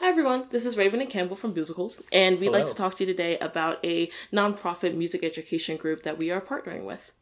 Hi everyone, this is Raven and Campbell from Musicals, and we'd like to talk to you today about a nonprofit music education group that we are partnering with.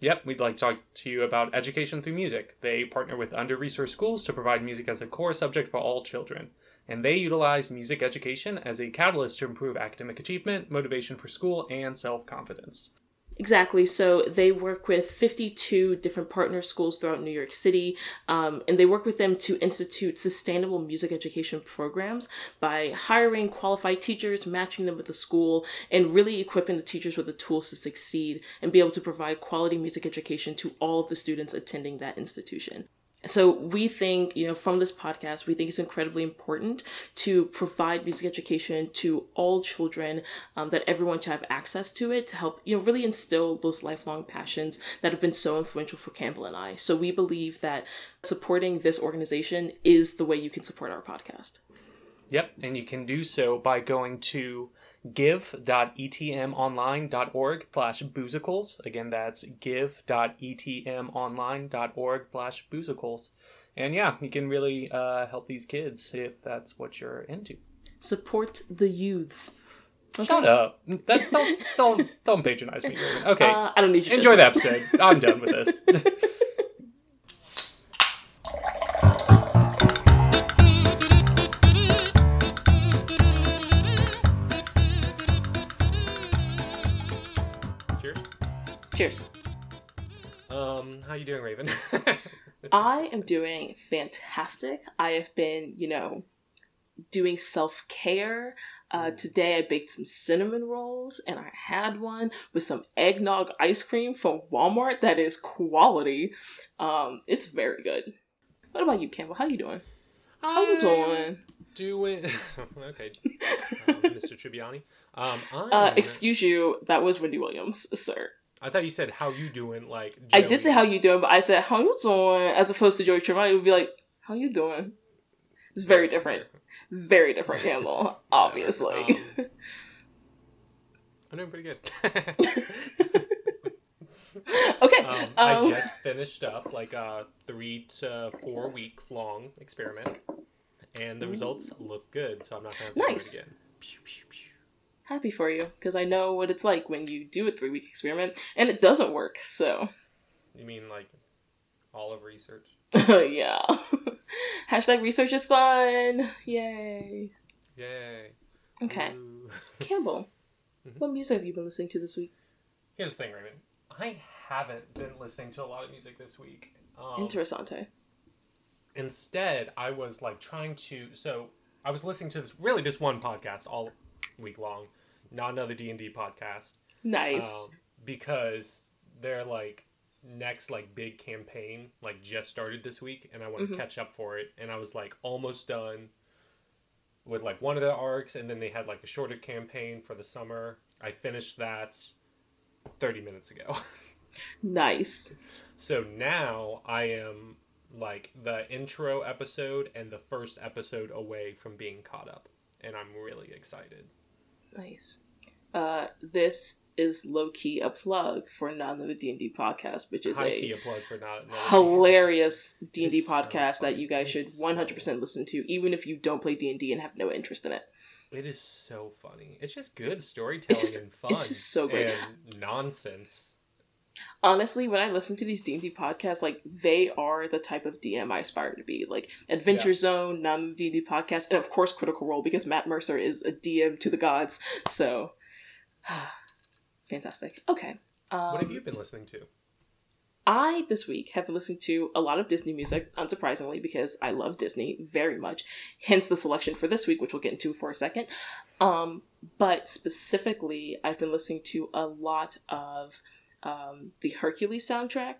Yep, we'd like to talk to you about education through music. They partner with under resourced schools to provide music as a core subject for all children. And they utilize music education as a catalyst to improve academic achievement, motivation for school, and self confidence. Exactly. So they work with 52 different partner schools throughout New York City, um, and they work with them to institute sustainable music education programs by hiring qualified teachers, matching them with the school, and really equipping the teachers with the tools to succeed and be able to provide quality music education to all of the students attending that institution. So we think, you know, from this podcast, we think it's incredibly important to provide music education to all children, um, that everyone should have access to it to help, you know, really instill those lifelong passions that have been so influential for Campbell and I. So we believe that supporting this organization is the way you can support our podcast. Yep, and you can do so by going to give.etmonline.org slash boozicles. Again, that's give.etmonline.org slash boozicles. And yeah, you can really uh, help these kids if that's what you're into. Support the youths. Shut up. That's, don't, don't, don't patronize me. Okay, Uh, I don't need you. enjoy the episode. I'm done with this. Cheers. Um, how you doing, Raven? I am doing fantastic. I have been, you know, doing self care. Uh, today I baked some cinnamon rolls and I had one with some eggnog ice cream from Walmart that is quality. Um, it's very good. What about you, Campbell? How are you doing? How you doing? Doing okay, um, Mr. Tribbiani. Um, I'm, Uh, excuse you, that was Wendy Williams, sir. I thought you said how you doing, like I did say how you doing, but I said how you doing as opposed to Joey Tremont. It would be like how you doing. It's very different. Very different, Campbell. Obviously. Um, I'm doing pretty good. okay. um, Um, I just finished up like a three to four week long experiment, and the results look good. So I'm not gonna have to Nice. do it again. Pew, pew, pew. Happy for you because I know what it's like when you do a three week experiment and it doesn't work. So, You mean like all of research? yeah. Hashtag research is fun. Yay. Yay! Okay. Ooh. Campbell, Mhm. what music have you been listening to this week? Here's the thing, Raymond. I haven't been listening to a lot of music this week. Um, Interessante. instead i was like trying to so i was listening to this really this one podcast all week long not another d&d podcast Nice. um, because their like next like big campaign like just started this week and i want to Mhm. catch up for it and i was like almost done with like one of the arcs and then they had like a shorter campaign for the summer i finished that 30 minutes ago nice. So now I am like the intro episode and the first episode away from being caught up, and I'm really excited. Nice. Uh, this is low key a plug for Not Another D and D podcast, which is High a key a plug for not hilarious D and D It's so podcast that you guys should one hundred percent listen to, even if you don't play D and D and have no interest in it. It is so funny. It's just good storytelling just- and fun. it's just so great. and nonsense. Honestly, when I listen to these D and D podcasts, like they are the type of DM I aspire to be. Like Adventure Yeah. Zone, non D and D podcast, and of course Critical Role because Matt Mercer is a DM to the gods. So, fantastic. Okay. Um, what have you been listening to? I this week have been listening to a lot of Disney music, unsurprisingly, because I love Disney very much. Hence the selection for this week, which we'll get into for a second. Um, but specifically, I've been listening to a lot of um, the Hercules soundtrack.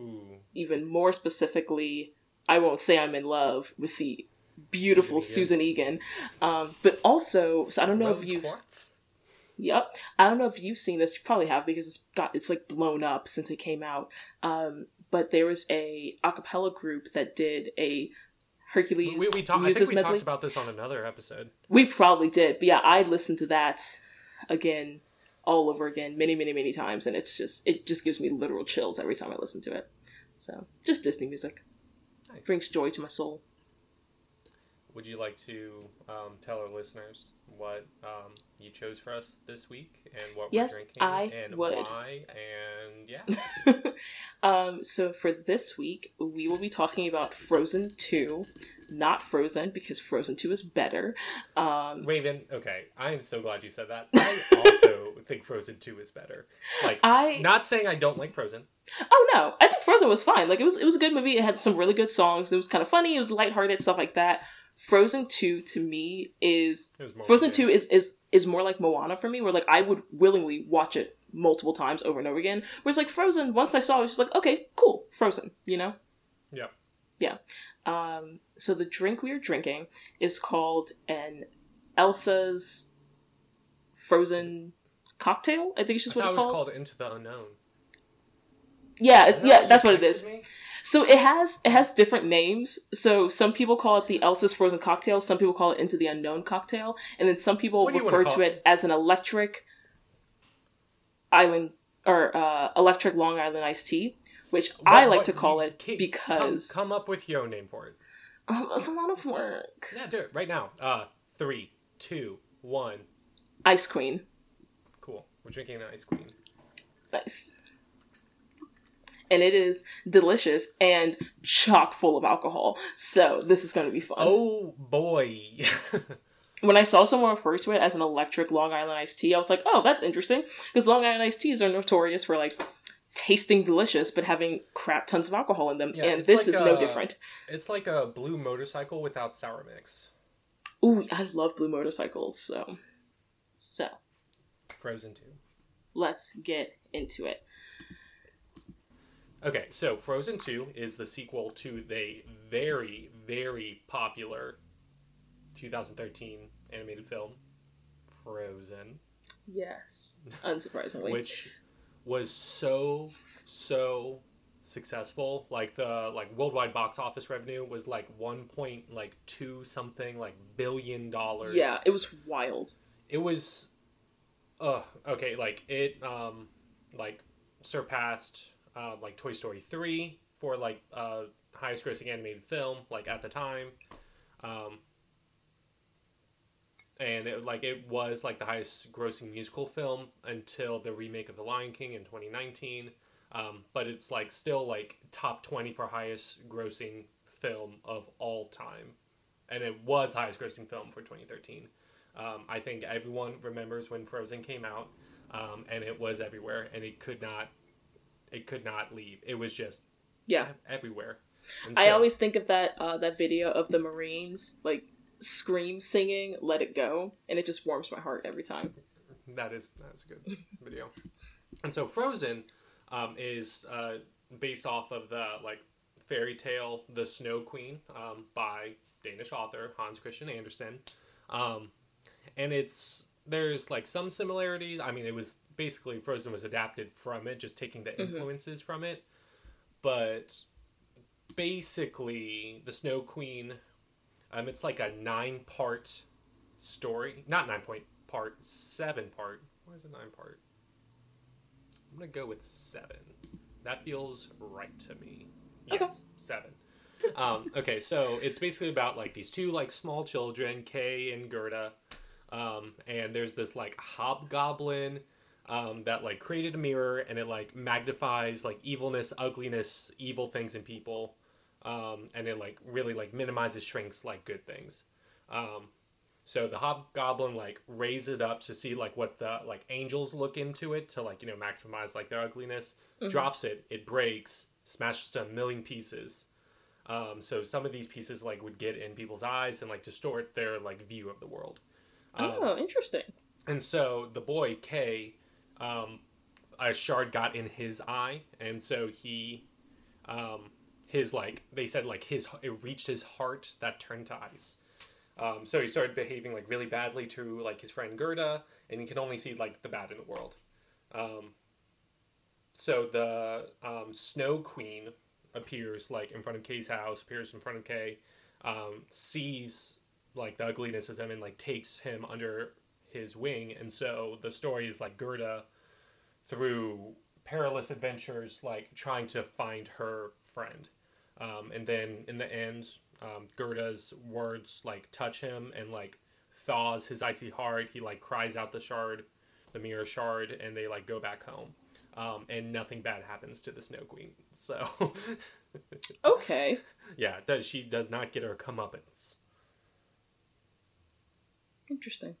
Ooh, Even more specifically, I won't say I'm in love with the beautiful Susan Susan Egan. Um, but also, so I don't know Rose if you've Quartz? Yep. I don't know if you've seen this. You probably have because it's got it's like blown up since it came out. Um, but there was a a cappella group that did a Hercules We, we talked. I think we medley. talked about this on another episode. we probably did. But yeah, I listened to that again all over again many many many times and it's just it just gives me literal chills every time I listen to it. So, just Disney music. Nice. Brings joy to my soul. would you like to um, tell our listeners what um, you chose for us this week and what Yes, we're drinking I and would. why? And yeah, um, so for this week, we will be talking about Frozen 2, not Frozen because Frozen 2 is better. Um, Raven. Okay, I am so glad you said that. I also think Frozen Two is better. Like, I not saying I don't like Frozen. oh no, I think Frozen was fine. Like it was it was a good movie. It had some really good songs. It was kind of funny. It was lighthearted stuff like that. Frozen 2 to me is It was more Frozen 2 is is is more like Moana for me where like I would willingly watch it multiple times over and over again. Whereas like Frozen once I saw it, I was just like, okay, cool, Frozen, you know? Yeah. Yeah. Um so the drink we are drinking is called an Elsa's Frozen cocktail. I think it's I just what thought it's it was called. called Into the Unknown. Yeah, Isn't that yeah, that's what it is. me? So it has it has different names. So some people call it the Elsa's Frozen Cocktail. Some people call it Into the Unknown Cocktail, and then some people What do you wanna refer to it? it as an electric island or uh, electric Long Island iced tea, which I like to call you it because come, come up with your own name for it. um, it's a lot of work. Yeah, do it right now. Uh, three, two, one. Ice Queen, Cool. We're drinking an ice queen. nice, and it is delicious and chock full of alcohol. So this is going to be fun. Oh boy. when I saw someone refer to it as an electric Long Island iced tea, I was like, oh, that's interesting. Because Long Island iced teas are notorious for like tasting delicious but having crap tons of alcohol in them. Yeah, and this like is no different. it's like a blue motorcycle without sour mix. Ooh, I love blue motorcycles, so so Frozen 2. let's get into it. Okay, so Frozen 2 is the sequel to the very, very popular 2013 animated film, Frozen, Yes. Unsurprisingly. which was so, so successful. Like the like worldwide box office revenue was like one point like two something like billion dollars. yeah, it was wild. it was uh okay like it um like surpassed uh like toy story 3 for like uh highest grossing animated film like at the time um and it like it was like the highest grossing musical film until the remake of the lion king in 2019 um, but it's like still like top 20 for highest grossing film of all time and it was highest grossing film for 2013 um, I think everyone remembers when Frozen came out, um, and it was everywhere, and it could not, it could not leave. It was just Yeah. everywhere. And I always think of that uh, that video of the Marines like scream singing "Let It Go," and it just warms my heart every time. that is that's a good video. And so Frozen um, is uh, based off of the like fairy tale The Snow Queen um, by Danish author Hans Christian Andersen. Um, and it's there's like some similarities. I mean, it was basically Frozen was adapted from it, just taking the influences from it. But basically, the Snow Queen, um, it's like a nine part story, not nine point part, seven part. Why is it nine part? I'm gonna go with seven. That feels right to me. Yes, Okay. seven. Um, okay, so it's basically about like these two like small children, Kay and Gerda, um, and there's this like hobgoblin um, that like created a mirror and it like magnifies like evilness, ugliness, evil things in people, um, and it like really like minimizes, shrinks like good things. Um, so the hobgoblin like raised it up to see like what the like angels look into it to like you know maximize like their ugliness. Drops it, it breaks, smashes to a million pieces. Um, so some of these pieces like would get in people's eyes and like distort their like view of the world. Um, oh, interesting. and so the boy Kay, um, a shard got in his eye, and so he, um, his like they said like his it reached his heart that turned to ice. Um, so he started behaving like really badly to like his friend Gerda, and he can only see like the bad in the world. Um, so the um, Snow Queen appears like in front of Kay's house, appears in front of Kay, um, sees like the ugliness of him, and like takes him under his wing. And so the story is like Gerda through perilous adventures, like trying to find her friend. Um, and then in the end, um, Gerda's words like touch him and like thaws his icy heart. He like cries out the shard, the mirror shard, and they like go back home. Um, and nothing bad happens to the Snow Queen. So Okay. yeah, does she does not get her comeuppance. Interesting.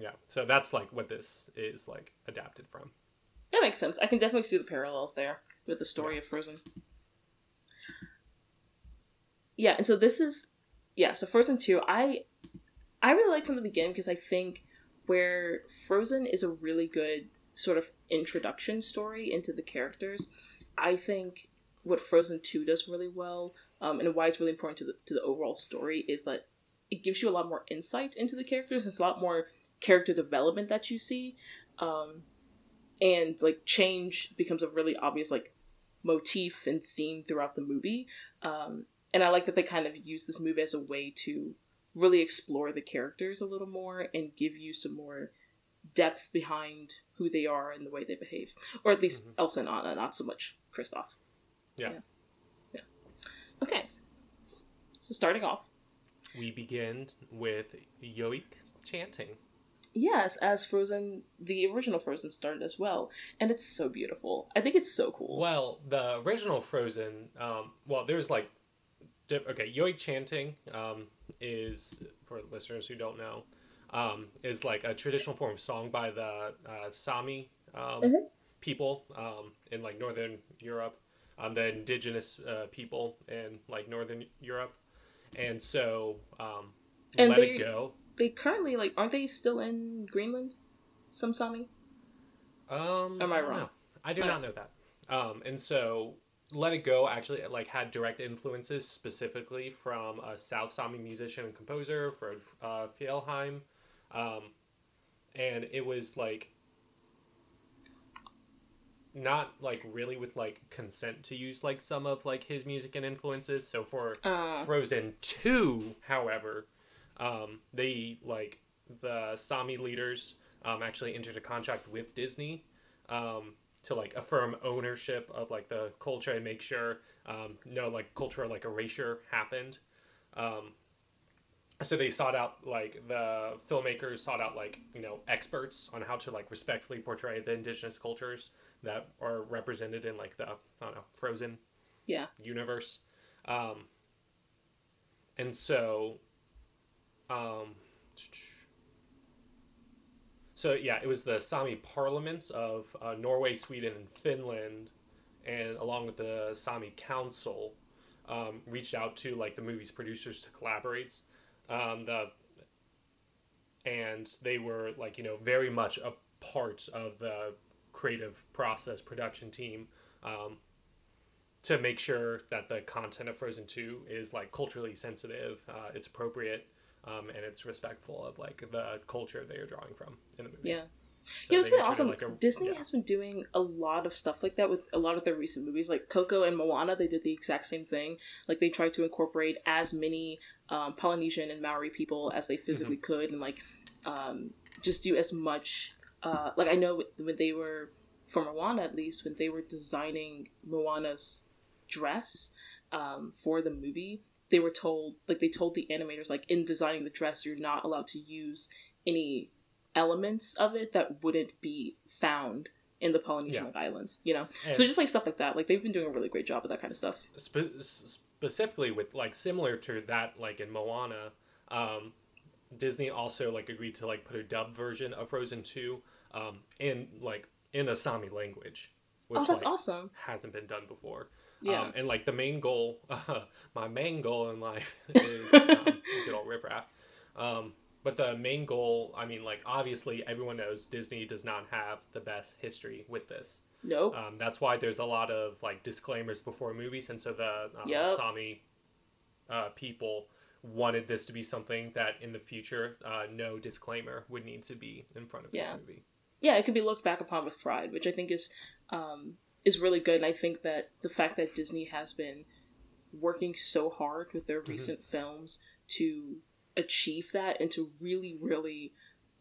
Yeah, so that's like what this is like adapted from. That makes sense. I can definitely see the parallels there with the story of Frozen. Yeah, and so this is yeah, so Frozen 2, I I really like from the beginning because I think where Frozen is a really good sort of introduction story into the characters, I think what Frozen 2 does really well, um, and why it's really important to the to the overall story is that it gives you a lot more insight into the characters. It's a lot more character development that you see. Um, and like change becomes a really obvious like motif and theme throughout the movie um, and i like that they kind of use this movie as a way to really explore the characters a little more and give you some more depth behind who they are and the way they behave or at least Mhm. elsa and anna not so much Kristoff. Yeah. yeah, Yeah. okay so starting off We begin with Yoik chanting. yes as frozen the original frozen started as well and it's so beautiful i think it's so cool Well, the original Frozen, um, well, there's like, okay, Yoik chanting um, is, for listeners who don't know, um, is like a traditional form of song by the uh, Sami um, Mhm. people um, in like Northern Europe, um, the indigenous uh, people in like Northern Europe. And so, um, And Let they- It Go. they currently like aren't they still in greenland some sami Um, Am I wrong? know. I do I not know that. Um, and so Let It Go actually like had direct influences specifically from a South Sami musician and composer Fred uh, Fjellheim, um, and it was like not like really with like consent to use like some of like his music and influences. So for uh Frozen 2, however, um, they like the Sami leaders um, actually entered a contract with Disney um, to like affirm ownership of like the culture and make sure um, no like cultural like erasure happened. Um, so they sought out like the filmmakers sought out like you know experts on how to like respectfully portray the indigenous cultures that are represented in like the I don't know Frozen yeah universe. Um, and so, um, so yeah, it was the Sami parliaments of uh, Norway, Sweden, and Finland, and along with the Sami Council, um, reached out to like the movie's producers to collaborate. Um, the and they were like you know very much a part of the creative process production team um, to make sure that the content of Frozen 2 is like culturally sensitive, uh, it's appropriate, um, and it's respectful of like the culture they are drawing from in the movie. yeah So yeah, it's really awesome. like a- Disney yeah. has been doing a lot of stuff like that with a lot of their recent movies, like Coco and Moana. They did the exact same thing. Like they tried to incorporate as many um, Polynesian and Maori people as they physically Mm-hmm. could, and like um, just do as much. Uh, like I know when they were for Moana, at least when they were designing Moana's dress um, for the movie, they were told like they told the animators like in designing the dress, you're not allowed to use any elements of it that wouldn't be found in the Polynesian Yeah. islands, you know. And so just like stuff like that, like they've been doing a really great job with that kind of stuff. spe- specifically with like similar to that, like in Moana, um, Disney also like agreed to like put a dub version of Frozen 2 um, in like in a Sami language, which oh, that's like, awesome. hasn't been done before. Yeah. Um, and like the main goal, my main goal in life is um, good old riffraff. Um, but the main goal, I mean, like obviously everyone knows Disney does not have the best history with this. nope. Um, that's why there's a lot of like disclaimers before movies, and so the um, Yep. Sami uh, people wanted this to be something that in the future, uh, no disclaimer would need to be in front of Yeah. this movie. yeah, it could be looked back upon with pride, which I think is um, is really good. And I think that the fact that Disney has been working so hard with their Mm-hmm. recent films to achieve that and to really, really,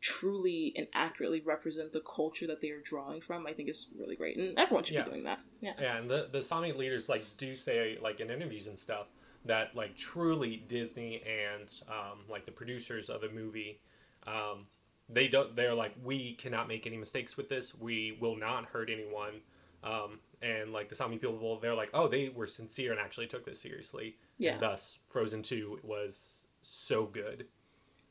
truly and accurately represent the culture that they are drawing from, I think is really great. And everyone should Yeah. be doing that. Yeah. Yeah, and the the Sami leaders like do say like in interviews and stuff that like truly Disney and um, like the producers of the movie, um, they don't. They're like, we cannot make any mistakes with this. We will not hurt anyone. Um, and like the Sami people, they're like, oh, they were sincere and actually took this seriously. Yeah. And thus, Frozen Two was so good.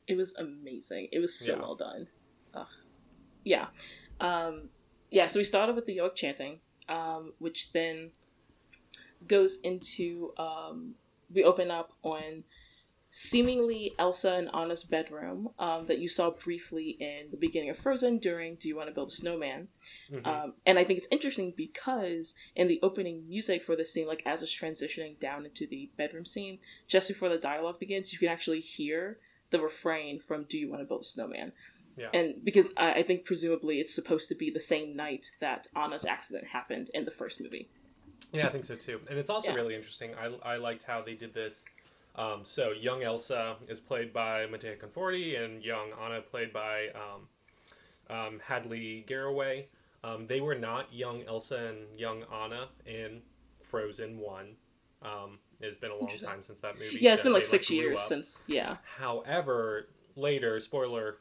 It was amazing. It was so Yeah. well done. Ugh. Yeah. Um, yeah, so we started with the yoik chanting, um, which then goes into um, we open up on seemingly Elsa and Anna's bedroom um, that you saw briefly in the beginning of Frozen during Do You Want to Build a Snowman? Mhm. Um, and I think it's interesting because in the opening music for the scene, like as it's transitioning down into the bedroom scene, just before the dialogue begins, you can actually hear the refrain from Do You Want to Build a Snowman? Yeah. And because I, I think presumably it's supposed to be the same night that Anna's accident happened in the first movie. Yeah, I think so too. And it's also Yeah. really interesting. I, I liked how they did this. Um, so young Elsa is played by Mattea Conforti, and young Anna played by um, um, Hadley Gannaway. Um, they were not young Elsa and young Anna in Frozen One. Um, it's been a long time since that movie. Yeah, it's so been like six grew years since. Yeah. However, later, spoiler,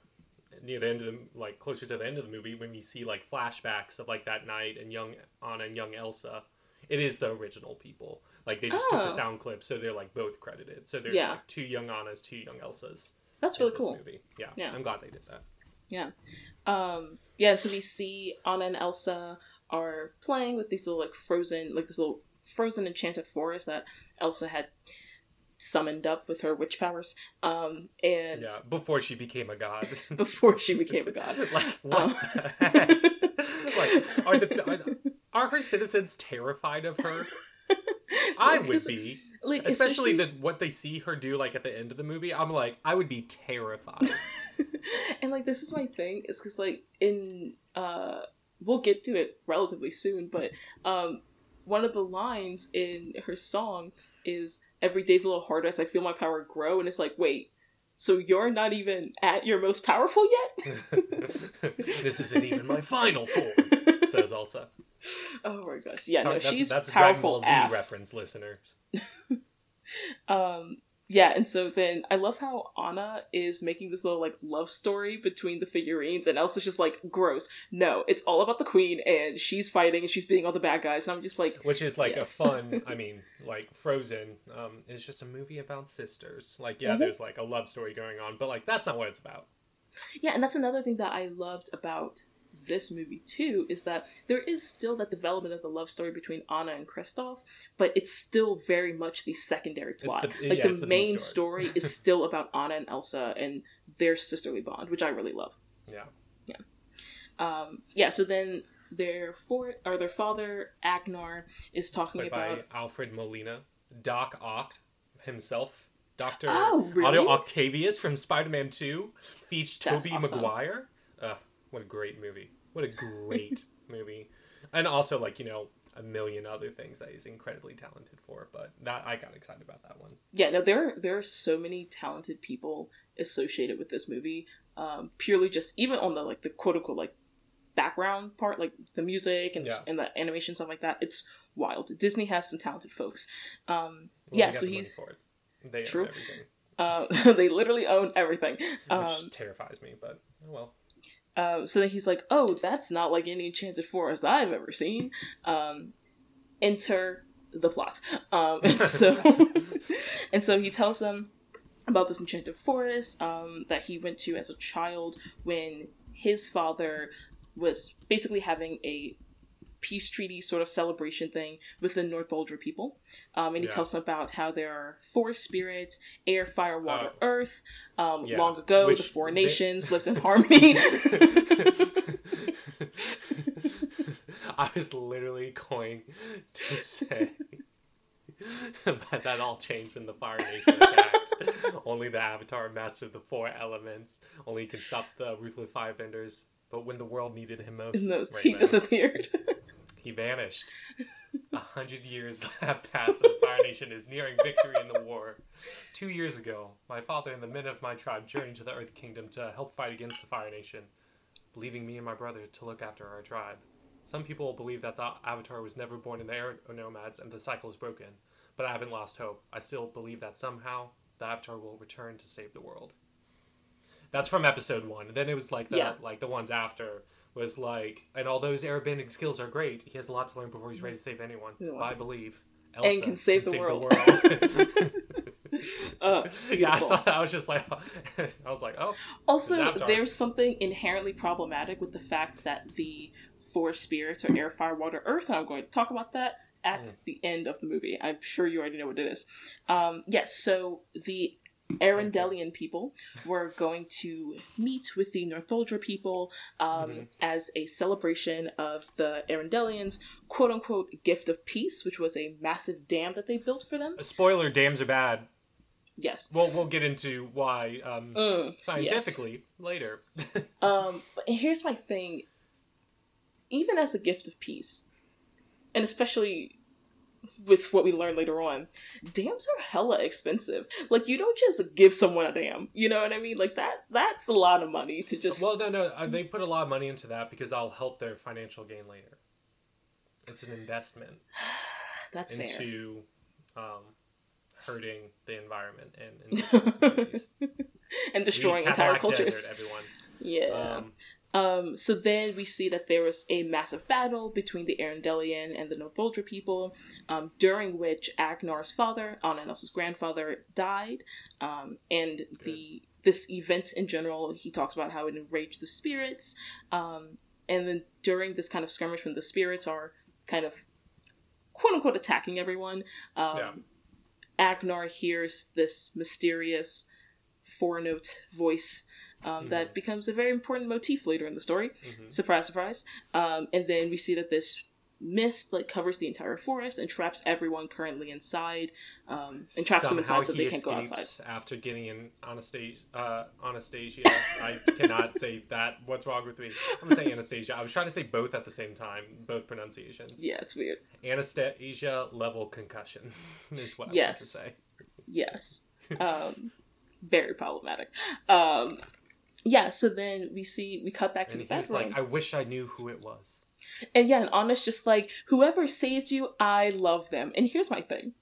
near the end of the like closer to the end of the movie, when we see like flashbacks of like that night and young Anna and young Elsa, it is the original people. Like they just took Oh. the sound clip, so they're like both credited. So there's Yeah. like two young Annas, two young Elsas. That's in really this cool. Movie. Yeah, Yeah. I'm glad they did that. Yeah. Um, yeah, so we see Anna and Elsa are playing with these little like frozen like this little frozen enchanted forest that Elsa had summoned up with her witch powers. Um and Yeah, before she became a god. before she became a god. like what Um. the heck? like are the are, are her citizens terrified of her? I would be. like especially the what they see her do like at the end of the movie i'm like i would be terrified and like this is my thing is because like in uh we'll get to it relatively soon but um one of the lines in her song is every day's a little harder as i feel my power grow and it's like wait so you're not even at your most powerful yet this isn't even my final form says elsa oh my gosh. Yeah no that's, she's that's a dragon powerful ball z reference listeners. Um yeah and so then i love how anna is making this little like love story between the figurines and elsa's just like gross. No it's all about the queen and she's fighting and she's beating all the bad guys. And i'm just like which is like Yes. a fun i mean like frozen um is just a movie about sisters. Like yeah Mhm. there's like a love story going on but like that's not what it's about. Yeah and that's another thing that i loved about this movie too is that there is still that development of the love story between anna and kristoff but it's still very much the secondary plot the- like yeah, the the main story. story is still about anna and elsa and their sisterly bond which i really love yeah Yeah. um yeah so then their for or their father agnar is talking played about by alfred molina doc ock himself dr Oh, really? otto octavius from spider-man 2 featured That's tobey awesome. maguire uh, what a great movie. What a great movie. And also like you know a million other things that he's incredibly talented for but that i got excited about that one. Yeah no there there are so many talented people associated with this movie um purely just even on the like the quote unquote like background part like the music and, Yeah. and the animation stuff like that. It's wild. Disney has some talented folks. Um Well, yeah so he's they True. own everything. Uh they literally own everything. Um which terrifies me but oh well Uh, so then he's like, "Oh, that's not like any enchanted forest I've ever seen." Um, enter the plot. Um, and so, and so he tells them about this enchanted forest um, that he went to as a child when his father was basically having a peace treaty sort of celebration thing with the Northuldra people. Um, and he Yeah. tells them about how there are four spirits air, fire, water, Uh, earth. Um, yeah, Long ago, the four they- nations lived in harmony. I was literally going to say but that all changed when the Fire Nation attacked. Only the Avatar mastered the four elements. Only he could stop the ruthless firebenders. But when the world needed him most, right he now, disappeared. He vanished. A hundred years have passed, and the Fire Nation is nearing victory in the war. Two years ago, my father and the men of my tribe journeyed to the Earth Kingdom to help fight against the Fire Nation, leaving me and my brother to look after our tribe. Some people believe that the Avatar was never born in the Air oh, Nomads and the cycle is broken, but I haven't lost hope. I still believe that somehow the Avatar will return to save the world. That's from episode one. And then it was like the Yeah. like the ones after was like, and although his airbending skills are great, he has a lot to learn before he's ready to save anyone. Yeah. I believe. And can save the world. world. Uh, yeah, I saw that. I was just like, I was like, oh, Also, there's something inherently problematic with the fact that the four spirits are air, fire, water, earth, and I'm going to talk about that at Mm. the end of the movie. I'm sure you already know what it is. Um, yes, so the Arendelian people were going to meet with the Northuldra people um, Mhm. as a celebration of the Arendelians' quote unquote gift of peace, which was a massive dam that they built for them. a spoiler: dams are bad. Yes. Well, we'll get into why um, Mm, yes. scientifically later. Um, but here's my thing. Even as a gift of peace, and especially with what we learn later on, dams are hella expensive. Like you don't just give someone a dam. You know what I mean? Like that. That's a lot of money to just. well, no, no, uh, they put a lot of money into that because that'll help their financial gain later. It's an investment that's fair. into um, hurting the environment and, and and destroying entire cultures. Desert, everyone. yeah. Um, Um, so then we see that there was a massive battle between the Arendelian and the Northuldra people, um, during which Agnar's father, Anna grandfather, died. Um, and the this event in general, he talks about how it enraged the spirits. Um, and then during this kind of skirmish, when the spirits are kind of quote unquote attacking everyone, um, Yeah. Agnar hears this mysterious four note voice um, Mm-hmm. that becomes a very important motif later in the story. mhm. Surprise, surprise. Um, and then we see that this mist like covers the entire forest and traps everyone currently inside, um, and traps them inside so they can't go outside. After getting in Anastasia, uh, Anastasia, I cannot say that. What's wrong with me? I'm gonna say Anastasia. I was trying to say both at the same time, both pronunciations. Yeah, it's weird. Anastasia level concussion is what I Yes. want to say. Yes. Um, very problematic. Um, yeah, so then we see, we cut back to the bedroom. like, "I wish I knew who it was." And yeah, and Anna's just like, whoever saved you, I love them. And here's my thing.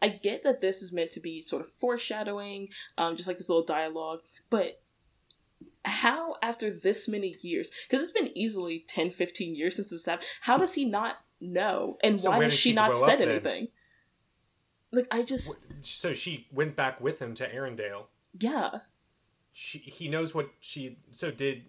I get that this is meant to be sort of foreshadowing, um, just like this little dialogue, but how, after this many years, because it's been easily 10, 15 years since this happened, how does he not know? And So why has she she not said then? anything? Like, I just, So she went back with him to Arendelle. yeah. She he knows what she. So did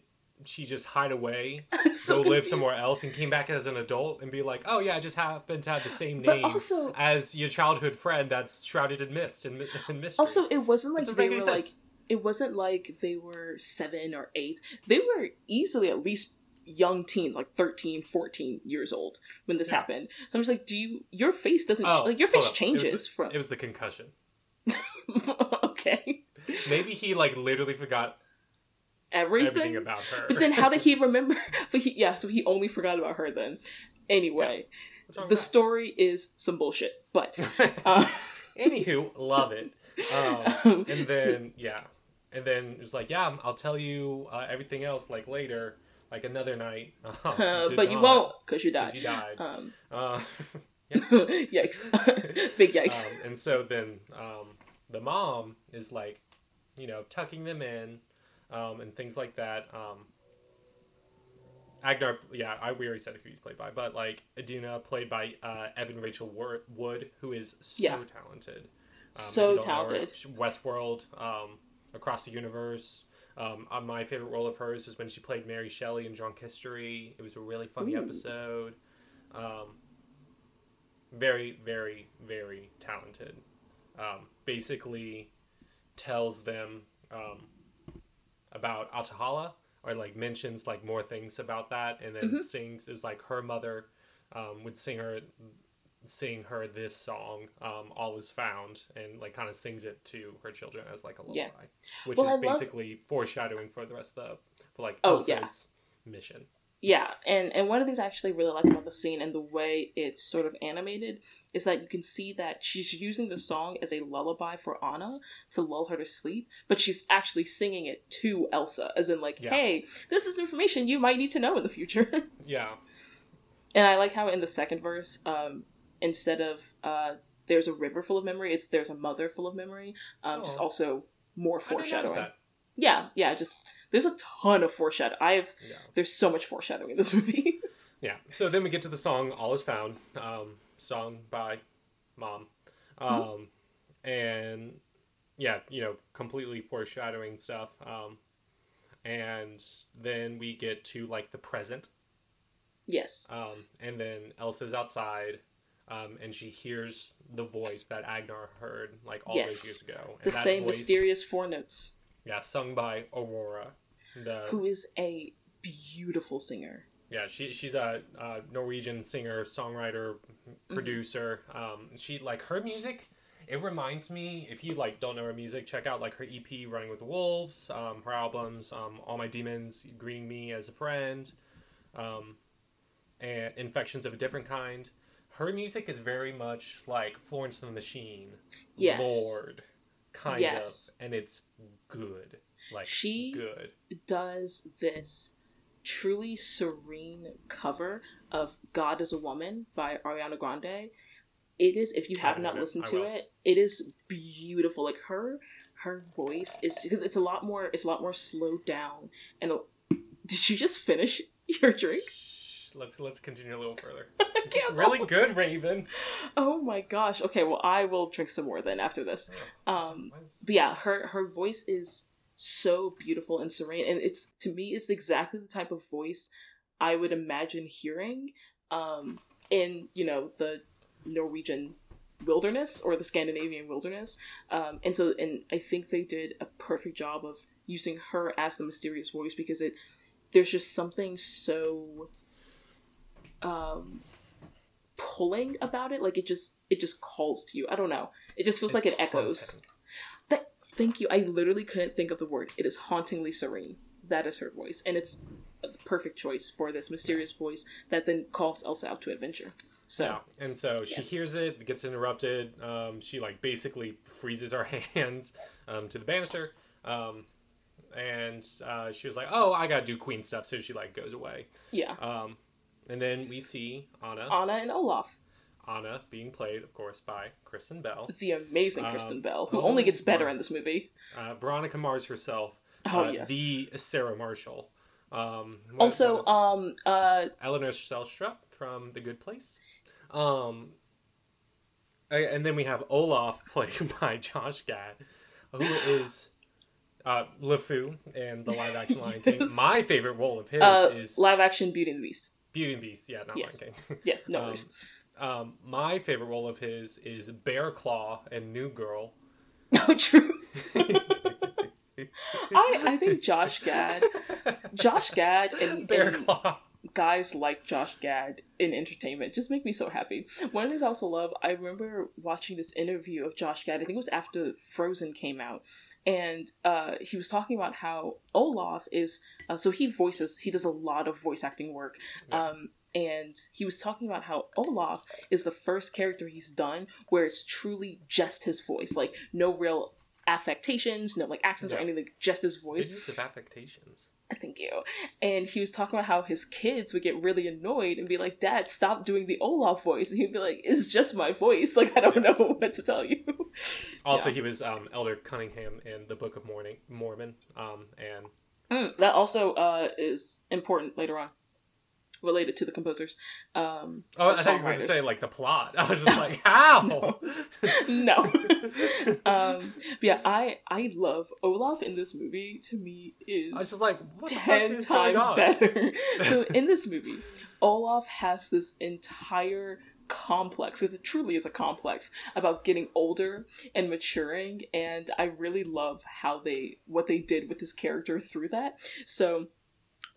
she just hide away, so go live somewhere else, and came back as an adult and be like, "Oh yeah, I just happen to have the same name also- as your childhood friend that's shrouded in mist and, and mystery." Also, it wasn't like they were like it wasn't like they were seven or eight. They were easily at least young teens, like 13, 14 years old when this Yeah. happened. So I'm just like, do you? Your face doesn't Oh, like your face up. It changes the- from. It was the concussion. okay, Maybe he like literally forgot everything. everything about her. but then how did he remember? But he, yeah, so he only forgot about her then. Anyway, wrong the story is some bullshit, but uh, Anywho, love it. Um, and then yeah, and then it's like, yeah, I'll tell you uh, everything else like later, like another night. Uh, uh, but you won't because you died. You died. Um, Uh, yikes! Big yikes! um, and so then um, the mom is like, you know, tucking them in um, and things like that. Um, Agnar, yeah, I we already said who he's played by, but like Iduna, played by uh, Evan Rachel Wood, who is so Yeah. talented. Um, So don't know talented. Westworld, um, Across the Universe. Um, uh, my favorite role of hers is when she played Mary Shelley in Drunk History. It was a really funny Ooh. episode. Um, very, very, very talented. Um, basically, tells them um, about Ahtohallan, or like mentions like more things about that, and then Mhm. sings. It was like her mother um, would sing her, sing her this song, um, "All Is Found," and like kind of sings it to her children as like a lullaby, Yeah. which Well, is I love- basically foreshadowing for the rest of the for like Oh, Elsa's mission. Yeah, and and one of the things I actually really like about the scene and the way it's sort of animated is that you can see that she's using the song as a lullaby for Anna to lull her to sleep, but she's actually singing it to Elsa, as in like, Yeah. "Hey, this is information you might need to know in the future." Yeah, and I like how in the second verse, um, instead of uh, there's a river full of memory. It's there's a mother full of memory. Um, Just Oh. also more foreshadowing. Yeah, yeah. Just there's a ton of foreshadowing. I've Yeah. there's so much foreshadowing in this movie. Yeah. So then we get to the song "All Is Found," um, sung by Mom, um, and yeah, you know, completely foreshadowing stuff. Um, and then we get to like the present, yes. um, and then Elsa's outside, um, and she hears the voice that Agnar heard like all Yes. those years ago. The And that same voice- mysterious four notes. Yeah, sung by Aurora. The Who is a beautiful singer. Yeah, she she's a, uh Norwegian singer, songwriter, producer. Um, she like her music. It reminds me if you like don't know her music, check out like her EP "Running with the Wolves," um, her albums, um, "All My Demons," "Greeting Me as a Friend," um, and "Infections of a Different Kind." Her music is very much like Florence and the Machine, Yes. Lorde, kind Yes. of, and it's good, like She- good. does this truly serene cover of God is a Woman by Ariana Grande. It is if you have not heard it. listened to it, it is beautiful. Like her her voice is because it's a lot more it's a lot more slowed down and a, did you just finish your drink? Let's let's continue a little further. Really good, Raven. Oh my gosh. Okay, well I will drink some more then after this. Um but yeah, her her voice is so beautiful and serene, and it's to me, it's exactly the type of voice I would imagine hearing um, in you know the Norwegian wilderness or the Scandinavian wilderness, um, and so and I think they did a perfect job of using her as the mysterious voice because it there's just something so um pulling about it like it just it just calls to you i don't know it just feels like it echoes that, thank you. I literally couldn't think of the word. It is hauntingly serene. That is her voice, and it's a perfect choice for this mysterious voice that then calls Elsa out to adventure. So Yeah, and so she Yes. hears it, gets interrupted. Um, she like basically freezes her hands um, to the banister, um, and uh, she was like, "Oh, I gotta do queen stuff," so she like goes away. yeah, Um, and then we see Anna, Anna and Olaf, Anna being played, of course, by Kristen Bell, the amazing Um, Kristen Bell, who oh only gets better in this movie. uh, Veronica Mars herself, Oh uh, yes. the Sarah Marshall. Um, also, um, uh, Eleanor Shellstrop from The Good Place. Um, and then we have Olaf played by Josh Gad, who is uh, LeFou in the live action Lion King. My favorite role of his uh, is live action Beauty and the Beast. Beauty and Beast. Yeah, not Yes. Lion King. Yeah, no Um, worries. um, my favorite role of his is Bear Claw and New Girl. No, true. I I think Josh Gad, Josh Gad, and, Bear and Claw. guys like Josh Gad in entertainment just make me so happy. One of the things I also love, I remember watching this interview of Josh Gad, I think it was after Frozen came out, and uh, he was talking about how Olaf is, uh, so he voices, he does a lot of voice acting work. Yeah. Um, and he was talking about how Olaf is the first character he's done where it's truly just his voice, like no real affectations, no like accents or Yeah. anything, just his Good voice. use of affectations. Thank you. And he was talking about how his kids would get really annoyed and be like, Dad, stop doing the Olaf voice. And he'd be like, It's just my voice. Like, I don't know what to tell you. Also, Yeah. he was um, Elder Cunningham in the Book of Morning, Mormon, um, and Mm, that also uh, is important later on, related to the composers. Um, Oh, I thought you were going to say like the plot. I was just like, how? no. um, but yeah, I I love Olaf in this movie. To me, is I was just like, ten times better. so in this movie, Olaf has this entire complex because it truly is a complex about getting older and maturing and i really love how they what they did with his character through that so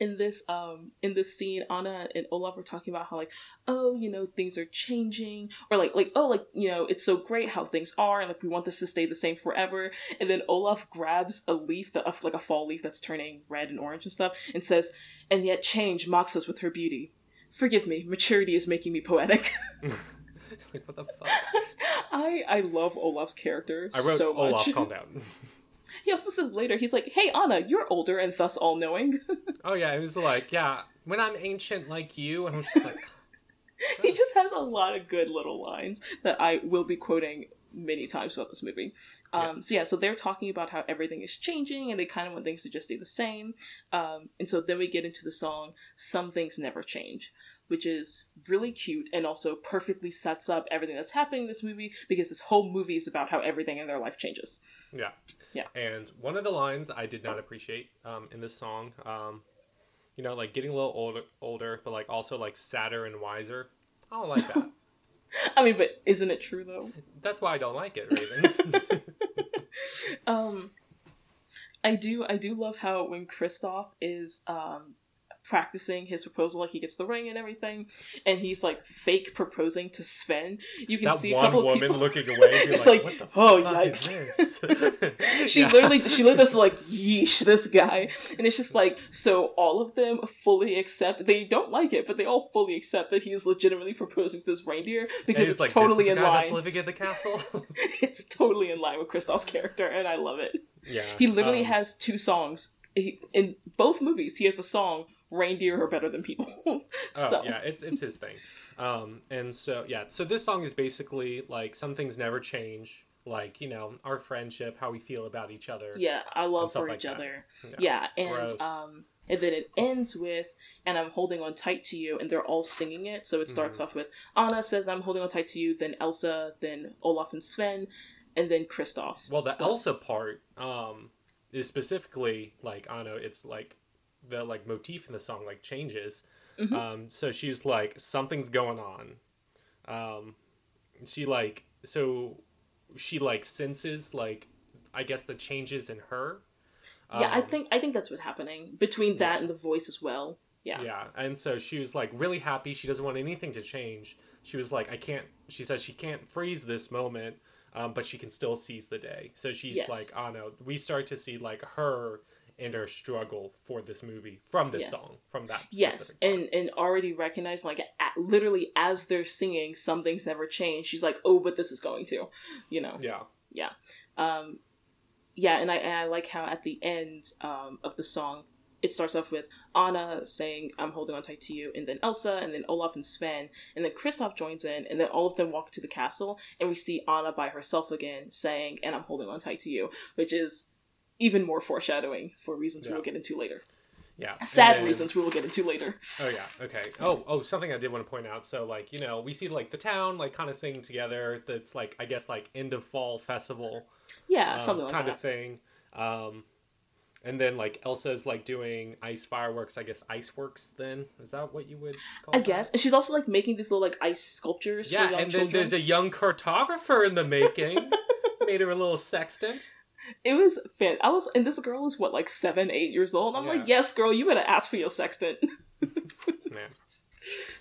in this um in this scene anna and olaf are talking about how like oh you know things are changing or like like oh like you know it's so great how things are and like we want this to stay the same forever and then olaf grabs a leaf that like a fall leaf that's turning red and orange and stuff and says and yet change mocks us with her beauty forgive me maturity is making me poetic like, what the fuck? i i love olaf's character I wrote so much Olaf, calm down. He also says later he's like hey anna you're older and thus all-knowing Oh yeah, it was like, yeah, when I'm ancient like you, and I was just like, he just has a lot of good little lines that I will be quoting many times throughout this movie. Um, Yeah. So yeah, so they're talking about how everything is changing and they kind of want things to just stay the same. Um, and so then we get into the song "Some Things Never Change," which is really cute and also perfectly sets up everything that's happening in this movie because this whole movie is about how everything in their life changes. Yeah. Yeah. And one of the lines I did not appreciate um, in this song, um, you know, like getting a little older, older, but like also like sadder and wiser. I don't like that. I mean, but isn't it true though? That's why I don't like it, Raven. um i do i do love how when Kristoff is um practicing his proposal like he gets the ring and everything and he's like fake proposing to sven you can that see a one couple of woman people looking away, Just like, like, "What the "Oh, yikes." is this?" she Yeah. literally she literally does like yeesh this guy and it's just like so all of them fully accept they don't like it but they all fully accept that he is legitimately proposing to this reindeer because it's like, totally in the guy That's line living in the castle. it's totally in line with Kristoff's character and i love it yeah. He literally um, has two songs. He, in both movies, he has a song "Reindeer Are Better Than People." Oh yeah, it's it's his thing. Um, and so yeah, so this song is basically like some things never change. Like you know our friendship, how we feel about each other. yeah, I love for like each that. other. Yeah. Yeah, and Gross. um, and then it ends with "And I'm holding on tight to you," and they're all singing it. So it starts Mm-hmm. off with Anna says, "I'm holding on tight to you," then Elsa, then Olaf and Sven, and then Kristoff. Well, the Elsa part um, is specifically like know. It's like the like motif in the song like changes. Mhm. Um, so she's like something's going on. Um, she like so she like senses like I guess the changes in her. yeah, I Um, think I think that's what's happening between that and the voice as well. Yeah. Yeah, and so she was like really happy. She doesn't want anything to change. She was like, I can't. She says she can't freeze this moment, um, but she can still seize the day. So she's Yes. like, I don't know. We start to see like her and her struggle for this movie from this Yes. song, from that. Yes, part. and and already recognize like at, literally as they're singing, something's never changed She's like, oh, but this is going to, you know. Yeah yeah, Um, yeah, and I and I like how at the end um, of the song it starts off with Anna saying "I'm holding on tight to you," and then Elsa, and then Olaf and Sven, and then Kristoff joins in, and then all of them walk to the castle, and we see Anna by herself again saying "and I'm holding on tight to you," which is even more foreshadowing for reasons we will get into later. yeah. Sad then- reasons we will get into later. Oh yeah, okay. Oh oh, something I did want to point out. So like you know we see like the town like kind of singing together. That's like I guess like end of fall festival. Yeah, um, something like kind that. of thing. Um, and then like Elsa's like doing ice fireworks. I guess ice works. Then is that what you would? call I that? guess. And she's also like making these little like ice sculptures Yeah, and then children. there's a young cartographer in the making. Made her a little sextant. It was fit. I was, and this girl was what, like seven, eight years old. I'm Yeah. like, yes, girl, you better ask for your sextant. Man,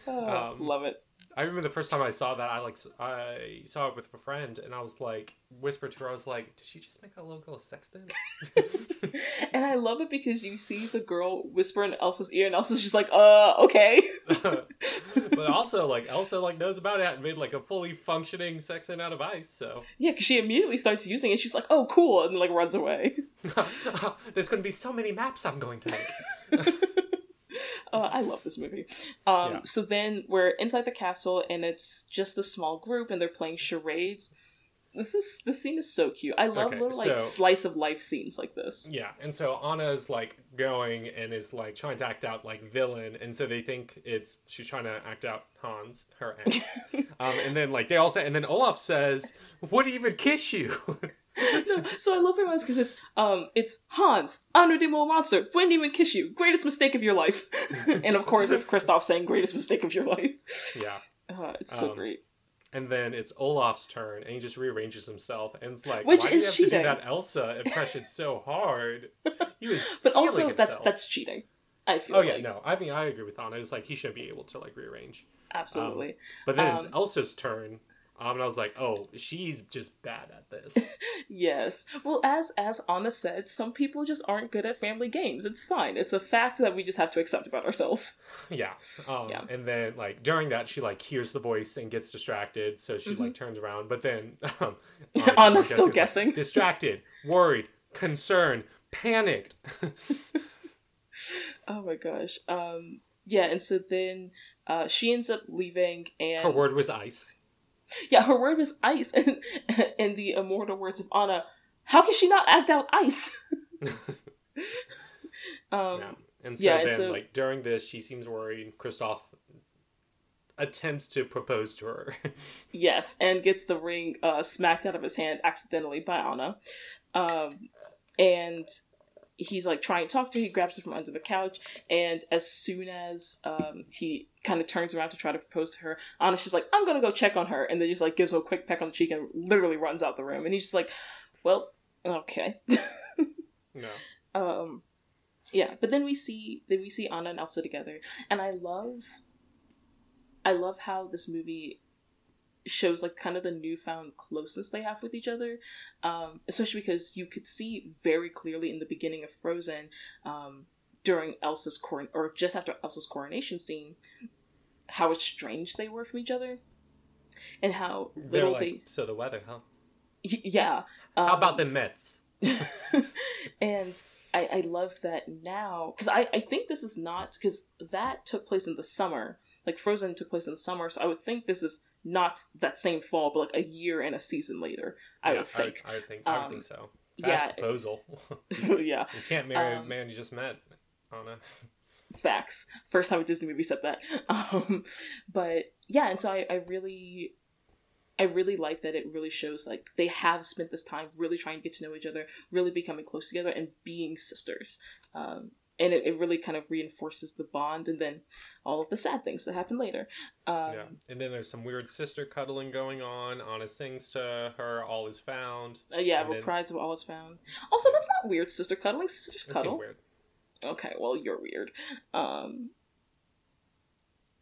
Oh, Um, love it. I remember the first time I saw that. I like I saw it with a friend, and I was like, whispered to her, I was like, "Did she just make that little girl a sextant?" And I love it because you see the girl whisper in Elsa's ear, and Elsa's just like, uh, okay. but also, like Elsa, like knows about it and made like a fully functioning sextant out of ice. So yeah, because she immediately starts using it. She's like, oh, cool, and like runs away. there's going to be so many maps I'm going to make. Uh, I love this movie. Um, Yeah. So then we're inside the castle, and it's just a small group, and they're playing charades. This is this scene is so cute. I love Okay, little like so- slice of life scenes like this. Yeah, and so Anna's like going and is like trying to act out like villain, and so they think it's she's trying to act out Hans, her aunt. um, and then like they all say, and then Olaf says, "Would even kiss you?" no, so I love their lines because it's um it's Hans, unredeemable monster, wouldn't even kiss you, greatest mistake of your life, and of course it's Kristoff saying greatest mistake of your life. yeah, Uh, it's so Um, great. and then it's Olaf's turn, and he just rearranges himself, and it's like, Which why is do you have to do that Elsa impression so hard? He was, But also that's himself. that's cheating. I feel Oh yeah, like. no, I mean I agree with Anna. It's like he should be able to like rearrange. absolutely. But then it's Um, Elsa's turn, um, and I was like, oh, she's just bad at this. Yes. Well, as as Anna said, some people just aren't good at family games. It's fine. It's a fact that we just have to accept about ourselves. Yeah. Um, Yeah. And then like during that, she like hears the voice and gets distracted, so she like turns around. But then um, Anna Mm-hmm. Anna's still It's like, guessing. distracted, worried, concerned, panicked. Oh my gosh. Um yeah, and so then uh, she ends up leaving, and Her word was ice. yeah, her word was ice, and in the immortal words of Anna, how can she not act out ice? um, yeah. And so yeah, then, so- like during this, she seems worried. Kristoff attempts to propose to her. Yes, and gets the ring uh, smacked out of his hand accidentally by Anna. Um, and he's like trying to talk to her. He grabs her from under the couch, and as soon as um, he kind of turns around to try to propose to her, Anna's just like, "I'm gonna go check on her," and then just like gives him a quick peck on the cheek and literally runs out the room. And he's just like, "Well, okay." no. um, yeah, but then we see then we see Anna and Elsa together, and I love, I love how this movie shows like kind of the newfound closeness they have with each other, um, especially because you could see very clearly in the beginning of Frozen, um, during Elsa's coron or just after Elsa's coronation scene, how estranged they were from each other, and how little like, they so the weather, huh? y- yeah. How um, about the Mets? and I, I love that now because I, I think this is not because that took place in the summer like frozen took place in the summer so i would think this is not that same fall but like a year and a season later i Yeah, would think I would, think. I would Um, think so. Fast yeah. proposal. yeah you can't marry a Um, man you just met. Anna. facts first time a disney movie said that um but yeah and so i, I really I really like that it really shows like they have spent this time really trying to get to know each other, really becoming close together, and being sisters. Um, and it, it really kind of reinforces the bond, and then all of the sad things that happen later. Um, yeah. And then there's some weird sister cuddling going on. Anna sings to her, all is found. uh, yeah, And then- reprise of all is found. Also, that's not weird. Sister cuddling, sisters cuddle. weird. Okay, well you're weird. Um.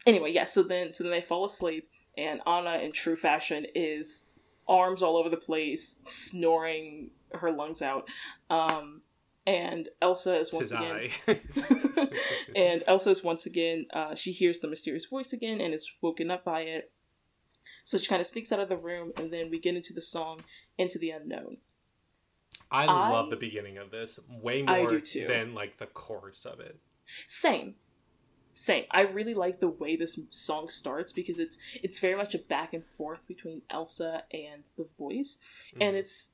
Anyway, yeah. So then, so then they fall asleep, and Anna, in true fashion, is arms all over the place, snoring her lungs out. Um, and Elsa is once again, and Elsa is once again, uh, she hears the mysterious voice again and is woken up by it. So she kind of sneaks out of the room, and then we get into the song "Into the Unknown." I, I- love the beginning of this way more than like the chorus of it. Same. Same. I really like the way this song starts because it's it's very much a back and forth between Elsa and the voice. And Mhm. it's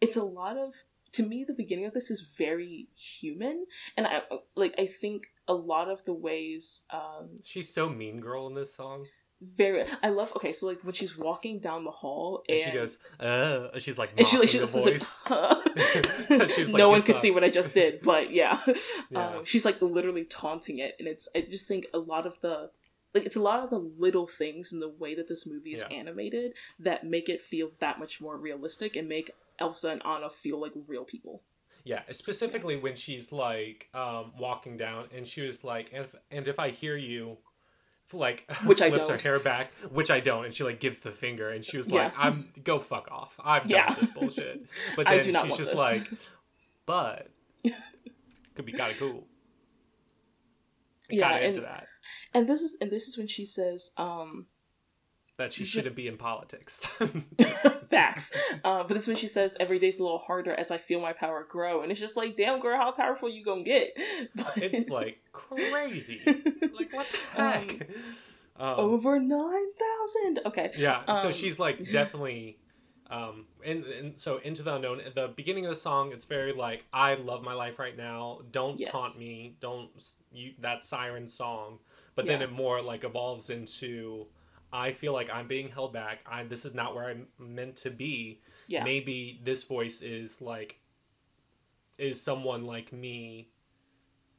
it's a lot of to me the beginning of this is very human and I like I think a lot of the ways um She's so mean girl in this song. very I love okay so like when she's walking down the hall and, And, she goes, uh, she's like and she like mocking she just voice. like, She's like, no one could up." see what I just did, but yeah, Yeah. um, she's like literally taunting it, and it's I just think a lot of the like it's a lot of the little things in the way that this movie is Yeah. animated that make it feel that much more realistic and make Elsa and Anna feel like real people. Yeah, specifically when she's like um, walking down, and she was like, and if, and if I hear you, like Which I flips don't. her hair back, which I don't, and she like gives the finger, and she was Yeah. like, "I'm go fuck off, I'm done Yeah. with this bullshit." But I then she's just this. like, "But could be kind of cool." Yeah, kind into and- that. And this is and this is when she says, um, That she shouldn't be in politics. facts. Uh, but this is when she says, "Every day's a little harder as I feel my power grow," and it's just like, damn girl, how powerful you gonna get? But- it's like crazy. Like what the heck? Um, over nine thousand. Okay. Yeah, so Um, she's like definitely um and, and so into the unknown at the beginning of the song it's very like I love my life right now. Don't Yes. taunt me. Don't you that siren song. But then it more like evolves into I feel like I'm being held back. I this is not where I'm meant to be. Yeah. Maybe this voice is like is someone like me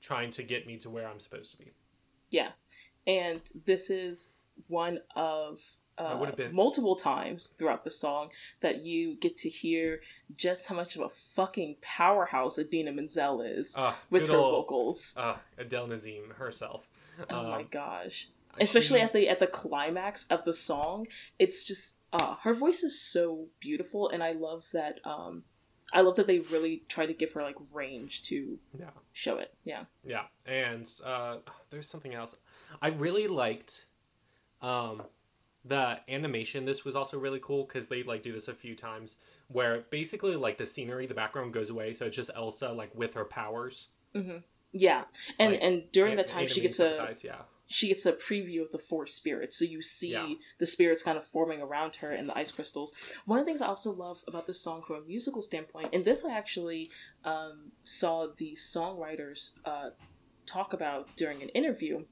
trying to get me to where I'm supposed to be. Yeah. And this is one of uh, multiple times throughout the song that you get to hear just how much of a fucking powerhouse Idina Menzel is Ah, with her old- vocals. Uh, Adele Dazeem herself. oh my Um, Especially at the at the climax of the song, it's just uh her voice is so beautiful and I love that um I love that they really try to give her like range to yeah. show it. Yeah. Yeah, and uh, there's something else. I really liked um, the animation. This was also really cool because they like do this a few times, where basically like the scenery, the background goes away, so it's just Elsa like with her powers, Mhm. Yeah, and Like, and during that time, she gets sympathize, yeah. She gets a preview of the four spirits, so you see Yeah. the spirits kind of forming around her and the ice crystals. One of the things I also love about this song from a musical standpoint, and this I actually um, saw the songwriters uh, talk about during an interview,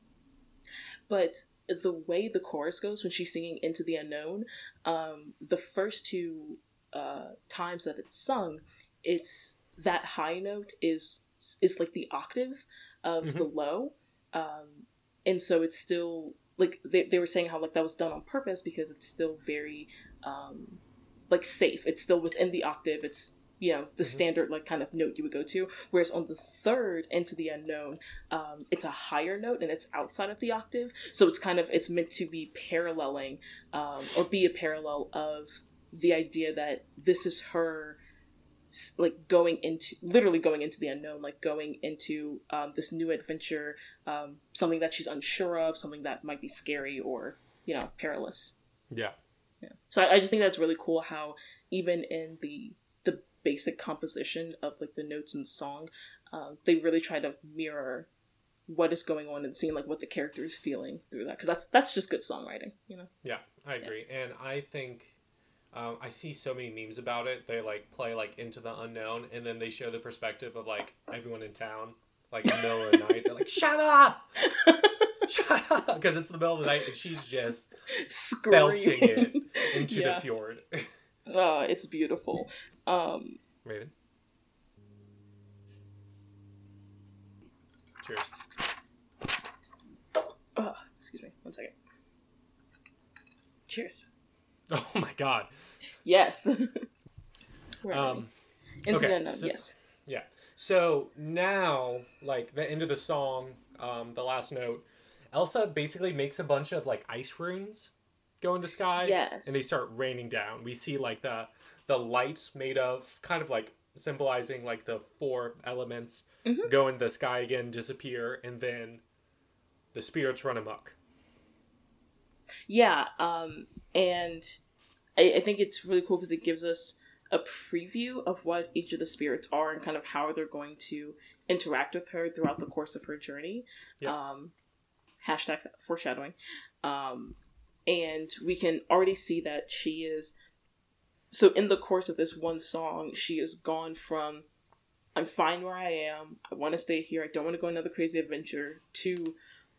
but the way the chorus goes when she's singing into the unknown um, the first two uh, times that it's sung it's that high note is is like the octave of the low um, and so it's still like they, they were saying how like that was done on purpose because it's still very um, like safe. It's still within the octave. It's you know the standard like kind of note you would go to. Whereas on the third into the unknown um, it's a higher note and it's outside of the octave. So it's kind of it's meant to be paralleling um, or be a parallel of the idea that this is her like going into literally going into the unknown like going into um, this new adventure um, something that she's unsure of something that might be scary or you know perilous Yeah. yeah. So I, I just think that's really cool how even in the the basic composition of like the notes and the song, um, they really try to mirror what is going on and seeing like what the character is feeling through that because that's that's just good songwriting, you know. Yeah, I agree, and I think um, I see so many memes about it. They like play like into the unknown, and then they show the perspective of like everyone in town, like in the middle of the night. They're like, "Shut up, shut up," because it's the middle of the night, and she's just belting it into Yeah. the fjord. Oh, it's beautiful. Um, Raven. Cheers. oh, excuse me, one second. Cheers. Oh my god. Yes. Um, Into okay, the so- yes. Yeah. So now, like the end of the song, um, the last note, Elsa basically makes a bunch of like ice runes go in the sky. Yes. And they start raining down. We see like the the lights made of kind of like symbolizing like the four elements Mm-hmm. go in the sky again, disappear, and then the spirits run amok. Yeah, um, and I, I think it's really cool because it gives us a preview of what each of the spirits are and kind of how they're going to interact with her throughout the course of her journey. Yeah. Um, hashtag foreshadowing. Um, and we can already see that she is. So, in the course of this one song, she has gone from I'm fine where I am, I want to stay here, I don't want to go another crazy adventure, to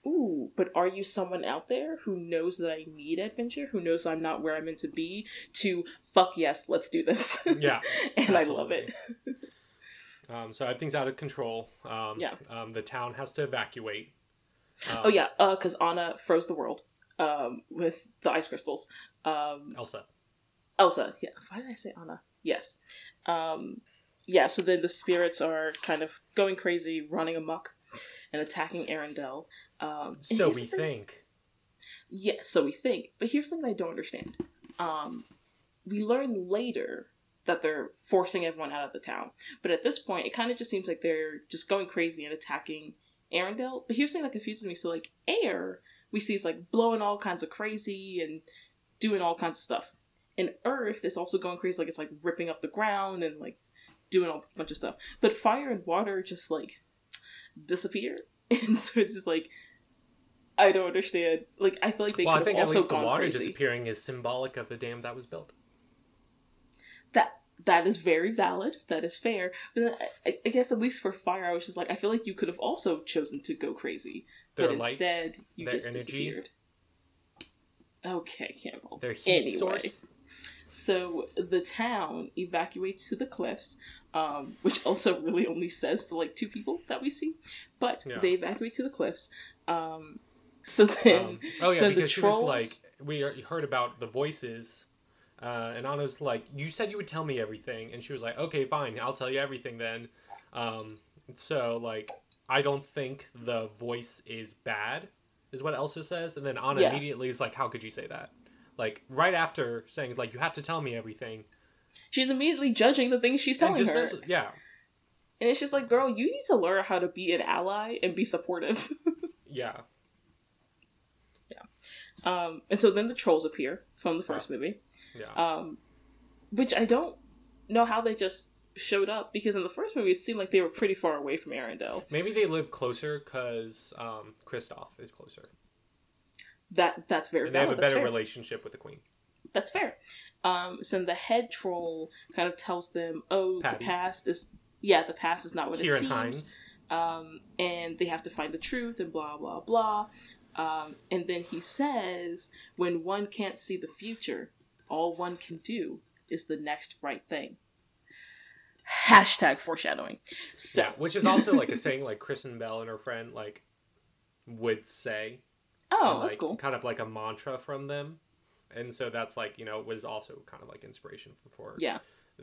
ooh, but are you someone out there who knows that I need adventure, who knows I'm not where I'm meant to be, to fuck yes, let's do this. Yeah. and I love it. Um, so everything's out of control. Um, Yeah. Um, the town has to evacuate. Um, Oh yeah, because Anna froze the world um, with the ice crystals. Um, Elsa. Elsa, yeah. Why did I say Anna? Yes. Um, yeah, so then the spirits are kind of going crazy, running amok, and attacking Arendelle. Um, and So we think. Yes, so we think. But here's something I don't understand. Um, we learn later that they're forcing everyone out of the town. But at this point, it kind of just seems like they're just going crazy and attacking Arendelle. But here's something that confuses me. So, like, Air, we see is like blowing all kinds of crazy and doing all kinds of stuff. And Earth is also going crazy, like it's like ripping up the ground and like doing a bunch of stuff. But fire and water just like disappear. And so it's just like I don't understand. Like I feel like they Well, I think have at also least the water crazy. disappearing is symbolic of the dam that was built. That that is very valid. That is fair. But I, I guess at least for fire, I was just like, I feel like you could have also chosen to go crazy, Their but light, instead you just energy, disappeared. Okay, Campbell. their heat Anyway. source. So the town evacuates to the cliffs, um, which also really only says to like two people that we see, but Yeah. they evacuate to the cliffs. Um, so then, Um, oh yeah, so the because she was like, we heard about the voices, uh, and Anna's like, you said you would tell me everything, and she was like, okay, fine, I'll tell you everything then. Um, so like, I don't think the voice is bad, is what Elsa says, and then Anna Yeah. immediately is like, how could you say that? Like right after saying like, you have to tell me everything, she's immediately judging the things she's telling her, yeah, and it's just like, girl, you need to learn how to be an ally and be supportive. yeah, um, and so then the trolls appear from the first movie. yeah. um, which I don't know how they just showed up because in the first movie it seemed like they were pretty far away from Arendelle. Maybe they live closer because um, Kristoff is closer. That that's very And they have a better relationship with the queen. That's fair. Um, so the head troll kind of tells them, "Oh, Pabbie. the past is yeah, the past is not what it seems." Um, and they have to find the truth and blah blah blah. Um, and then he says, "When one can't see the future, all one can do is the next right thing." Hashtag foreshadowing. So Yeah, which is also like a saying like Kristen Bell and her friend like would say. Oh, and, that's like, cool. Kind of like a mantra from them. And so that's like, you know, was also kind of like inspiration for Yeah.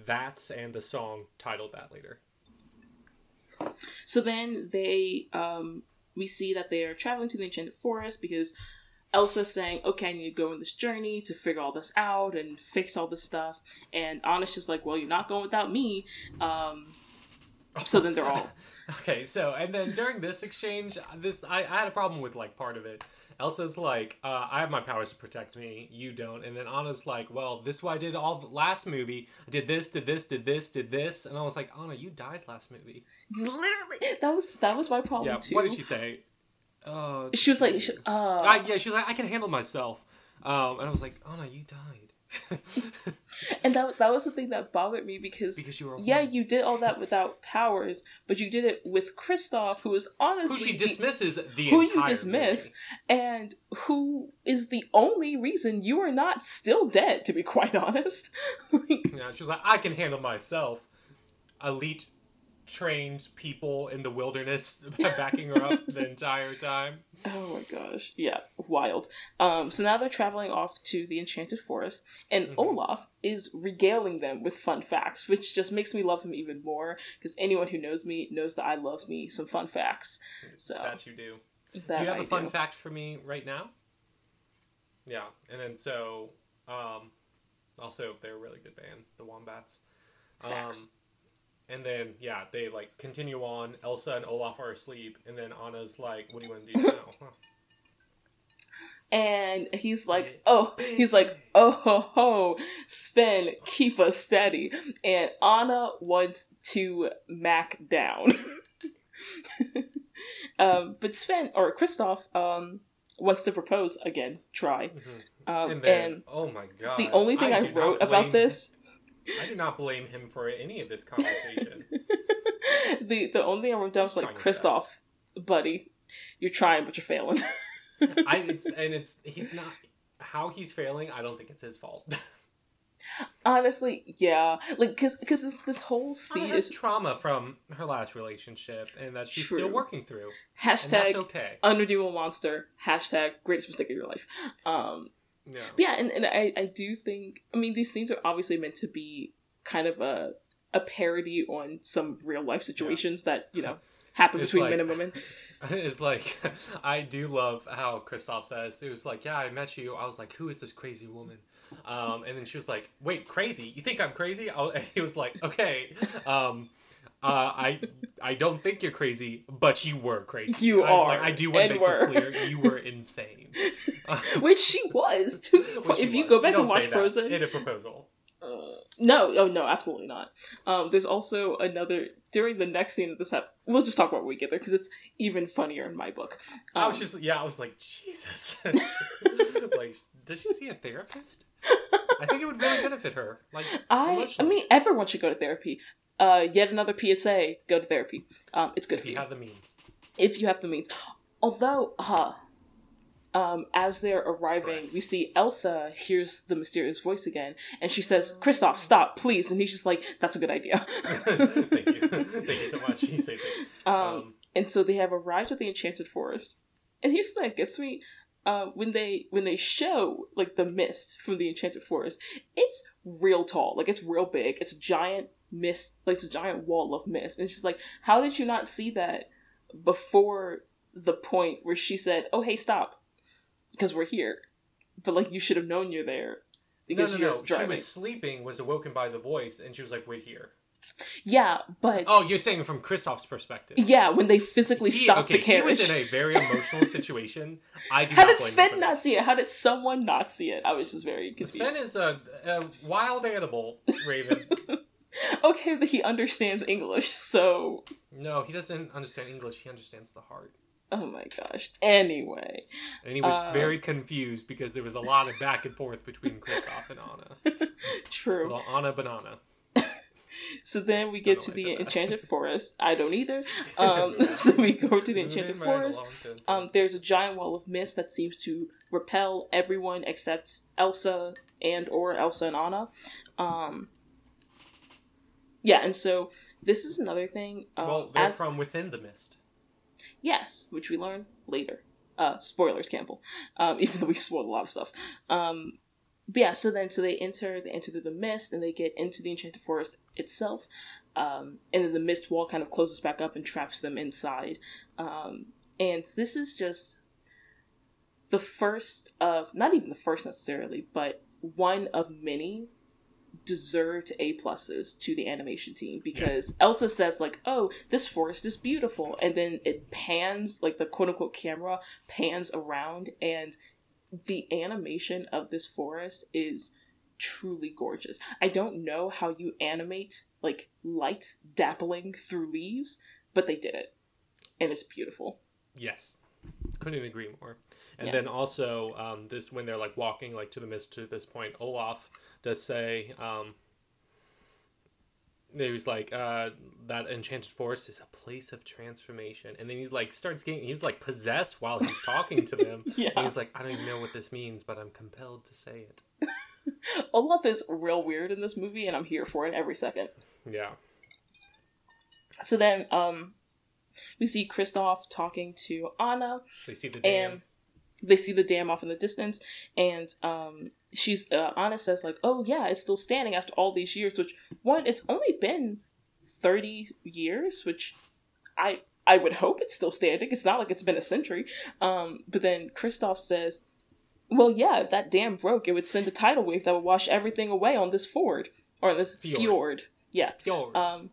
That's and the song titled that later. So then they, um, we see that they are traveling to the Enchanted Forest because Elsa's saying, okay, I need to go on this journey to figure all this out and fix all this stuff. And Anna's just like, well, you're not going without me. Um, so then they're all, Okay, so and then during this exchange, this I, I had a problem with like part of it. Elsa's like, uh, I have my powers to protect me, you don't. And then Anna's like, well, this is what I did all the last movie. I did this, did this, did this, did this. And I was like, Anna, you died last movie. literally, that was, that was my problem Yeah, too. what did she say? Uh, She was like, she, uh, I, yeah, she was like, I can handle myself. Um, and I was like, Anna, you died. and that, that was the thing that bothered me because, because you yeah, you did all that without powers, but you did it with Kristoff, who is honestly who she dismisses the who you dismiss movie. and who is the only reason you are not still dead to be quite honest Like, Yeah, she was like, I can handle myself. Elite trained people in the wilderness backing her up the entire time. oh my gosh yeah wild um so now they're traveling off to the enchanted forest and Mhm. olaf is regaling them with fun facts which just makes me love him even more because anyone who knows me knows that i love me some fun facts so That you do. that do you have I a fun do. fact for me right now? Yeah, and then so, um, also they're a really good band, the Wombats. Facts. Um, and then yeah, they like continue on. Elsa and Olaf are asleep, and then Anna's like, "What do you want to do now?" Huh. and he's like, oh, he's like, oh ho ho, Sven, keep us steady. And Anna wants to mac down. um, but Sven or Kristoff um wants to propose again. Try. Mhm. Um, And then, and oh my god, the only thing I, not wrote about this, I do not blame him for any of this conversation. the the only thing I wrote down was like, Kristoff, buddy, you're trying but you're failing. I it's and it's he's not how he's failing. I don't think it's his fault. Honestly, yeah, like because because this this whole scene is trauma from her last relationship, and that she's still working through, hashtag okay. unredeemable monster hashtag greatest mistake of your life um Yeah. but yeah and, and I, I do think i mean these scenes are obviously meant to be kind of a a parody on some real life situations that you know happen It's between like- men and women It's like I do love how Kristoff says it was like, yeah, I met you. I was like, who is this crazy woman? Um, and then she was like, wait, crazy? You think I'm crazy? I, and he was like, okay. Um, uh, I I don't think you're crazy, but you were crazy. You I, are, Like, I do want to make this clear. You were insane. which she was to Which if you was. go back Don't and watch frozen in a proposal. Uh, no, oh no, absolutely not. Um, there's also another during the next scene of this. Ep- we'll just talk about when we get there because it's even funnier in my book. Um, I was just yeah, I was like Jesus. like, does she see a therapist? I think it would really benefit her. Like, I, I mean, everyone should go to therapy. Uh, yet another PSA: go to therapy. Um, it's good if for you you have the means. if you have the means. Although, uh, um, as they're arriving, Correct. we see Elsa hears the mysterious voice again, and she says, "Kristoff, stop, please!" And he's just like, "That's a good idea." thank you, thank you so much. You say thank. Um, Um, and so they have arrived at the enchanted forest and here's the thing that gets me uh, when they when they show like the mist from the enchanted forest it's real tall like it's real big it's a giant mist like it's a giant wall of mist and she's like how did you not see that before the point where she said oh hey stop because we're here but like you should have known you're there no, because no, you're no. She was sleeping, was awoken by the voice, and she was like, "We're here." yeah but Oh, you're saying from Kristoff's perspective. yeah when they physically He- stopped okay, the carriage He was in a very emotional situation. I do How did Sven not see it? How did someone not see it? I was just very confused. Sven is a, a wild animal, Raven. okay, but he understands English, so No, he doesn't understand English. He understands the heart. oh my gosh. Anyway, And he was very confused because there was a lot of back and forth between Kristoff and Anna. true. Well, Anna Banana. So then we get to the enchanted forest. I don't either. Um, so we go to the enchanted forest. Um, there's a giant wall of mist that seems to repel everyone except Elsa and or Elsa and Anna. Um, yeah, and so this is another thing. Um, well, they're as, from within the mist. yes, which we learn later. Uh, spoilers, Campbell. Um, even though we've spoiled a lot of stuff. Um, but yeah, so then so they enter, they enter through the mist, and they get into the enchanted forest itself. Um, and then the mist wall kind of closes back up and traps them inside. Um, and this is just the first of not even the first necessarily, but one of many deserved A pluses to the animation team because Elsa says like, "Oh, this forest is beautiful," and then it pans like the quote unquote camera pans around, and the animation of this forest is truly gorgeous. I don't know how you animate like light dappling through leaves, but they did it, and it's beautiful. Yes, couldn't agree more. And Yeah. then also, um, this when they're like walking like to the mist to this point, Olaf does say, um, he was like, uh, that enchanted forest is a place of transformation, and then he like starts getting, he's like possessed while he's talking to them. Yeah. And he's like, I don't even know what this means, but I'm compelled to say it. Olaf is real weird in this movie, and I'm here for it every second. Yeah. So then, um, we see Kristoff talking to Anna, They see the dam. and they see the dam off in the distance, and um, she's uh, Anna says like, "Oh yeah, it's still standing after all these years." Which one? It's only been thirty years, which I I would hope it's still standing. It's not like it's been a century. Um, but then Kristoff says, "Well, yeah, if that dam broke, it would send a tidal wave that would wash everything away on this ford or this Fjord. fjord. Yeah, Yo, um,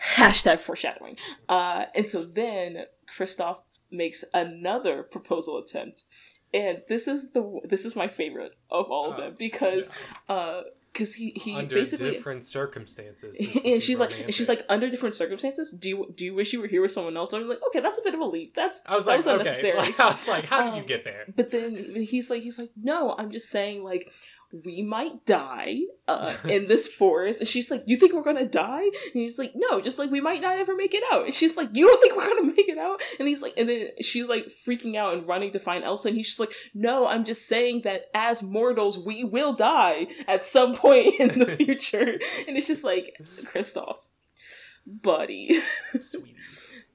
hashtag foreshadowing. Uh, and so then Kristoff makes another proposal attempt, and this is the this is my favorite of all of Oh, them because uh, because he he under basically. different circumstances. and she's like, and she's like, under different circumstances, do you do you wish you were here with someone else? I'm like, okay, that's a bit of a leap. That's I was that like, was okay. unnecessary. Like, I was like, how did you Um, get there? But then he's like, he's like, no, I'm just saying, like, we might die uh, in this forest. And she's like, you think we're gonna die? And he's like, no, just like we might not ever make it out. And she's like, you don't think we're gonna make it out? And he's like, and then she's like freaking out and running to find Elsa. And he's just like, no, I'm just saying that as mortals, we will die at some point in the future. and it's just like, Kristoff, buddy, Sweetie.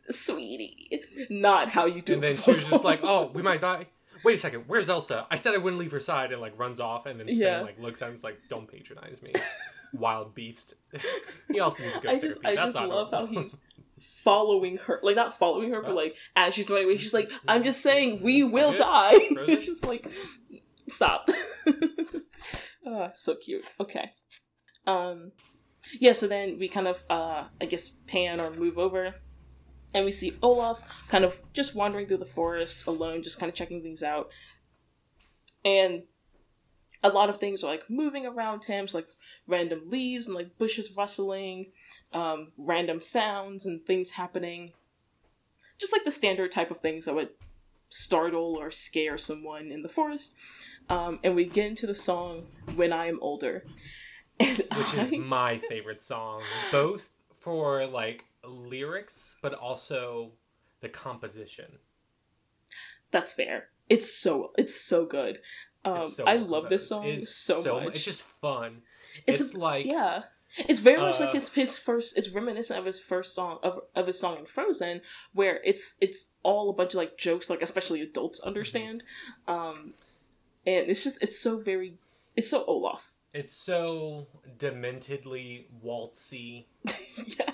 sweetie, not how you do. and then she was just like, "Oh, we might die." Wait a second, where's Elsa? I said I wouldn't leave her side, and like runs off, and then Sven Yeah. like looks at him, and is like, "Don't patronize me, wild beast." he also needs to go I just- therapy. I That's just love how he's following her like not following her but like as she's going away she's like i'm just saying we will die. It's just like stop. Ah, so cute. Okay. Um yeah so then we kind of uh i guess pan or move over and we see olaf kind of just wandering through the forest alone just kind of checking things out and a lot of things are like moving around him so like random leaves and like bushes rustling um, random sounds and things happening. Just like the standard type of things that would startle or scare someone in the forest. Um, and we get into the song When I Am Older. And which is my favorite song, both for like lyrics, but also the composition. that's fair. It's so it's so good. Um, so I love this song It's so, much. It's just fun. It's It's, a- like yeah. It's very much like Uh, his his first. It's reminiscent of his first song of of his song in Frozen, where it's it's all a bunch of like jokes, like especially adults understand, um, and it's just it's so very it's so Olaf. it's so dementedly waltzy. yes,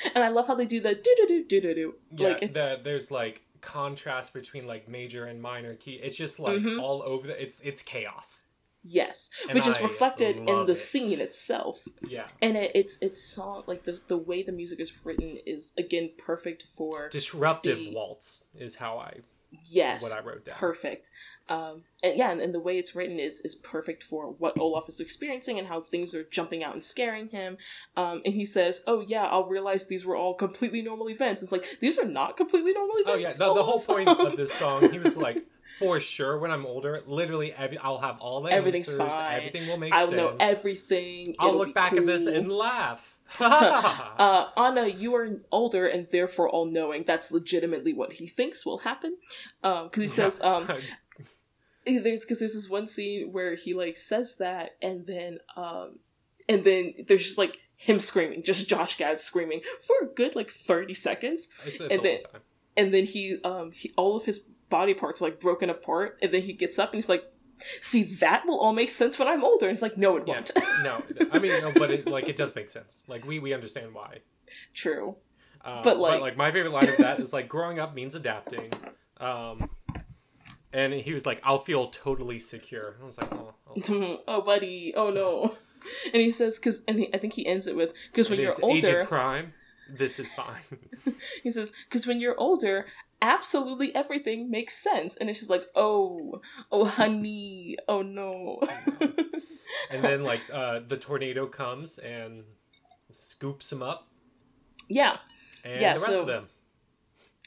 and I love how they do the do do do do do do. Yeah, Like it's the, there's like contrast between like major and minor key. It's just like Mhm. all over. The, it's it's chaos. yes, And which is I reflected in the it. scene itself. Yeah, And it, it's it's song like the the way the music is written is again perfect for disruptive The- waltz is how I Yes, what I wrote down. perfect. Um, and yeah, and, and the way it's written is is perfect for what Olaf is experiencing and how things are jumping out and scaring him. Um, and he says, "Oh yeah, I'll realize these were all completely normal events." It's like these are not completely normal events Oh yeah, the, the whole point of this song, he was like, for sure, when I'm older, literally, every, I'll have all the Everything's answers. fine. Everything will make sense. I'll know everything. I'll It'll look back at this and laugh. uh, Anna, you are older and therefore all knowing. That's legitimately what he thinks will happen. Because he says, um, there's because there's this one scene where he like says that, and then um, and then there's just like him screaming, just Josh Gad screaming for a good like thirty seconds, it's, it's and then- time. and then he um he all of his body parts are like broken apart, and then he gets up and he's like. See, that will all make sense when I'm older. And it's like, no, it Yeah, won't. no, I mean, no, but it, like it does make sense. Like we we understand why. True. Uh, But, like- my favorite line of that is like growing up means adapting. Um, and he was like, "I'll feel totally secure." I was like, "Oh, oh. oh, buddy. Oh, no. And he says, because, and he, I think he ends it with, because when It you're older, Agent Prime. This is fine." he says, because when you're older, absolutely everything makes sense. And it's just like, oh, oh, honey, oh, no. and then like uh, the tornado comes and scoops him up, yeah, and Yeah, the rest so- of them.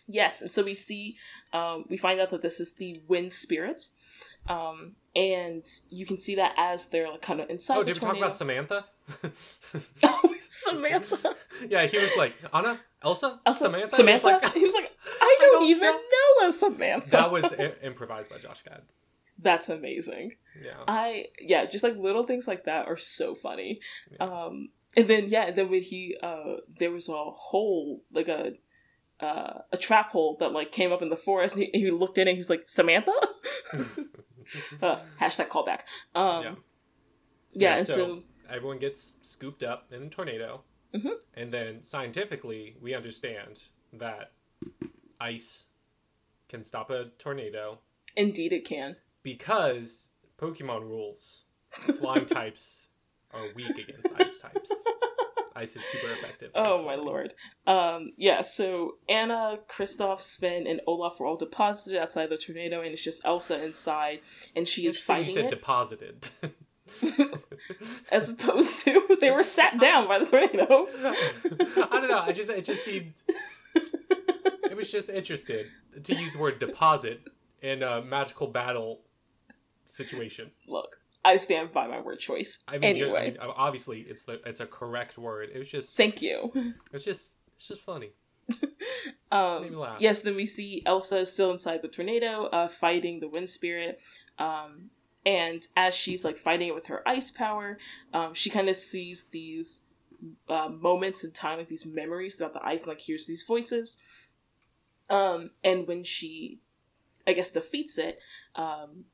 yes. And so we see, um, we find out that this is the wind spirit. Um, and you can see that as they're like kind of inside Oh, did we talk about Samantha? oh, Samantha. yeah, he was like Anna, Elsa, Also, Samantha. Samantha. He was like, he was like, I don't, don't even know. know. a Samantha. that was I- improvised by Josh Gad. That's amazing. Yeah. I yeah, just like little things like that are so funny. Um and then yeah, and then when he uh there was a hole like a uh, a trap hole that like came up in the forest and he, he looked in and he was like Samantha uh, hashtag callback um Yeah. yeah, and so, everyone gets scooped up in a tornado, Mhm. and then scientifically we understand that ice can stop a tornado indeed it can because Pokemon rules. Flying types are weak against ice types. Ice is super effective. oh my lord um yeah so Anna Kristoff Sven and Olaf were all deposited outside the tornado and it's just Elsa inside and she is fighting you said it deposited. as opposed to they were sat down by the tornado I don't know. I just it just seemed it was just interested to use the word deposit in a magical battle situation. look I stand by my word choice. I mean, anyway, I mean, obviously it's the it's a correct word. It was just thank you. it's just it's just funny. Made Um, me laugh. yes, then we see Elsa still inside the tornado, uh, fighting the wind spirit. Um, and as she's like fighting it with her ice power, um, she kind of sees these uh, moments in time, like these memories throughout the ice, and like hears these voices. Um, and when she, I guess, defeats it, um,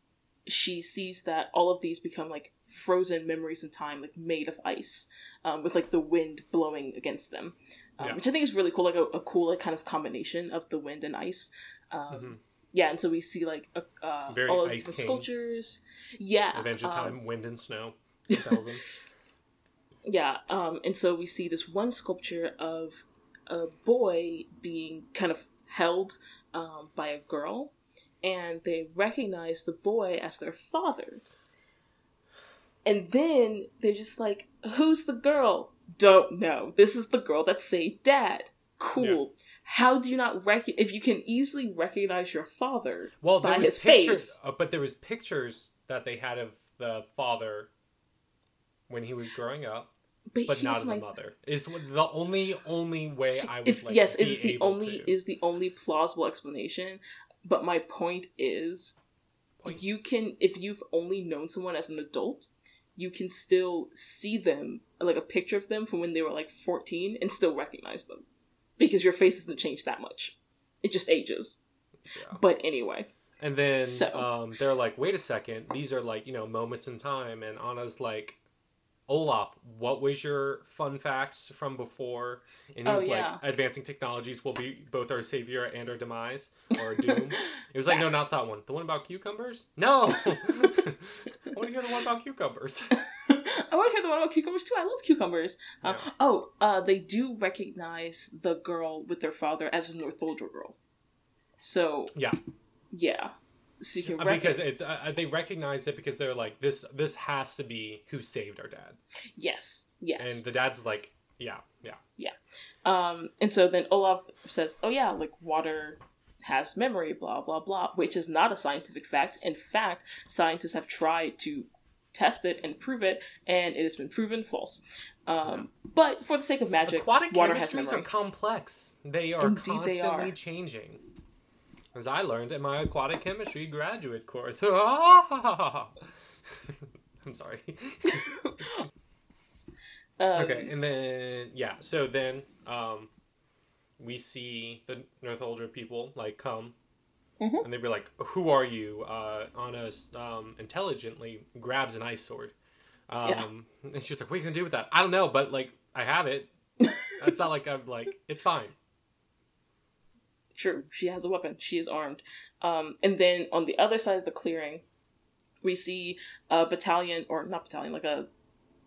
she sees that all of these become like frozen memories in time, like made of ice, um, with like the wind blowing against them, um, Yeah. which I think is really cool, like a, a cool like kind of combination of the wind and ice. Um, Mhm. Yeah, and so we see like a, uh, Very all of Ice the King. sculptures. Yeah, Adventure um, Time, Wind and Snow. Yeah, um, and so we see this one sculpture of a boy being kind of held um, by a girl, and they recognize the boy as their father. And then they're just like, "Who's the girl? Don't know. This is the girl that saved Dad. Cool. How do you not rec? If you can easily recognize your father Well, by there was his pictures, face, uh, but there was pictures that they had of the father when he was growing up, but, but not of my the mother. Is the only only way I would. it's like, yes it is the only to. is the only plausible explanation but my point is Point. you can if you've only known someone as an adult you can still see them like a picture of them from when they were like 14 and still recognize them because your face doesn't change that much it just ages Yeah. but anyway And then So- um, they're like, wait a second, these are like, you know, moments in time. And Anna's like, Olaf, what was your fun facts from before? And he Oh, was yeah. like, advancing technologies will be both our savior and our demise or our doom. it was like, no, not that one. The one about cucumbers? No! I want to hear the one about cucumbers. I want to hear the one about cucumbers too. I love cucumbers. Uh, Yeah. Oh, uh, they do recognize the girl with their father as a Northuldra girl. So Yeah. Yeah. So you can Uh, rec- because it, uh, they recognize it because they're like this. This has to be who saved our dad, yes, yes. and the dad's like, yeah, yeah, yeah, Um, and so then Olaf says, "Oh yeah, like water has memory, blah blah blah," which is not a scientific fact. In fact, scientists have tried to test it and prove it, and it has been proven false. Um, but for the sake of magic, Aquatic water has chemistries memory. are complex. They are Indeed they are. changing. As I learned in my aquatic chemistry graduate course. I'm sorry. Um, okay, and then yeah, so then um, we see the Northuldra people like come, Mhm. and they'd be like, "Who are you?" Uh, Anna um, intelligently grabs an ice sword. Um, And she's like, "What are you gonna do with that?" I don't know, but like, I have it. it's not like I'm like, it's fine. True, she has a weapon. She is armed. Um, and then on the other side of the clearing, we see a battalion, or not battalion, like a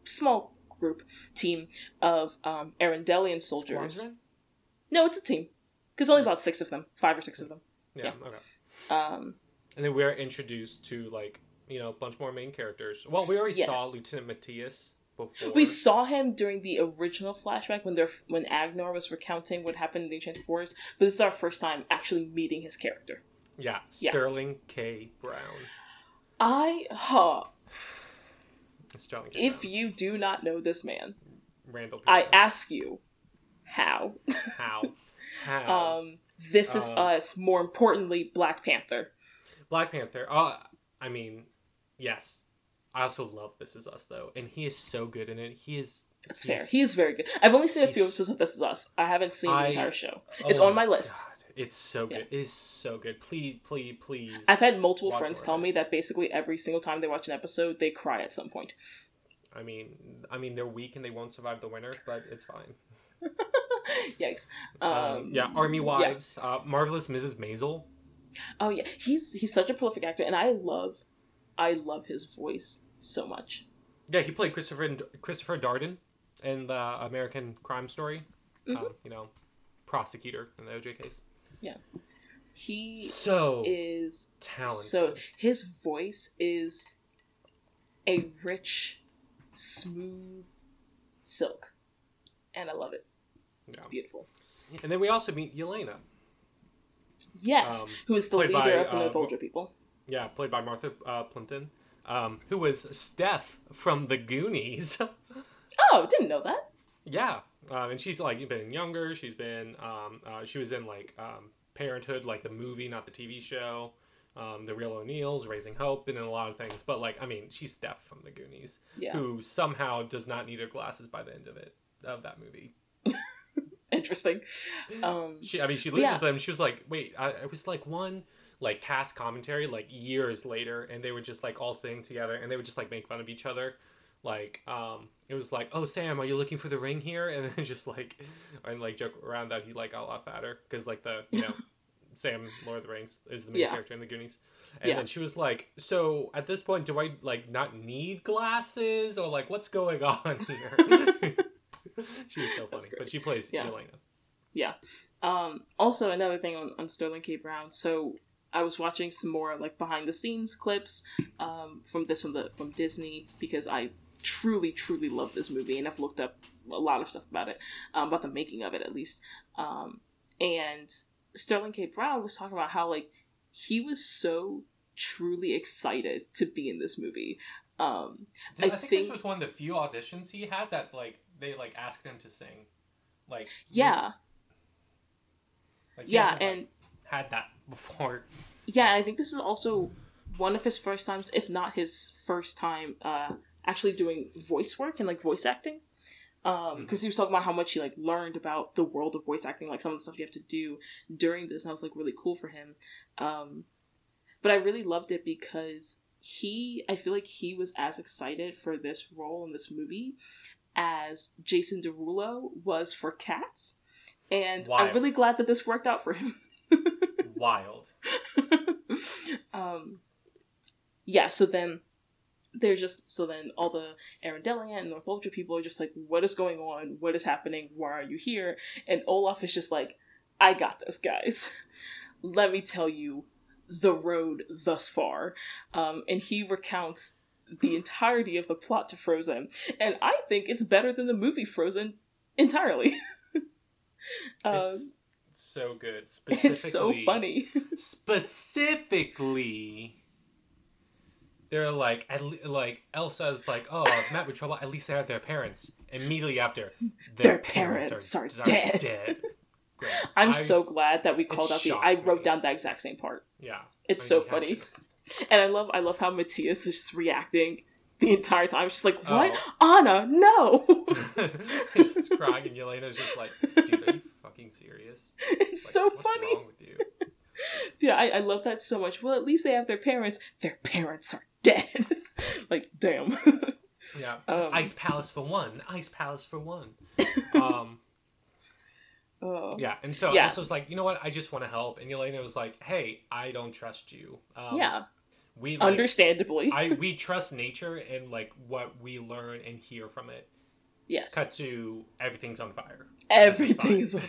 small group team of um, Arendelian soldiers. Squadron? No, it's a team. Because only about six of them, five or six of them. Yeah, Yeah. okay. Um, And then we're introduced to like you know a bunch more main characters. Well, we already saw Lieutenant Mattias before. we saw him during the original flashback when they're when Agnar was recounting what happened in the Enchanted Forest, but this is our first time actually meeting his character. yeah, Yeah. Sterling K. Brown. I, huh, Sterling K. if Brown. you do not know this man, Randall. I ask you, how? how how Um, this is Um, us. More importantly, Black Panther. Black Panther. Uh, I mean, yes. I also love This Is Us though, and he is so good in it. He is. That's fair. He is very good. I've only seen a few episodes of This Is Us. I haven't seen I- the entire show. It's oh on my list. God, it's so good. Yeah. It is so good. Please, please, please. I've had multiple friends tell me that basically every single time they watch an episode, they cry at some point. I mean, I mean, they're weak and they won't survive the winter, but it's fine. Yikes. Um, Um, yeah, Army Wives, uh, Marvelous Mrs. Maisel. Oh yeah, he's he's such a prolific actor, and I love, I love his voice so much. Yeah, he played Christopher Christopher Darden in the American Crime Story. Mhm. Um, you know, prosecutor in the OJ case. Yeah, he So is talented. so his voice is a rich, smooth silk, and I love it. Yeah. It's beautiful. And then we also meet Yelana. Yes, Um, who is the leader by, of the uh, Northuldra people. Yeah, played by Martha uh, Plimpton, um, who was Steph from The Goonies. Oh, didn't know that. yeah, um, and she's like been younger. She's been um, uh, she was in like um, Parenthood, like the movie, not the TV show. Um, the Real O'Neals, Raising Hope, and in a lot of things. But like, I mean, she's Steph from The Goonies, Yeah, who somehow does not need her glasses by the end of it of that movie. Interesting. Um, She, I mean, she loses yeah. them. She was like, wait, I, it was like one like cast commentary like years later, and they were just like all sitting together, and they would just like make fun of each other. Like, um, it was like, oh Sam, are you looking for the ring here? And then just like, and like joke around that he like got a lot fatter because like the you know. Sam, Lord of the Rings, is the main Yeah. character in the Goonies, and Yeah. then she was like, "So at this point, do I like not need glasses, or like what's going on here?" she was so funny, but she plays Yeah. Elena. Um, also, another thing on, on Sterling K. Brown. So I was watching some more like behind the scenes clips um, from this from the from Disney because I truly truly love this movie and I've looked up a lot of stuff about it, um, about the making of it at least. Um, and Sterling K. Brown was talking about how like he was so truly excited to be in this movie. Um, I, I think, think- this was one of the few auditions he had that like they like asked him to sing, like yeah, like, yeah, hasn't, like, and had that before. Yeah, I think this is also one of his first times, if not his first time, uh, actually doing voice work and like voice acting. Um, because he was talking about how much he like learned about the world of voice acting, like some of the stuff you have to do during this, and that was like really cool for him. Um, but I really loved it because he, I feel like he was as excited for this role in this movie as Jason Derulo was for Cats, and I'm really glad that this worked out for him. Wild. um, yeah, so then they're just so then all the Arendelian and Northuldra people are just like, what is going on? What is happening? Why are you here? And Olaf is just like, I got this, guys. Let me tell you the road thus far. Um, and he recounts the entirety of the plot to Frozen. And I think it's better than the movie Frozen entirely. um, It's so good. Specifically, it's so funny. Specifically, they're like, at le- like Elsa's like, oh, I've met with trouble. At least they have their parents. Immediately after, Their parents are dead. Great. I'm I so glad that we called out the. I me. wrote down that exact same part. Yeah, It's I so mean, have funny. And I love I love how Mattias is just reacting the entire time. She's like, "What, Oh. Anna? No!" She's crying, and Yelana's just like, dude, are you fucking serious? it's Like, so what's funny. wrong with you? Yeah, I, I love that so much. Well, at least they have their parents. Their parents are dead. like, damn. Yeah. Um, Ice Palace for one. Ice Palace for one. Um, Oh. yeah, and so Yeah. Elsa's like, you know what? I just want to help. And Yelana was like, hey, I don't trust you. Um, yeah, We like, understandably. I we trust nature and like what we learn and hear from it. yes. Cut to everything's on fire. Everything is on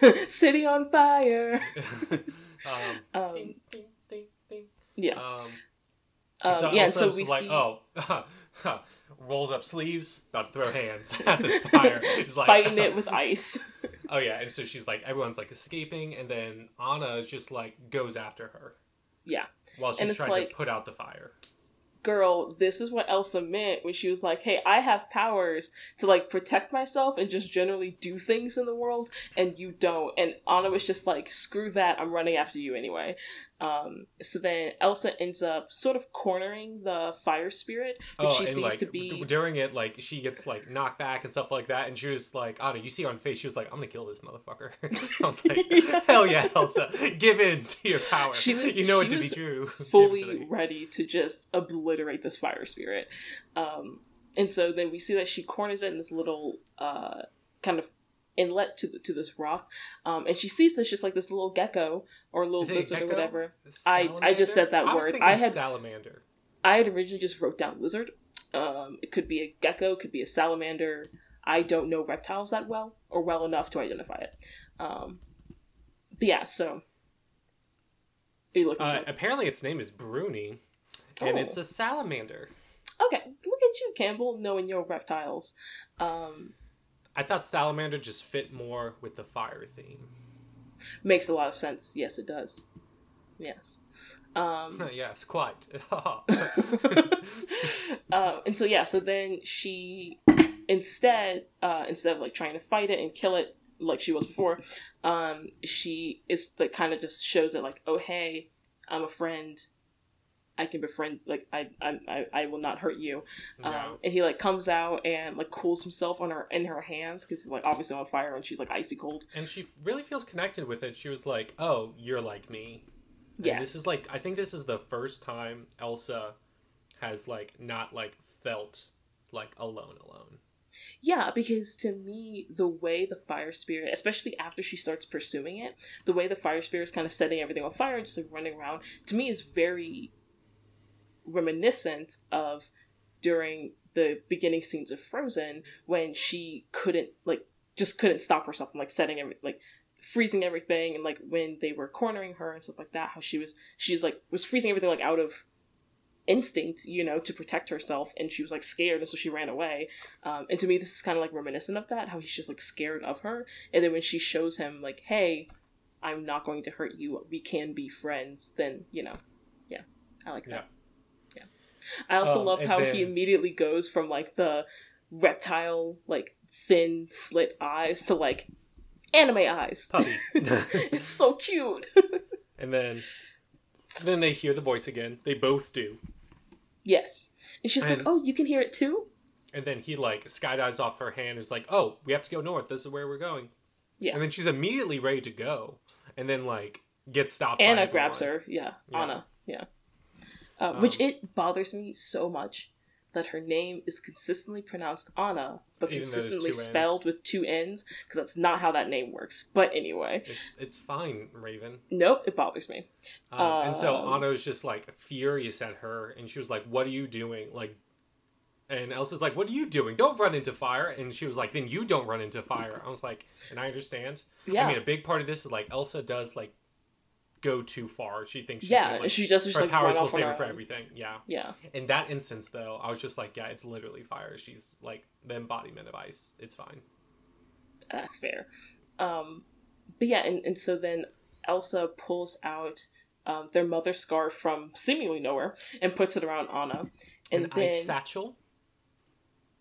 fire. City on fire. um, Um, ding, ding, ding, ding. yeah. Um, Um, so yeah, and so Elsa's we like, see oh, rolls up sleeves, about to throw hands at this fire. She's like, fighting it with ice. Oh yeah, and so she's like, everyone's like escaping, and then Anna just like goes after her yeah. While And she's it's trying like- to put out the fire. girl, this is what Elsa meant when she was like, "Hey, I have powers to like protect myself and just generally do things in the world, and you don't." And Anna was just like, "Screw that! I'm running after you anyway." Um, so then Elsa ends up sort of cornering the fire spirit, which she Oh, and seems like to be. during it, like she gets like knocked back and stuff like that, and she was like, Anna, you see her on face, she was like, I'm gonna kill this motherfucker. I was like, Yeah. hell yeah, Elsa, give in to your power. She was, you know she it to be true. It to fully ready to just obliterate this fire spirit. Um, and so then we see that she corners it in this little uh, kind of inlet to the, to this rock, um, and she sees this just like this little gecko or little Is it a lizard or whatever. I- I just said that I word. I had- salamander. I had originally just wrote down lizard. Um, it could be a gecko, could be a salamander. I don't know reptiles that well or well enough to identify it. Um, but yeah, so? Uh, apparently, its name is Bruni, and Oh. it's a salamander. Okay, look at you, Campbell, knowing your reptiles. Um, I thought salamander just fit more with the fire theme. makes a lot of sense. Yes, it does. Yes. Um, yes, quite. uh, and so yeah, so then she instead uh, instead of like trying to fight it and kill it like she was before, um, she is like kind of just shows it like, oh hey, I'm a friend. I can befriend like I I I, will not hurt you. Yeah. Um, and he like comes out and like cools himself on her in her hands because he's like obviously on fire and she's like icy cold. and she really feels connected with it. She was like, "Oh, you're like me." And Yes. this is like I think this is the first time Elsa has like not like felt like alone alone. Yeah, because to me, the way the fire spirit, especially after she starts pursuing it, the way the fire spirit is kind of setting everything on fire and just like running around, to me is very reminiscent of during the beginning scenes of Frozen when she couldn't like just couldn't stop herself from like setting every like freezing everything and like when they were cornering her and stuff like that how she was she's like was freezing everything like out of instinct you know to protect herself and she was like scared and so she ran away. Um, and to me this is kind of like reminiscent of that how he's just like scared of her. And then when she shows him like hey i'm not going to hurt you. We can be friends then you know yeah i like that i also Um, love and how he immediately goes from like the reptile like thin slit eyes to like anime eyes Puppy. it's so cute and then then they hear the voice again. They both do. yes and she's like oh you can hear it too And then he like skydives off her hand. Is like, "Oh, we have to go north. This is where we're going." Yeah. And then she's immediately ready to go, and then like gets stopped. by Anna grabs her. Yeah, Yeah. Anna. Yeah. Uh, which Um, it bothers me so much that her name is consistently pronounced Anna, but Even though there's consistently spelled with two N's because that's not how that name works. But anyway, It's it's fine, Raven. nope, it bothers me. Uh, and so Um, Anna was just like furious at her, and she was like, "What are you doing?" Like, and Elsa's like, "What are you doing? Don't run into fire!" And she was like, "Then you don't run into fire." I was like, and I understand. Yeah, I mean, a big part of this is like Elsa does like go too far. She thinks she yeah, can, like, she just just her like powers will save her her for everything. Yeah. Yeah, In that instance, though, I was just like, yeah, it's literally fire. She's like the embodiment of ice. It's fine. that's fair. Um, but yeah, and, and so then Elsa pulls out um, their mother scarf from seemingly nowhere and puts it around Anna. And An then ice satchel.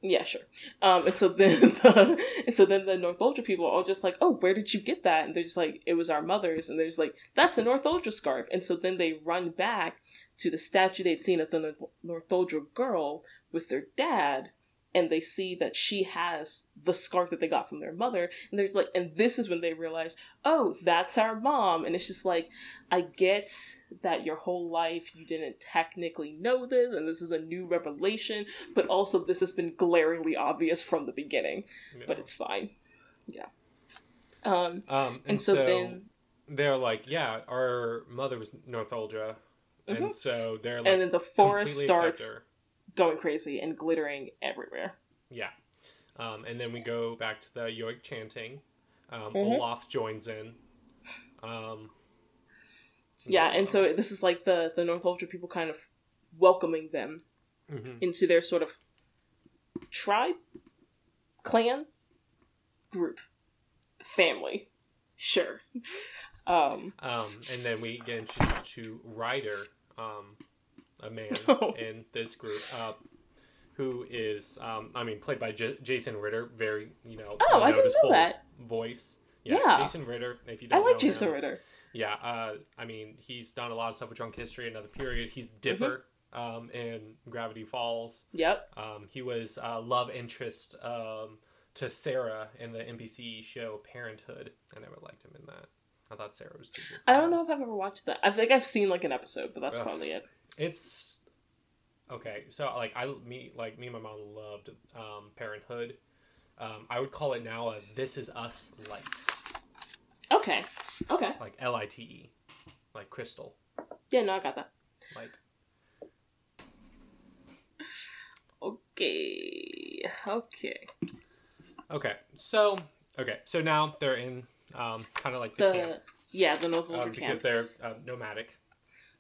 Yeah, sure. Um, and so then the and so then the Northuldra people are all just like, "Oh, where did you get that?" And they're just like, "It was our mother's." And they're just like, "That's a Northuldra scarf." And so then they run back to the statue they'd seen of the Northuldra girl with their dad, and they see that she has the scarf that they got from their mother. And they're like, and this is when they realize, "Oh, that's our mom." And it's just like, I get that your whole life you didn't technically know this, and this is a new revelation but also this has been glaringly obvious from the beginning but it's fine yeah um Um, and, and so, so, then they're like, yeah, our mother was Northuldra, Mhm. and so they're like, and then the forest starts. Going crazy and glittering everywhere Yeah. Um, and then we go back to the yoik chanting. Um, Mhm. Olaf joins in. Um, yeah and so this is like the the Northuldra people kind of welcoming them mhm. into their sort of tribe clan group family sure um Um, and then we get introduced to Ryder, um, a man Oh. in this group, uh, who is, um, I mean, played by J- Jason Ritter. Very, you know, Oh, I didn't know that. voice. Yeah. Jason Ritter. If you don't I like jason him, ritter Yeah, uh, I mean, he's done a lot of stuff with Drunk History, another period. He's Dipper Mm-hmm. um, in Gravity Falls. yep Um, he was uh, love interest um, to Sarah in the NBC show Parenthood. I never liked him in that. I thought Sarah was too good. i don't know if i've ever watched that i think i've seen like an episode but that's Ugh. probably it It's okay. So like I me like me and my mom loved um, Parenthood. Um, I would call it now a This Is Us light, okay okay like L I T E, like crystal yeah no i got that light. Okay. Okay. Okay, so okay, so now they're in um, kind of like the, The camp yeah, the North um, Ultra because they're uh, nomadic.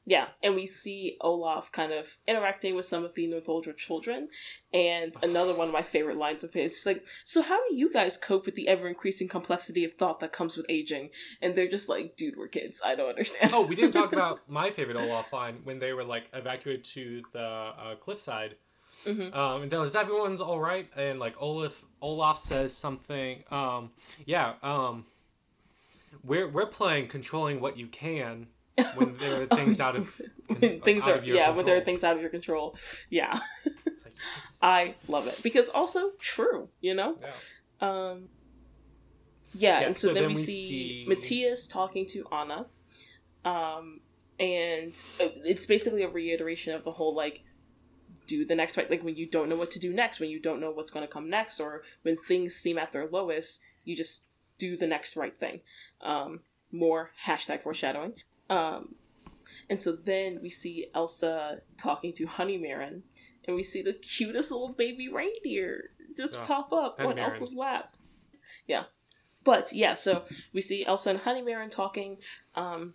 Yeah, and we see Olaf kind of interacting with some of the Northuldra children, and another one of my favorite lines of his. He's like, "So how do you guys cope with the ever increasing complexity of thought that comes with aging?" And they're just like, "Dude, we're kids. I don't understand." Oh, we didn't talk about my favorite Olaf line when they were like evacuated to the uh, cliffside. Mhm. Um, and they're like, "Is everyone's all right?" And like Olaf, Olaf says something. Um, yeah. Um, we're we're playing controlling what you can when there are things out of When things out are of your yeah, when there are control. things out of your control. Yeah, like, yes. I love it because also true. You know. Yeah. Um, yeah, Yeah, and so, so then, then we, we see, see- Mattias talking to Anna, um, and uh, it's basically a reiteration of the whole like do the next right like when you don't know what to do next when you don't know what's going to come next or when things seem at their lowest you just do the next right thing um more hashtag foreshadowing um and so then we see elsa talking to Honeymaren, and we see the cutest little baby reindeer just Oh, pop up on Marin. elsa's lap yeah but yeah so we see elsa and Honeymaren talking um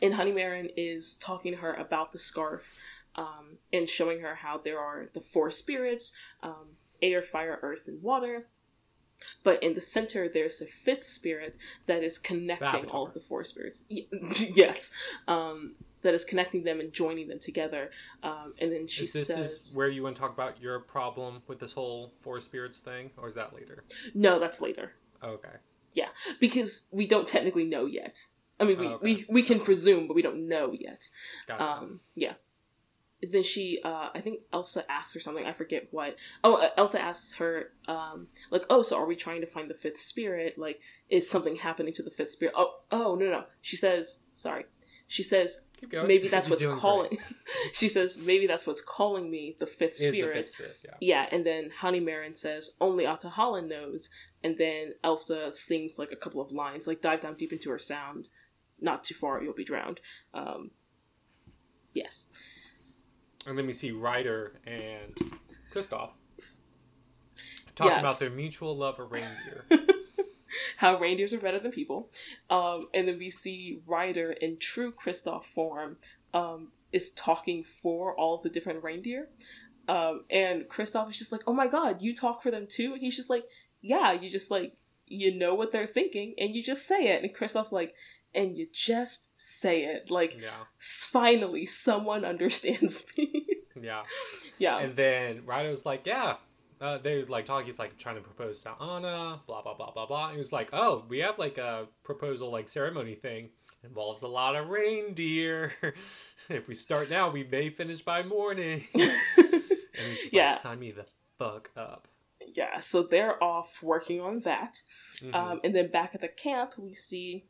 and Honeymaren is talking to her about the scarf um, and showing her how there are the four spirits um, air, fire, earth, and water. But in the center, there's a fifth spirit that is connecting Avatar. all of the four spirits. Yes. Um, that is connecting them and joining them together. Um, and then she Is this says, is where you want to talk about your problem with this whole four spirits thing, or is that later? no, that's later. Okay. Yeah, because we don't technically know yet. I mean, we, Oh, okay. we, we can presume, but we don't know yet. Gotcha. Um, yeah. Then she, uh, I think Elsa asks her something. I forget what. Oh, uh, Elsa asks her, um, like, oh, so are we trying to find the fifth spirit? Like, is something happening to the fifth spirit? Oh, oh, no, no. She says, sorry. She says maybe that's what's calling. she says maybe that's what's calling me the fifth Is the spirit. fifth spirit, yeah. Yeah, and then Honeymaren says only Ahtohallan knows, and then Elsa sings like a couple of lines, like dive down deep into her sound, not too far you'll be drowned. Um, yes. And then we see Ryder and Kristoff talking about their mutual love of reindeer. how reindeers are better than people. Um, and then we see Ryder in true Kristoff form um, is talking for all the different reindeer. Um, and Kristoff is just like, oh my god, you talk for them too? And he's just like, yeah, you just like, you know what they're thinking and you just say it. And Kristoff's like, and you just say it. Like, Yeah. finally, someone understands me. Yeah. yeah. And then Ryder's like, yeah. Uh, they're like talking. He's like trying to propose to Anna. Blah blah blah blah blah. He was like, oh, we have like a proposal like ceremony thing. Involves a lot of reindeer. if we start now, we may finish by morning. and he's Yeah. like, sign me the fuck up. yeah, so they're off working on that. Mhm. Um, and then back at the camp, we see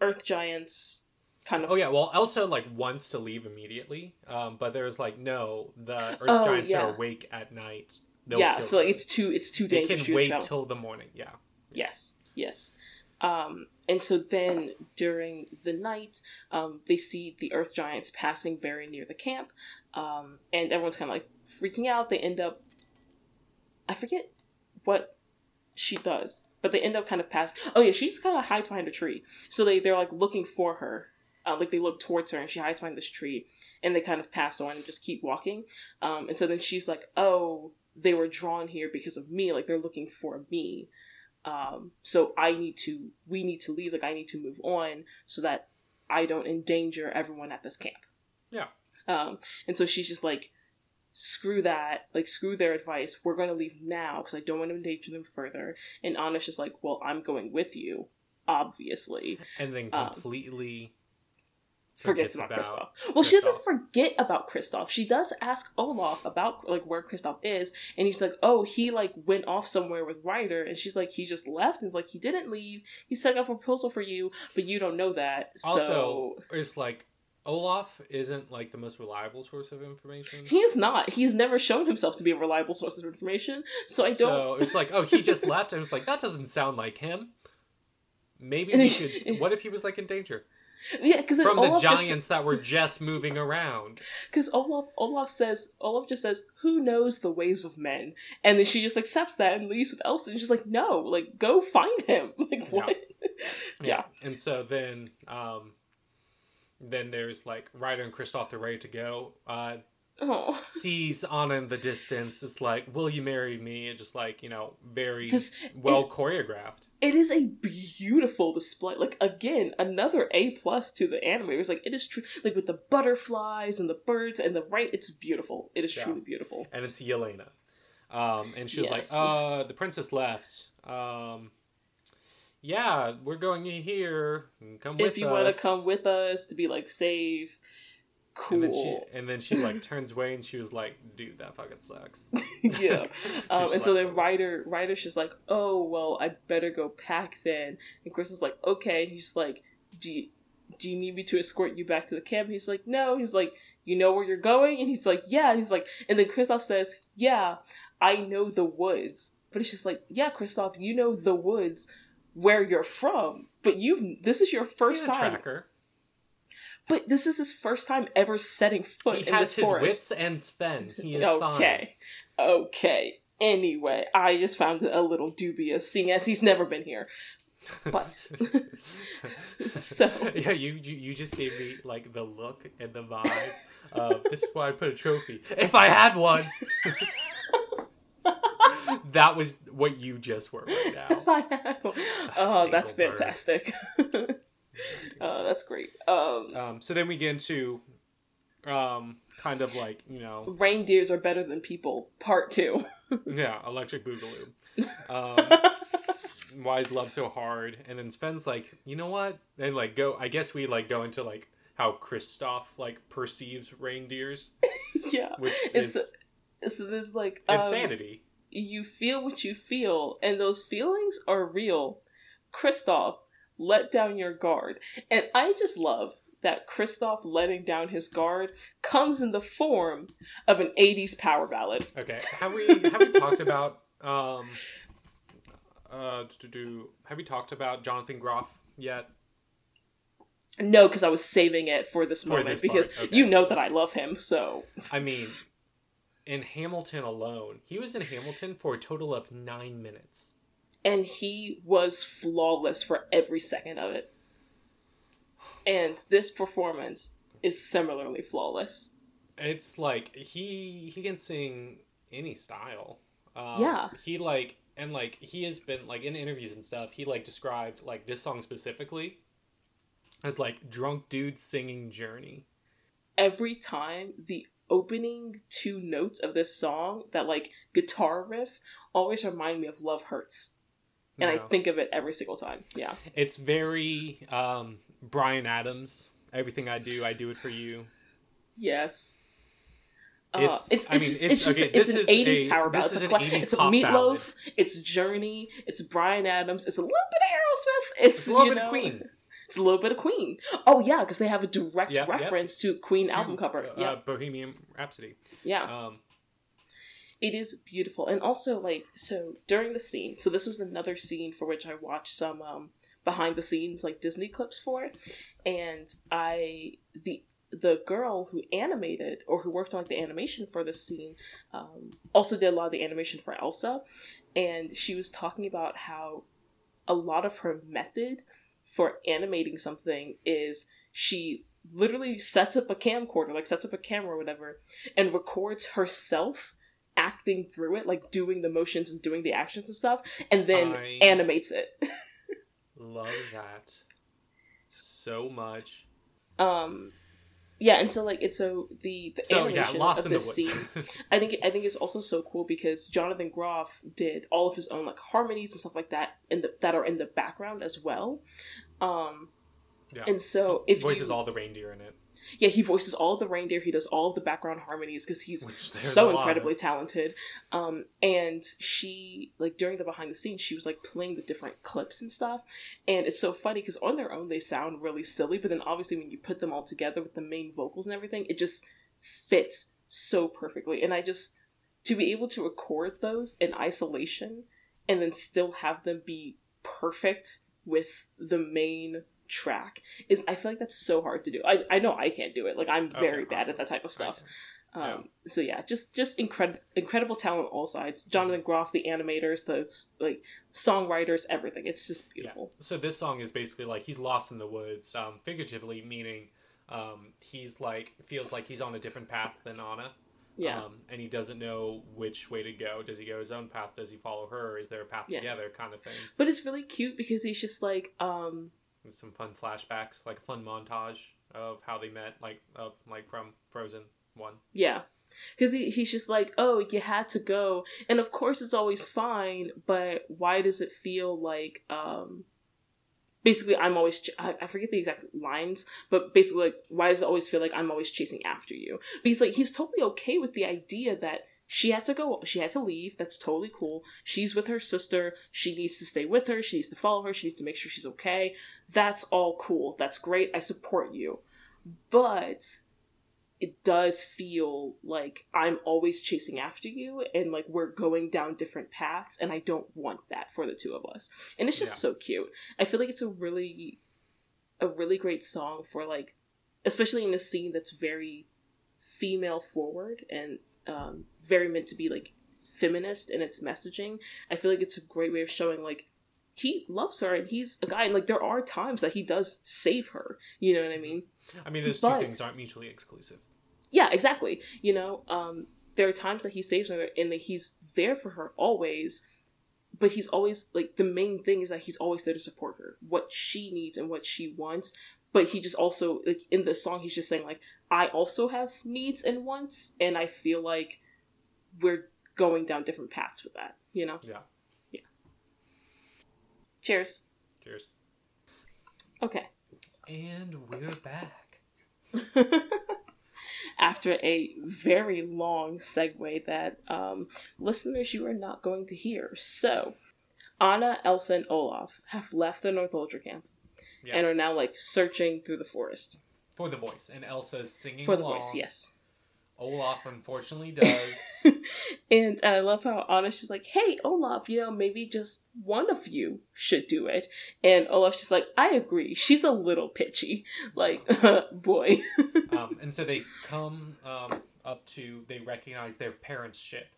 Earth Giants kind of. Oh yeah, well, Elsa like wants to leave immediately, um, but there's like no, the Earth Oh, Giants yeah. are awake at night. They'll yeah, so like it's too it's too dangerous. they can to wait travel. till the morning. Yeah, Yes, yes. Um, and so then during the night, um, they see the Earth Giants passing very near the camp, um, and everyone's kind of like freaking out. They end up, I forget what she does, but they end up kind of pass. Oh yeah, she just kind of hides behind a tree. So they they're like looking for her. Uh, like they look towards her and she hides behind this tree and they kind of pass on and just keep walking um, and so then she's like oh they were drawn here because of me like they're looking for me um, so I need to, we need to leave. Like I need to move on so that I don't endanger everyone at this camp. Yeah. Um, and so she's just like, screw that, like screw their advice. We're gonna leave now because I don't want to endanger them further. And Anna's just like, well, I'm going with you, obviously. and then Um, completely Forgets, Forgets about, about Kristoff. Well, she doesn't forget about Kristoff. She does ask Olaf about like where Kristoff is, and he's like, "Oh, he like went off somewhere with Ryder," and she's like, "He just left." And it's like, "He didn't leave. He set up a proposal for you, but you don't know that." also so it's like Olaf isn't like the most reliable source of information. he is not. He's never shown himself to be a reliable source of information. So I don't. So it's like, oh, he just left. I was like that doesn't sound like him. Maybe we should. What if he was like in danger yeah, because from the Olaf giants that were just moving around? Because Olaf, Olaf says, Olaf just says, "Who knows the ways of men?" And then she just accepts that and leaves with Elsa. And she's like, "No, like go find him." Like what? Yeah. And so then, um, then there's like Ryder and Kristoff. They're ready to go. Uh, Oh, sees Anna in the distance. It's like, will you marry me? And just like you know, very 'Cause well choreographed. it is a beautiful display. Like again, another A plus to the anime. It was like it is true. Like with the butterflies and the birds and the right. It's beautiful. It is Yeah. truly beautiful. and it's Yelana. Um, and she was Yes. like, uh, the princess left. Um, yeah, we're going in here. Come with if you want to come with us to be like safe, cool. And then she and then she like turns away and she was like, dude, that fucking sucks. yeah. Um, and so like, then Ryder Ryder's just like, oh well, I better go pack then. And Crystal's like, okay. He's like, do you, do you need me to escort you back to the camp? And he's like, no. He's like, you know where you're going? And he's like, yeah. And he's like, and then Kristoff says, yeah, I know the woods. But it's just like, yeah, Kristoff, you know the woods where you're from. But you've this is your first He's a time. tracker. But this is his first time ever setting foot He in has this his forest. wits and spend. He is fine. okay. Okay. Anyway, I just found it a little dubious, seeing as he's never been here. But so yeah, you, you you just gave me like the look and the vibe of this is why I put a trophy. If I had one. that was what you just were right now. oh, that's fantastic. uh, that's great. Um, Um, so then we get into um, kind of like, you know, reindeers are better than people. Part two. yeah, Electric Boogaloo. Um, why is love so hard? And then Sven's like, you know what? And like go I guess we like go into like how Kristoff like perceives reindeers, yeah. which It's is so there's like um, insanity. You feel what you feel, and those feelings are real. Kristoff, let down your guard. And I just love that Kristoff letting down his guard comes in the form of an 80s power ballad. Okay. Have we have we talked about um uh to do have we talked about Jonathan Groff yet? No, because I was saving it for this For moment this because okay. you know that I love him, so. I mean, in Hamilton alone, he was in Hamilton for a total of nine minutes. and he was flawless for every second of it. And this performance is similarly flawless. It's like he he can sing any style. Um, Yeah. He like and like he has been like in interviews and stuff. He like described like this song specifically as like drunk dude singing Journey. Every time the opening two notes of this song, that like guitar riff, always remind me of Love Hurts. And I think of it every single time. Yeah. It's very um, Bryan Adams. Everything I do, I do it for you. Yes. Uh, It's- it's it's I mean, just, it's- it's just okay, it's an eighties a- power ballad. It's a, cla- it's a Meatloaf. It's Journey. It's Bryan Adams. It's a little bit of Aerosmith. It's, It's a little you bit of Queen. It's a little bit of Queen. Oh yeah, because they have a direct Yep, yep. reference to Queen To, album cover. uh, yeah, Bohemian Rhapsody. yeah. Um, It is beautiful. And also like so during the scene, so this was another scene for which I watched some um behind the scenes like Disney clips for and I the the girl who animated or who worked on like the animation for this scene um, also did a lot of the animation for Elsa and she was talking about how a lot of her method for animating something is she literally sets up a camcorder like sets up a camera or whatever and records herself acting through it, like doing the motions and doing the actions and stuff, and then I- animates it. love that so much. um, yeah, and so like it's so the the So yeah, animation Lost of in this scene. I think I think it's also so cool because Jonathan Groff did all of his own like harmonies and stuff like that in the that are in the background as well. Um, yeah. and so if voices you, all the reindeer in it. Yeah, he voices all of the reindeer. He does all of the background harmonies because he's Which there's a so of. incredibly talented. Um, and she like during the behind the scenes, she was like playing the different clips and stuff. And it's so funny because on their own they sound really silly, but then obviously when you put them all together with the main vocals and everything, it just fits so perfectly. And I just to be able to record those in isolation and then still have them be perfect with the main track is I feel like that's so hard to do. I, I know I can't do it. Like I'm very Okay, bad at that type of stuff. Yeah. Um, So yeah, just just incredible incredible talent on all sides. Jonathan Groff, the animators, the like songwriters, everything. It's just beautiful. So this song is basically like he's lost in the woods, um, figuratively meaning um, he's like feels like he's on a different path than Anna. Yeah, Um, and he doesn't know which way to go. Does he go his own path? Does he follow her? Is there a path Yeah. together? Kind of thing. but it's really cute because he's just like, um, Some fun flashbacks, like a fun montage of how they met, like of like from Frozen One. yeah, because he, he's just like, oh, you had to go, and of course it's always fine, but why does it feel like, um, basically I'm always ch- I, I forget the exact lines, but basically like, why does it always feel like I'm always chasing after you? He's like, he's totally okay with the idea that she had to go she had to leave. That's totally cool. She's with her sister. She needs to stay with her. She needs to follow her. She needs to make sure she's okay. That's all cool. That's great. I support you. But it does feel like i'm always chasing after you and like we're going down different paths and i don't want that for the two of us. And it's just Yeah. so cute. I feel like it's a really a really great song for like especially in a scene that's very female forward and um, very meant to be like feminist in its messaging. I feel like it's a great way of showing like he loves her and he's a guy and like there are times that he does save her. You know what I mean? I mean, those But- two things aren't mutually exclusive. Yeah, exactly. You know, um, there are times that he saves her and that he's there for her always. But he's always like the main thing is that he's always there to support her, what she needs and what she wants. But he just also like in the song he's just saying like I also have needs and wants, and I feel like we're going down different paths with that. You know. Yeah. Yeah. Cheers. Cheers. Okay. And we're back. After a very long segue that um, listeners you are not going to hear. So, Anna, Elsa, and Olaf have left the Northuldra camp Yeah. and are now like searching through the forest For the voice, and Elsa's singing for the along. voice. Yes. Olaf unfortunately does. And I love how Anna's she's like, hey, Olaf, you know, maybe just one of you should do it. And Olaf's just like, I agree. She's a little pitchy. Like, boy. um, and so they come um, up to they recognize their parents' ship.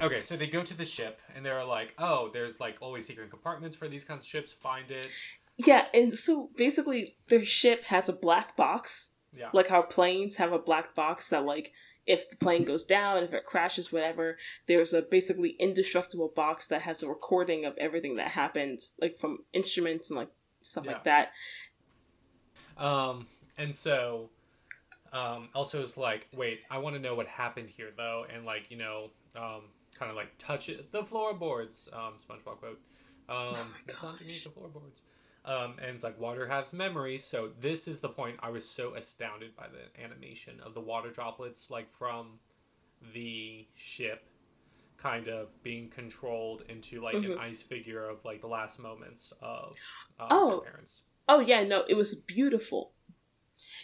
Okay, so they go to the ship and they're like, "Oh, there's like always secret compartments for these kinds of ships. Find it." Yeah, and so basically, their ship has a black box, Yeah. like how planes have a black box that, like, if the plane goes down, if it crashes, whatever, there's a basically indestructible box that has a recording of everything that happened, like from instruments and like stuff Yeah. like that. Um, and so, um, Elsa's like, wait, I want to know what happened here, though, and like, you know, um, kind of like touch it, the floorboards. Um, SpongeBob quote. Um, my it's underneath the floorboards. Um, and it's like water has memory, so this is the point I was so astounded by the animation of the water droplets, like from the ship, kind of being controlled into like an Mhm. ice figure of like the last moments of um, Oh. their parents. Oh yeah, no, it was beautiful.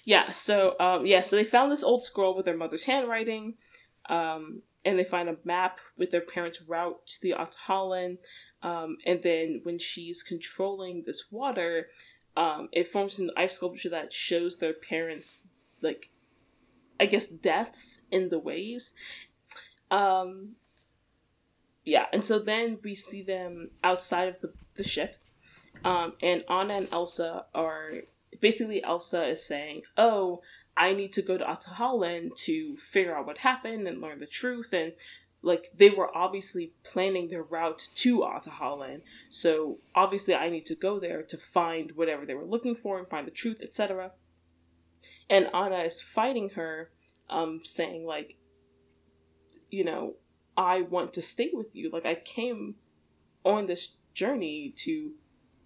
Yeah, so um yeah, so they found this old scroll with their mother's handwriting, um, and they find a map with their parents' route to the Ahtohallan, um, and then when she's controlling this water, um, it forms an ice sculpture that shows their parents like I guess deaths in the waves. Um yeah, and so then we see them outside of the, the ship um, and Anna and Elsa are basically Elsa is saying, "Oh, I need to go to Ahtohallan to figure out what happened and learn the truth." And like they were obviously planning their route to Ahtohallan, so obviously I need to go there to find whatever they were looking for and find the truth, etc. And Anna is fighting her, um, saying like, you know, I want to stay with you. Like I came on this journey to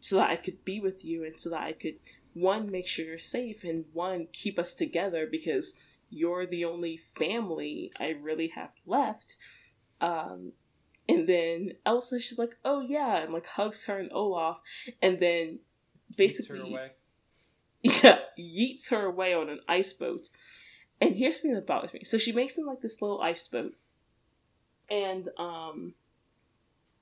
so that I could be with you and so that I could one make sure you're safe and one keep us together because you're the only family I really have left. Um and then Elsa she's like, "Oh yeah," and like hugs her and Olaf and then basically away. yeah, yeets her away on an ice boat. And here's the thing that bothers me. So she makes him like this little ice boat. And um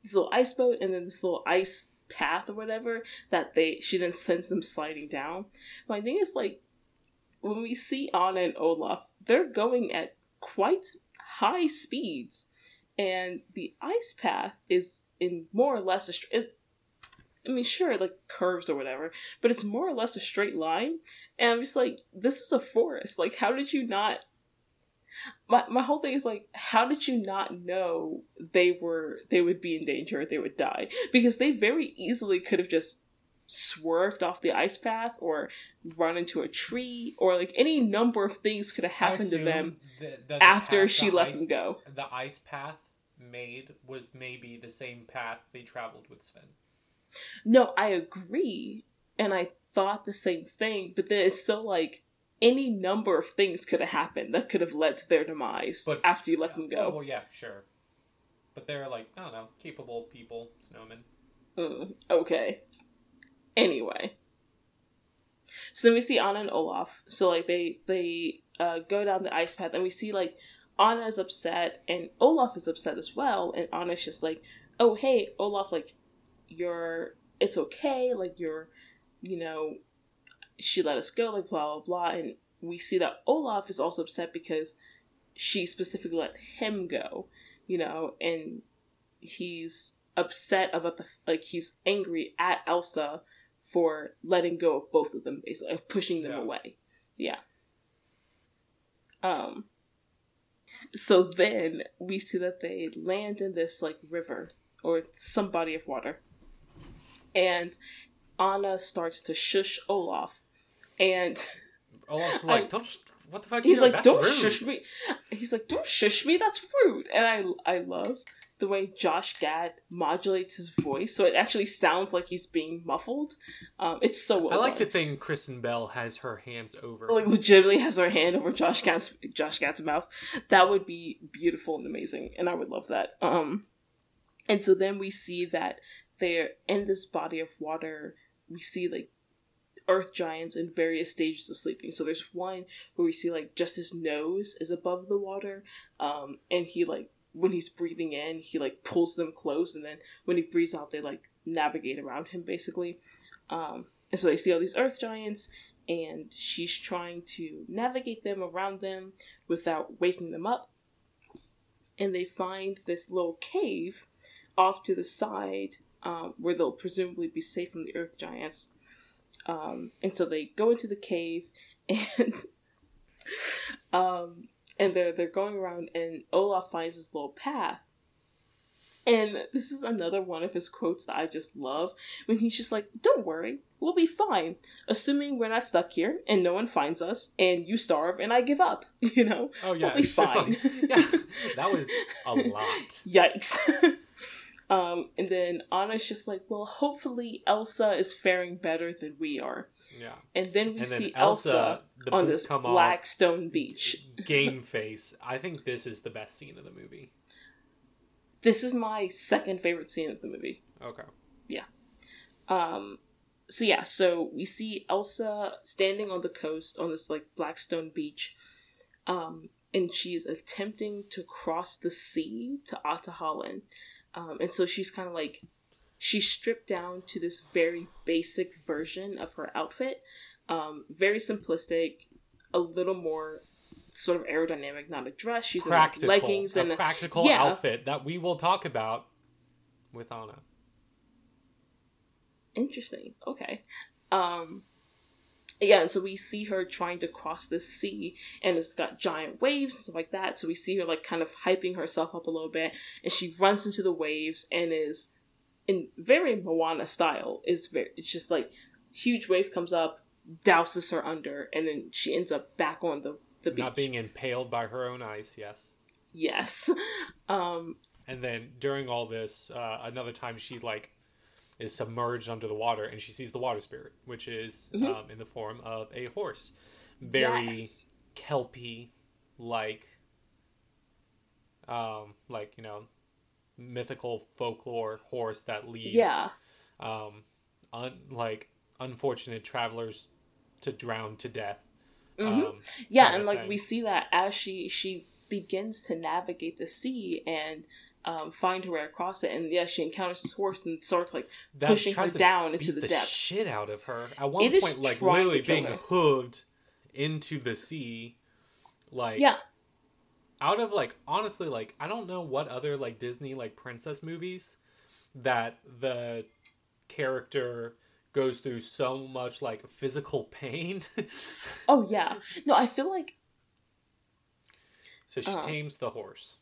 this little ice boat and then this little ice path or whatever that they she then sends them sliding down. My thing is like when we see Anna and Olaf, they're going at quite high speeds. And the ice path is in more or less a straight I mean, sure, like curves or whatever, but it's more or less a straight line. And I'm just like, this is a forest. Like, how did you not? My my whole thing is like, how did you not know they were they would be in danger they would die? Because they very easily could have just swerved off the ice path or run into a tree or like any number of things could have happened to them the- the- the after path she the let ice- them go. The ice path made was maybe the same path they traveled with Sven. No, I agree, and I thought the same thing, but then it's still like any number of things could have happened that could have led to their demise But- after you let them Oh, go. well, yeah, sure. But they're like, I don't know, capable people, snowmen. Mm, okay. Anyway, so then we see Anna and Olaf. So like they they uh, go down the ice path, and we see like Anna is upset, and Olaf is upset as well. And Anna's just like, "Oh hey, Olaf, like you're it's okay, like you're, you know, she let us go, like blah blah blah." And we see that Olaf is also upset because she specifically let him go, you know, and he's upset about the like he's angry at Elsa for letting go of both of them basically like pushing them Yeah. away. Yeah. Um so then we see that they land in this like river or some body of water. And Anna starts to shush Olaf and Olaf's I- like, don't, sh- what the fuck? he's you like, "Don't rude." shush me." He's like, "Don't shush me. That's rude." And I, I love the way Josh Gad modulates his voice, so it actually sounds like he's being muffled. Um, it's so well I like to think Kristen Bell has her hands over. Like legitimately has her hand over Josh Gad's Josh Gad's mouth. That would be beautiful and amazing, and I would love that. Um, and so then we see that they're in this body of water. We see like earth giants in various stages of sleeping. So there's one where we see like just his nose is above the water, um, and he like when he's breathing in, he like pulls them close, and then when he breathes out, they like navigate around him basically. Um, and so they see all these earth giants, and she's trying to navigate them around them without waking them up. and they find this little cave off to the side um, where they'll presumably be safe from the earth giants. Um, and so they go into the cave and um, and they're they're going around and Olaf finds this little path. And this is another one of his quotes that I just love when he's just like, Don't worry, we'll be fine. Assuming we're not stuck here and no one finds us and you starve and I give up. You know? Oh yeah, we'll be fine. like- yeah, that was a lot. Yikes. Um, and then Anna's just like, Well, hopefully Elsa is faring better than we are. Yeah, And then we and then see Elsa, Elsa, on this black off, stone beach. game face. I think this is the best scene of the movie. This is my second favorite scene of the movie. Okay. Yeah. Um, so yeah, so we see Elsa standing on the coast on this like black stone beach, um, and she is attempting to cross the sea to Ahtohallan, um, and so she's kind of like she's stripped down to this very basic version of her outfit, um, very simplistic, a little more sort of aerodynamic, not a dress. She's Practical, in like leggings a and practical yeah. outfit that we will talk about with Anna. Interesting. Okay. Um yeah, and so we see her trying to cross the sea and it's got giant waves and stuff like that. So we see her like kind of hyping herself up a little bit and she runs into the waves and is in very Moana style, is very it's just like huge wave comes up, douses her under, and then she ends up back on the, the beach. Not being impaled by her own ice. Yes. yes. Um And then during all this, uh, another time she like is submerged under the water and she sees the water spirit, which is Mhm. um, in the form of a horse, very yes. kelpie like, um, like you know, mythical folklore horse that leads, Yeah. um, un- like unfortunate travelers to drown to death. Mhm. Um, yeah and like thing. we see that as she she begins to navigate the sea and um, find her way across it and yeah she encounters this horse and starts like that pushing her down into the the depths. shit out of her. At one It point, like literally being her. hooved into the sea, like yeah out of like honestly, like I don't know what other like Disney like princess movies that the character goes through so much like physical pain. oh yeah no i feel like so she Uh-huh. tames the horse,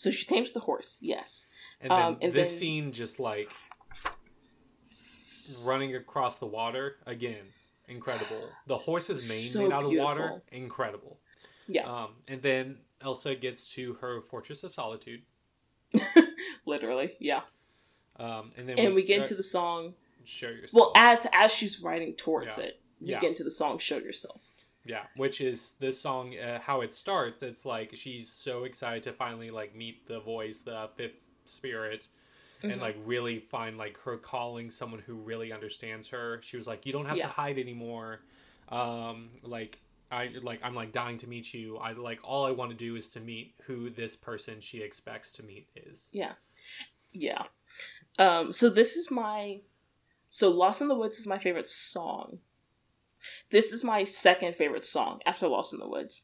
so she tames the horse yes and then Um, and this then- scene just like running across the water again. Incredible. The horse's mane So made out of water. Incredible. yeah Um, and then Elsa gets to her fortress of solitude. literally yeah Um, and then and we get uh, into the song show yourself. well as as she's riding towards Yeah. it we Yeah. get into the song show yourself yeah, which is this song. Uh, how it starts. It's like she's so excited to finally like meet the voice, the fifth spirit, and Mhm. like really find like her calling someone who really understands her. She was like, "You don't have Yeah. to hide anymore." Um, like I like I'm like dying to meet you. I like all I want to do is to meet who this person she expects to meet is. Yeah. Yeah. Um, so this is my so Lost in the Woods is my favorite song. This is my second favorite song after Lost in the Woods.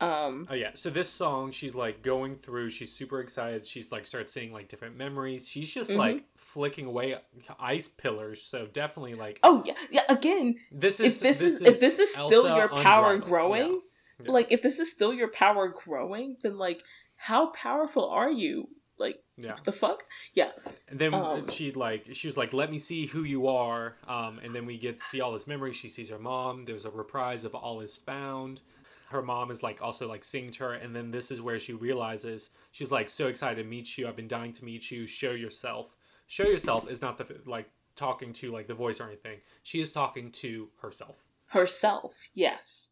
Um, Oh yeah, so this song she's like going through, she's super excited. She's like starts seeing like different memories. She's just Mhm. like flicking away ice pillars, so definitely like oh yeah, yeah. Again, this is if this, is, if this is still Elsa your power unrivaled. growing, Yeah. like if this is still your power growing, then like how powerful are you? Like Yeah. the fuck? Yeah. And then Um, she like she was like, "Let me see who you are." Um, and then we get to see all his memories She sees her mom. There's a reprise of "All Is Found." Her mom is like also like singing to her, and then this is where she realizes she's like so excited to meet you. I've been dying to meet you. Show yourself. Show yourself is not the like talking to like the voice or anything. She is talking to herself. Herself. Yes.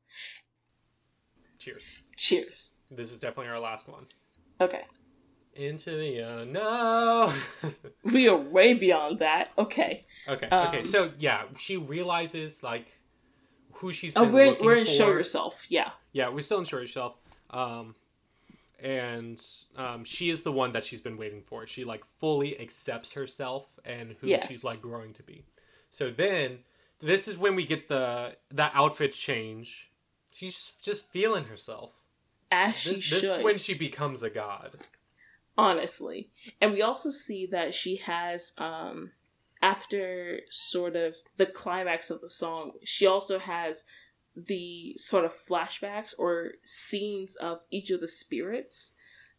Cheers. Cheers. This is definitely our last one. Okay. Into the unknown. We are way beyond that. Okay. Okay. okay. Um, So yeah, she realizes like who she's Oh, we're we're in for. show yourself. Yeah. Yeah, we're still in show yourself. Um, and um, she is the one that she's been waiting for. She like fully accepts herself and who Yes. she's like growing to be. So then this is when we get the that outfit change. She's just feeling herself. As she This, should. this is when she becomes a god. Honestly. And we also see that she has um after sort of the climax of the song, she also has the sort of flashbacks or scenes of each of the spirits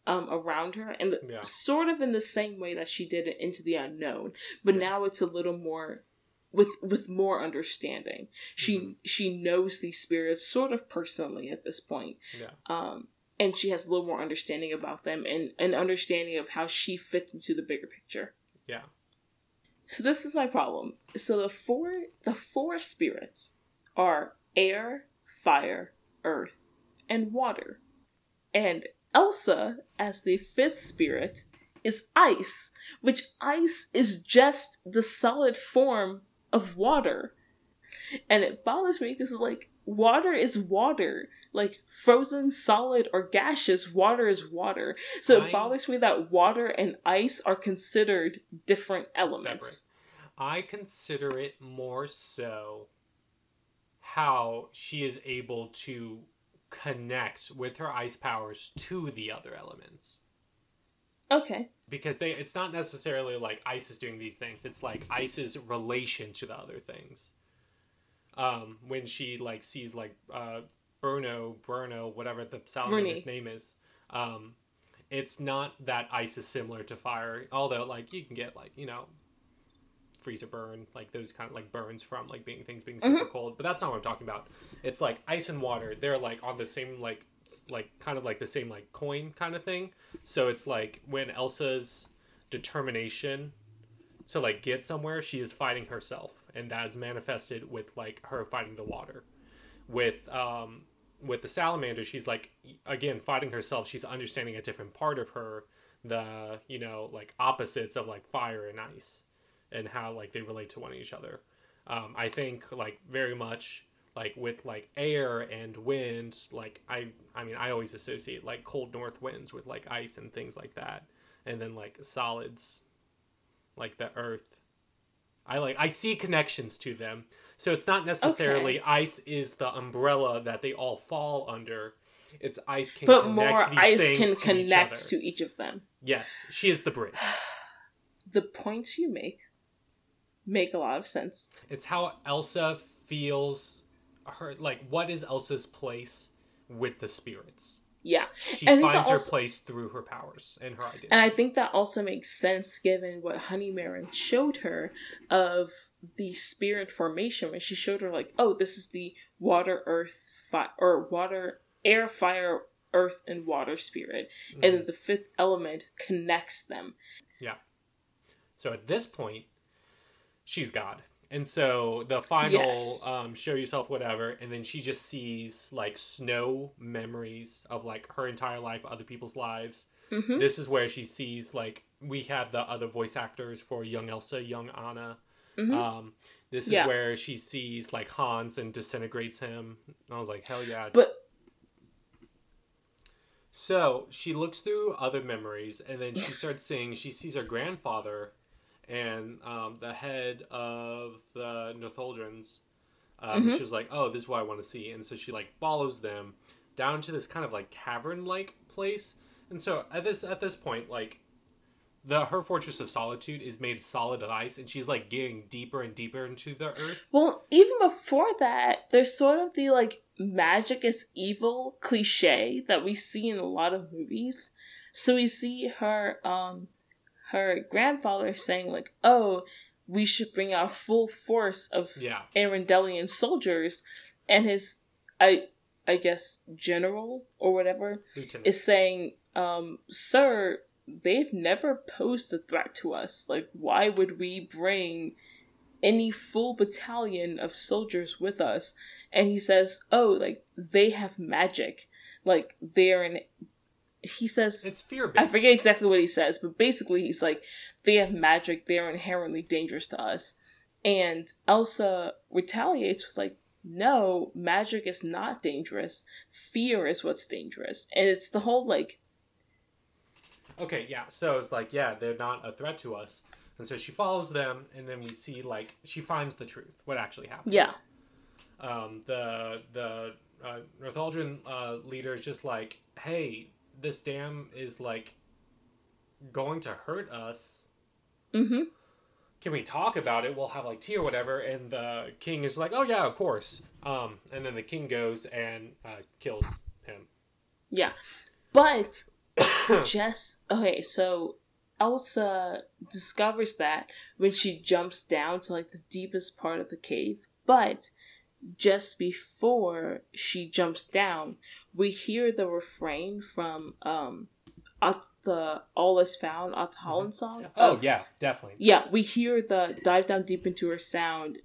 um, around her, and Yeah. sort of in the same way that she did it into the unknown, but Yeah. now it's a little more with with more understanding. She Mhm. she knows these spirits sort of personally at this point, Yeah. um, and she has a little more understanding about them and an understanding of how she fits into the bigger picture. Yeah. So this is my problem. So the four the four spirits are air, fire, earth, and water. And Elsa, as the fifth spirit, is ice, which ice is just the solid form of water. And it bothers me because like water is water. Like frozen, solid, or gaseous, water is water. So I- it bothers me that water and ice are considered different elements. I consider it more so how she is able to connect with her ice powers to the other elements. Okay. Because they it's not necessarily like ice is doing these things. It's like ice's relation to the other things. Um, when she like sees like uh Bruno, Bruno, whatever the salamander's name is, um, it's not that ice is similar to fire. Although like you can get like, you know, freezer burn, like those kind of like burns from like being things being super cold. But that's not what I'm talking about. It's like ice and water. They're like on the same like like kind of like the same like coin kind of thing. So it's like when Elsa's determination to like get somewhere, she is fighting herself, and that is manifested with like her fighting the water. With um with the salamander, she's like again fighting herself. She's understanding a different part of her, the you know like opposites of like fire and ice, and how like they relate to one each other. Um, I think like very much like with like air and wind like i i mean i always associate like cold north winds with like ice and things like that and then like solids like the earth i like i see connections to them so it's not necessarily ice is the umbrella that they all fall under it's ice can But connect more these ice can to each connect other. to each of them. yes she is the bridge The points you make make a lot of sense. it's how elsa feels her like what is elsa's place with the spirits Yeah. she I think that finds her also- place through her powers and her identity And I think that also makes sense given what Honeymaren showed her of the spirit formation when she showed her like, oh, this is the water, earth, fire, or water, air, fire, earth, and water spirit, and Mm-hmm. then the fifth element connects them. Yeah. So at this point, she's God. And so the final Yes. um, show yourself whatever, and then she just sees like snow memories of like her entire life, other people's lives. hmm This is where she sees like we have the other voice actors for young Elsa, young Anna. Mhm. Um, this is Yeah. where she sees like Hans and disintegrates him. And I was like, hell yeah, But So she looks through other memories and then she starts seeing, she sees her grandfather and um, the head of the Northuldrons. Um, Mhm. She was like, oh, this is what I want to see. And so she like follows them down to this kind of like cavern like place. And so at this at this point, like the her fortress of solitude is made of solid ice and she's like getting deeper and deeper into the earth. Well, even before that, there's sort of the like magic is evil cliche that we see in a lot of movies. So we see her um her grandfather saying like, "Oh, we should bring out full force of Yeah. Arendellian soldiers," and his I I guess general or whatever Lieutenant. is saying, um, "Sir, they've never posed a threat to us. Like, why would we bring any full battalion of soldiers with us?" And he says, "Oh, like they have magic. Like they're an." He says, it's fear based. I forget exactly what he says, but basically he's like, they have magic, they're inherently dangerous to us. And Elsa retaliates with like, no, magic is not dangerous. Fear is what's dangerous. And it's the whole like, Okay, yeah. So it's like, yeah, they're not a threat to us. And so she follows them, and then we see like she finds the truth, what actually happened. yeah, Um, the the uh, Northaldrin uh, leader is just like, hey, this dam is like going to hurt us. Mm-hmm. Can we talk about it? We'll have like tea or whatever. And the king is like, oh yeah, of course. Um, and then the king goes and uh, kills him. Yeah. But Jess okay, so Elsa discovers that when she jumps down to like the deepest part of the cave, but just before she jumps down, we hear the refrain from um At the All Is Found Ahtohallan song. Oh of- yeah, definitely. yeah, we hear the dive down deep into her sound,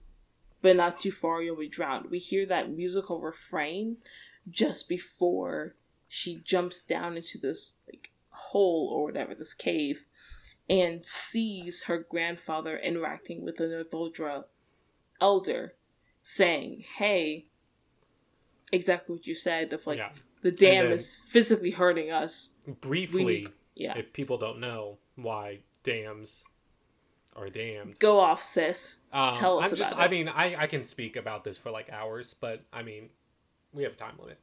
but not too far you'll be drowned. We hear that musical refrain just before she jumps down into this like hole or whatever, this cave, and sees her grandfather interacting with the Northuldra elder, saying, Hey, exactly what you said of like yeah. the dam is physically hurting us. Briefly, Yeah. if people don't know why dams are damned. Go off, sis. Um, Tell us I'm just, about I mean, I, I can speak about this for like hours, but I mean, we have a time limit.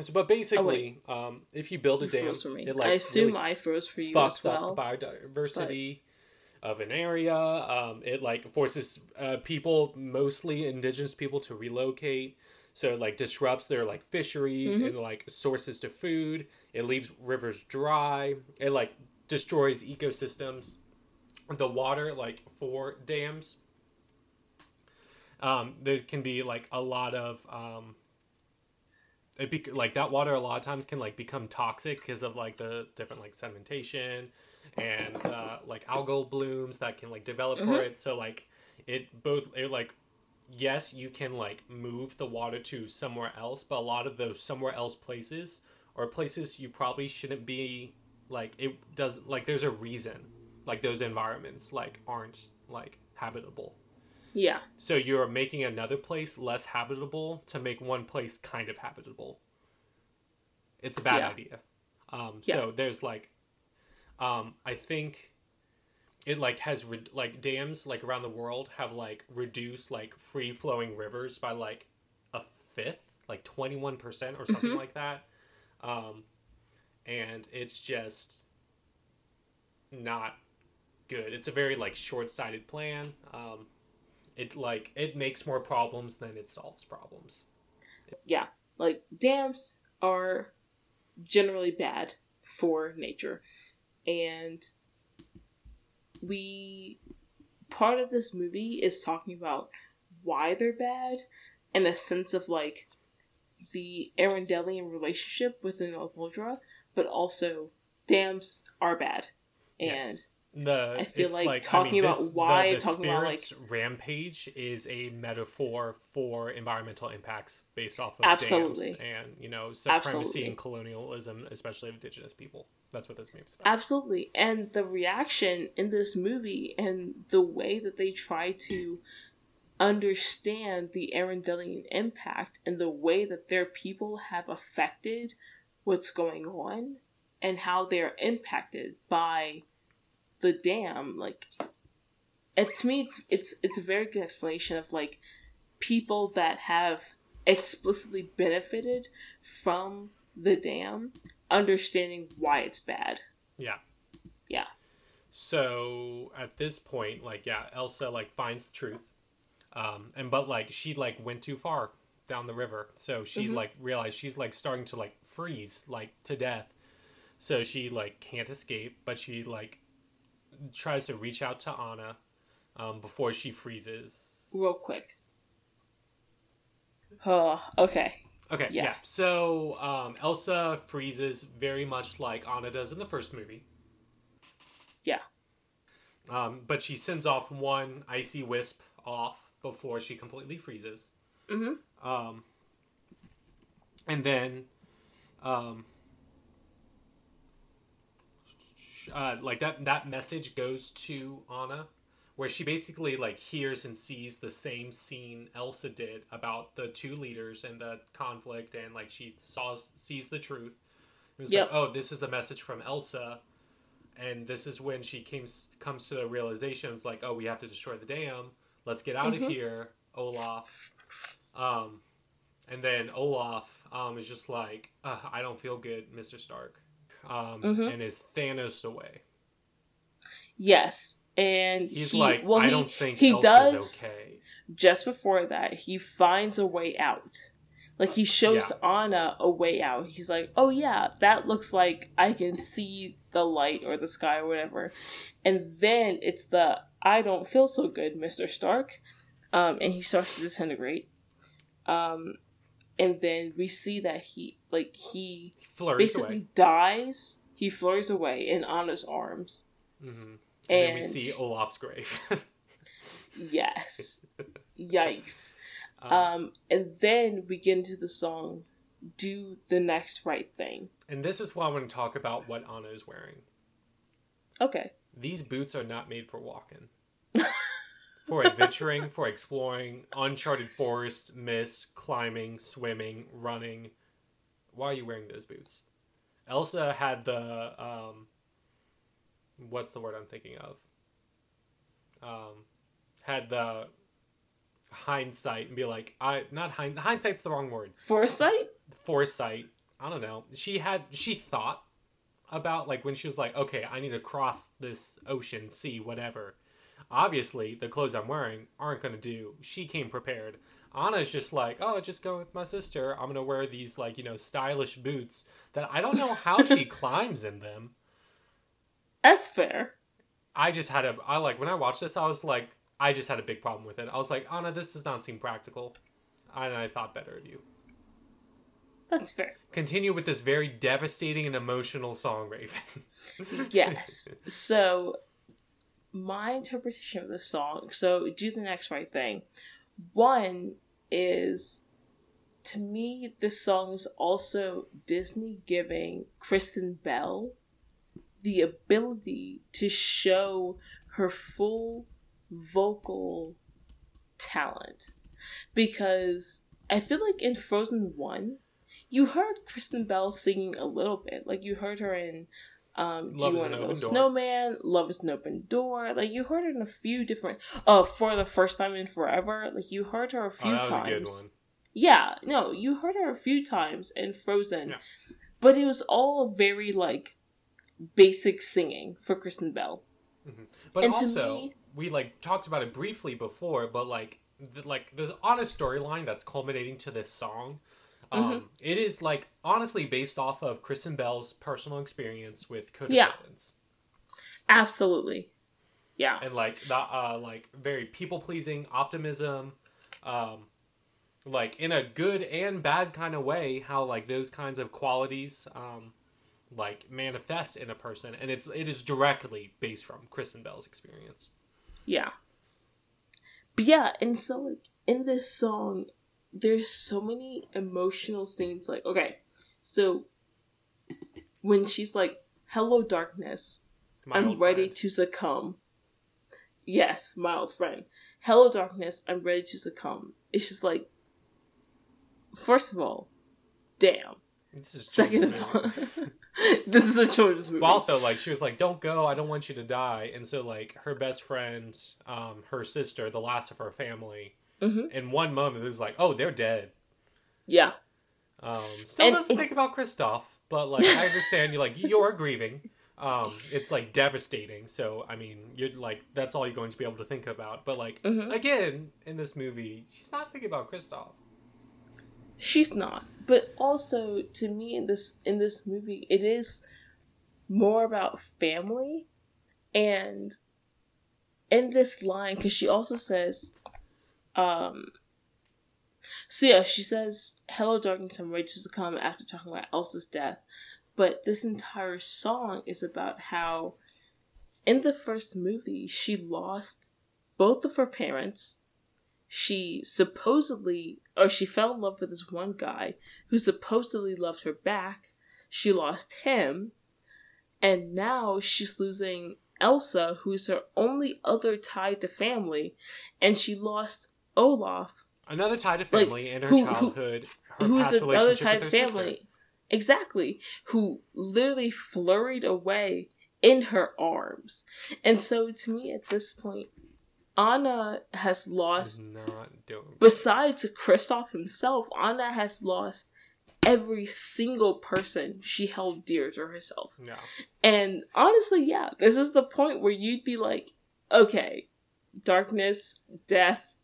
So, but basically, um, if you build a You dam, froze for me. it like I assume really I froze for you fucks as well. up the biodiversity of an area. Um, it like forces uh, people, mostly indigenous people, to relocate. So it like disrupts their like fisheries Mm-hmm. and like sources to food. It leaves rivers dry. It like destroys ecosystems. The water like for dams. Um, there can be like a lot of um, it be like that water a lot of times can like become toxic because of like the different like sedimentation and uh, like algal blooms that can like develop for Mhm. it so like it both it like yes you can like move the water to somewhere else but a lot of those somewhere else places are places you probably shouldn't be like it does like there's a reason like those environments like aren't like habitable Yeah. so you're making another place less habitable to make one place kind of habitable. It's a bad Yeah. idea. Um, so there's like, um, I think it like has re- like dams like around the world have like reduced like free flowing rivers by like a fifth, like twenty one percent or something Mhm. like that. Um, and it's just not good. It's a very like short sighted plan. Um, it like it makes more problems than it solves problems. Yeah. Like dams are generally bad for nature. And we part of this movie is talking about why they're bad and a sense of like the Arendelian relationship within Northuldra, but also dams are bad. And Yes. The, I feel it's like talking about why, the talking about, like- Spirit's rampage is a metaphor for environmental impacts based off of Absolutely. and you know supremacy Absolutely. and colonialism, especially of indigenous people. That's what this movie's about. Absolutely. And the reaction in this movie and the way that they try to understand the Arendelian impact and the way that their people have affected what's going on and how they're impacted by the dam like it, to me it's, it's it's a very good explanation of like people that have explicitly benefited from the dam understanding why it's bad Yeah. Yeah. So at this point, like, yeah, Elsa like finds the truth, um, and but like she like went too far down the river, so she Mhm. like realized she's like starting to like freeze like to death, so she like can't escape, but she like tries to reach out to Anna, um, before she freezes. real quick oh okay Okay, yeah. Yeah. So um, Elsa freezes very much like Anna does in the first movie. Yeah. Um, but she sends off one icy wisp off before she completely freezes. mm-hmm Um, and then, um, uh, like that that message goes to Anna, where she basically like hears and sees the same scene Elsa did about the two leaders and the conflict, and like she saw sees the truth. It was Yep. like, oh, this is a message from Elsa, and this is when she came comes to the realizations like, oh, we have to destroy the dam. Let's get out Mhm. of here, Olaf. Um, and then Olaf um, is just like, uh, I don't feel good, Mr. Stark. Um, Mhm. and is Thanos away. Yes, and He's he, like, well, I he, don't think he Elsa's does okay. just before that he finds a way out. Like he shows Yeah. Anna a way out. He's like, "Oh yeah, that looks like I can see the light or the sky or whatever." And then it's the "I don't feel so good, Mister Stark," um, and he starts to disintegrate. Um, and then we see that he like He flurries basically away. dies. He flurries away in Anna's arms. hmm And, And, then we see Olaf's grave. yes, yikes. Um, Um, and then we get into the song "Do the Next Right Thing." and this is why I want to talk about what Anna is wearing. Okay, These boots are not made for walking. for adventuring, for exploring uncharted forests, mist, climbing, swimming, running. Why are you wearing those boots? Elsa had the um what's the word I'm thinking of? Um had the hindsight and be like, I not hind hindsight's the wrong word. foresight. Foresight. I don't know. She had she thought about like when she was like, okay, I need to cross this ocean, sea, whatever. Obviously, the clothes I'm wearing aren't going to do. She came prepared. Anna's just like, oh, just go with my sister. I'm going to wear these like, you know, stylish boots that I don't know how she climbs in them. That's fair. I just had a I like when I watched this, I was like, I just had a big problem with it. I was like, Anna, this does not seem practical. And I thought better of you. That's fair. Continue with this very devastating and emotional song, Raven. Yes. so, my interpretation of the song. So, do the next right thing. One is, to me, this song is also Disney giving Kristen Bell the ability to show her full vocal talent. Because I feel like in Frozen 1 you heard Kristen Bell singing a little bit. Like you heard her in um, Do You Want to go. Snowman, Love is an Open Door. Like you heard her in a few different. Oh, for the first time in forever. Like you heard her a oh, few was times. a. Yeah, no, you heard her a few times in Frozen, Yeah. but it was all very like basic singing for Kristen Bell. But And also, me- we like talked about it briefly before, but like, th- like there's on a storyline that's culminating to this song. Um, Mm-hmm. it is like honestly based off of Kristen Bell's personal experience with codependence, Yeah. Absolutely, yeah, and like the uh, like very people pleasing optimism, um, like in a good and bad kind of way. How like those kinds of qualities, um, like manifest in a person, and it's it is directly based from Kristen Bell's experience. yeah. But yeah, and so like in this song, there's so many emotional scenes. Like, okay, so when she's like, "Hello, darkness," My I'm ready friend. to succumb. Yes, my old friend. Hello, darkness. I'm ready to succumb. It's just like, first of all, damn. This is Second of all, this is a children's movie. But also, like, she was like, "Don't go. I don't want you to die." And so, like, her best friend, um, her sister, the last of her family, Mhm. in one moment, it was like, "Oh, they're dead." yeah, Um, still And doesn't think about Kristoff, but like, I understand you like you're grieving. Um, it's like devastating. So, I mean, you're like that's all you're going to be able to think about. But like, Mhm. again, in this movie, she's not thinking about Kristoff. she's not. But also, to me, in this in this movie, it is more about family, and in this line, because she also says, um. So yeah, she says, "Hello, darkness. I'm ready to succumb." After talking about Elsa's death, but this entire song is about how, in the first movie, she lost both of her parents. She supposedly, or she fell in love with this one guy who supposedly loved her back. She lost him, and now she's losing Elsa, who's her only other tie to family, and she lost Olaf, Another tie to Like, family in her who- who- childhood. her who's past another tie to family. sister. Exactly, who literally flurried away in her arms. And so to me at this point, Anna has lost Is not doing. besides Kristoff himself, Anna has lost every single person she held dear to herself. Yeah. And honestly, yeah, this is the point where you'd be like, okay, darkness, death,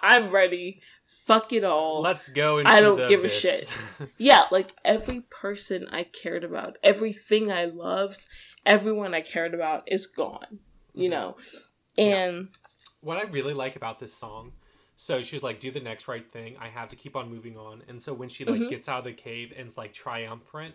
I'm ready. Fuck it all. Let's go I don't give a shit. yeah, like every person I cared about, everything I loved, everyone I cared about is gone. You Mhm. know? And what I really like about this song, so she was like, "Do the next right thing. I have to keep on moving on." And so when she like Mhm. gets out of the cave and it's like triumphant,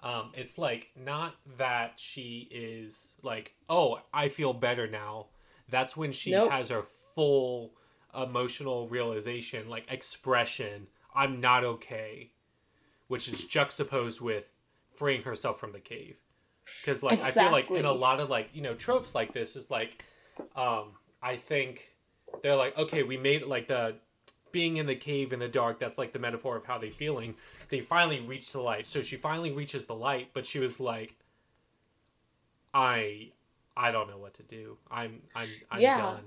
um, it's like not that she is like, "Oh, I feel better now." That's when she Nope. has her full emotional realization, like expression. I'm not okay, which is juxtaposed with freeing herself from the cave. Because like I feel like in a lot of like you know tropes like this is like um i think they're like okay we made like the being in the cave in the dark that's like the metaphor of how they feeling they finally reach the light so she finally reaches the light but she was like i i don't know what to do i'm i'm i'm Yeah. done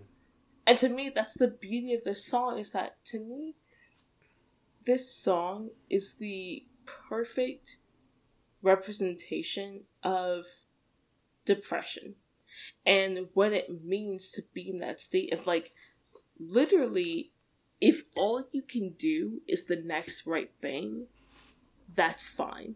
And to me, that's the beauty of this song is that to me, this song is the perfect representation of depression and what it means to be in that state of like literally if all you can do is the next right thing that's fine.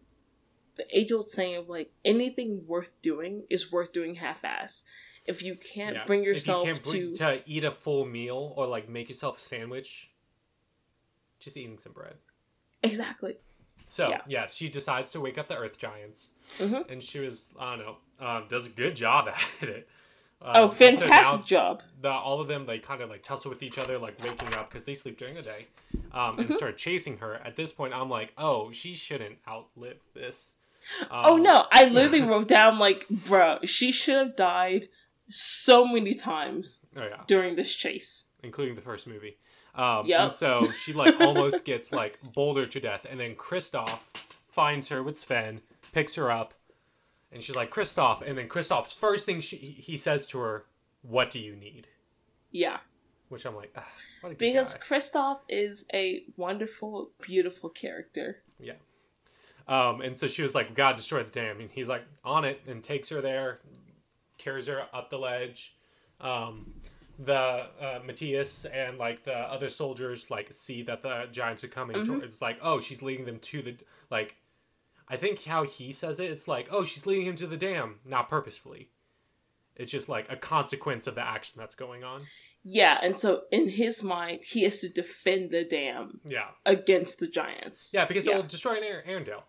The age old saying of like anything worth doing is worth doing half-ass if you can't Yeah. bring If you yourself can't bring- to to eat a full meal or like make yourself a sandwich just eating some bread exactly So yeah. Yeah. she decides to wake up the Earth Giants, Mhm. and she was I don't know um, does a good job at it. Um, oh and so fantastic job the, all of them they kind of like tussle with each other, like waking up because they sleep during the day, um, and Mhm. start chasing her. At this point, I'm like, oh, she shouldn't outlive this. Um, oh no i literally wrote down like bro she should have died so many times Oh yeah, during this chase including the first movie. Um, Yep. And so she like almost gets like bouldered to death, and then Kristoff finds her with Sven, picks her up, and she's like Kristoff, and then Kristoff's first thing she he says to her, "What do you need?" yeah Which I'm like, ah, what a good because. Kristoff is a wonderful beautiful character Yeah. Um, and so she was like, "God, destroy the dam," and he's like on it and takes her there, carries her up the ledge. Um, the uh, Mattias and like the other soldiers like see that the giants are coming. Mhm. towards like, oh, she's leading them to the like. I think how he says it, it's like, oh, she's leading him to the dam, not purposefully. It's just like a consequence of the action that's going on. yeah and so in his mind he has to defend the dam Yeah. against the giants Yeah, because yeah. it'll destroy Ar- Arendelle.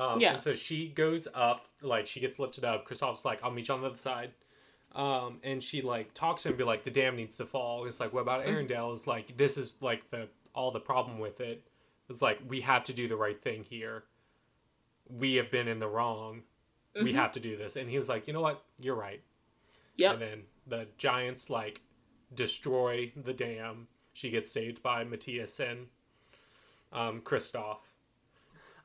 Um, Yeah. And so she goes up, like she gets lifted up. Kristoff's like, "I'll meet you on the other side." Um, and she like talks to him, and be like, "The dam needs to fall." It's like, "What about Mhm. Arendelle?" Is like, "This is like the all the problem with it. It's like we have to do the right thing here. We have been in the wrong. We Mhm. have to do this." And he was like, "You know what? You're right." Yep. And then the giants like destroy the dam. She gets saved by Mattias and um, Kristoff.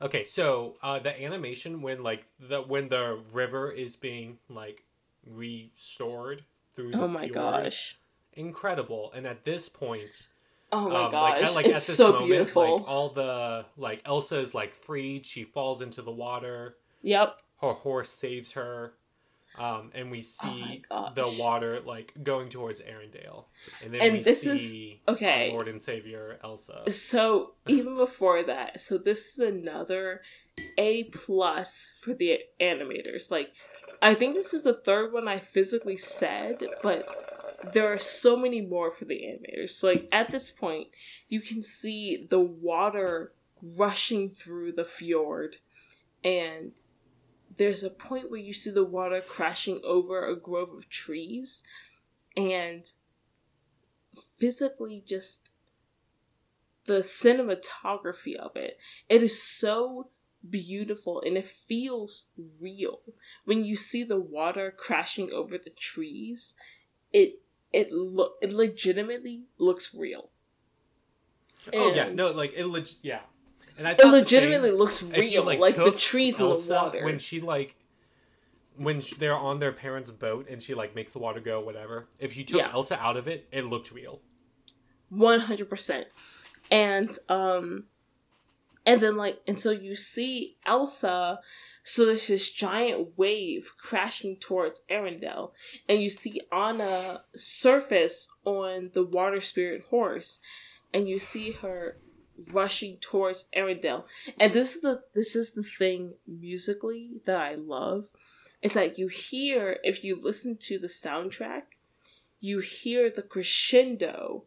Okay, so uh, the animation when like the when the river is being like restored through the oh my fjord, gosh incredible. And at this point, oh my um, gosh like, at, like, it's at this so moment, beautiful Like all the like Elsa is like freed. She falls into the water. yep Her horse saves her. Um, and we see Oh the water like going towards Arendelle, and then And we this is- see okay. our Lord and Savior Elsa. So even before that, so this is another A plus for the animators. Like, I think this is the third one I physically said, but there are so many more for the animators. So like at this point, you can see the water rushing through the fjord, and there's a point where you see the water crashing over a grove of trees, and physically just the cinematography of it it is so beautiful and it feels real. When you see the water crashing over the trees it it look it legitimately looks real. Oh yeah, no, like it leg- yeah. And I it legitimately same- looks if you, real like, like, the trees in the water when she like when sh- they're on their parents' boat and she like makes the water go whatever. If you took Yeah. Elsa out of it, it looked real. 100% and um And then like and so you see Elsa so there's this giant wave crashing towards Arendelle, and you see Anna surface on the water spirit horse, and you see her rushing towards Arendelle. And this is the this is the thing musically that I love. Is that you hear if you listen to the soundtrack, you hear the crescendo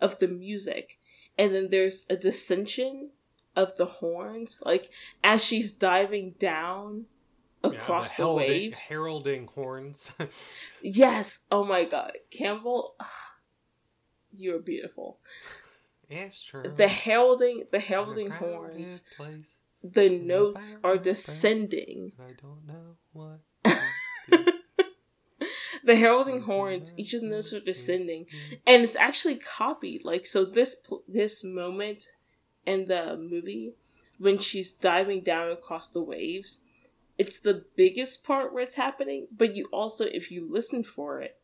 of the music, and then there's a dissension of the horns, like as she's diving down across yeah, the, heralding, waves. heralding horns. yes. Oh my god, Campbell, ah, you're beautiful. Yes, true. The heralding, the heralding horns. The notes are descending. I don't know what. the heralding horns, each of the notes are descending, and it's actually copied. Like so, this pl- this moment in the movie when she's diving down across the waves, it's the biggest part where it's happening. But you also, if you listen for it,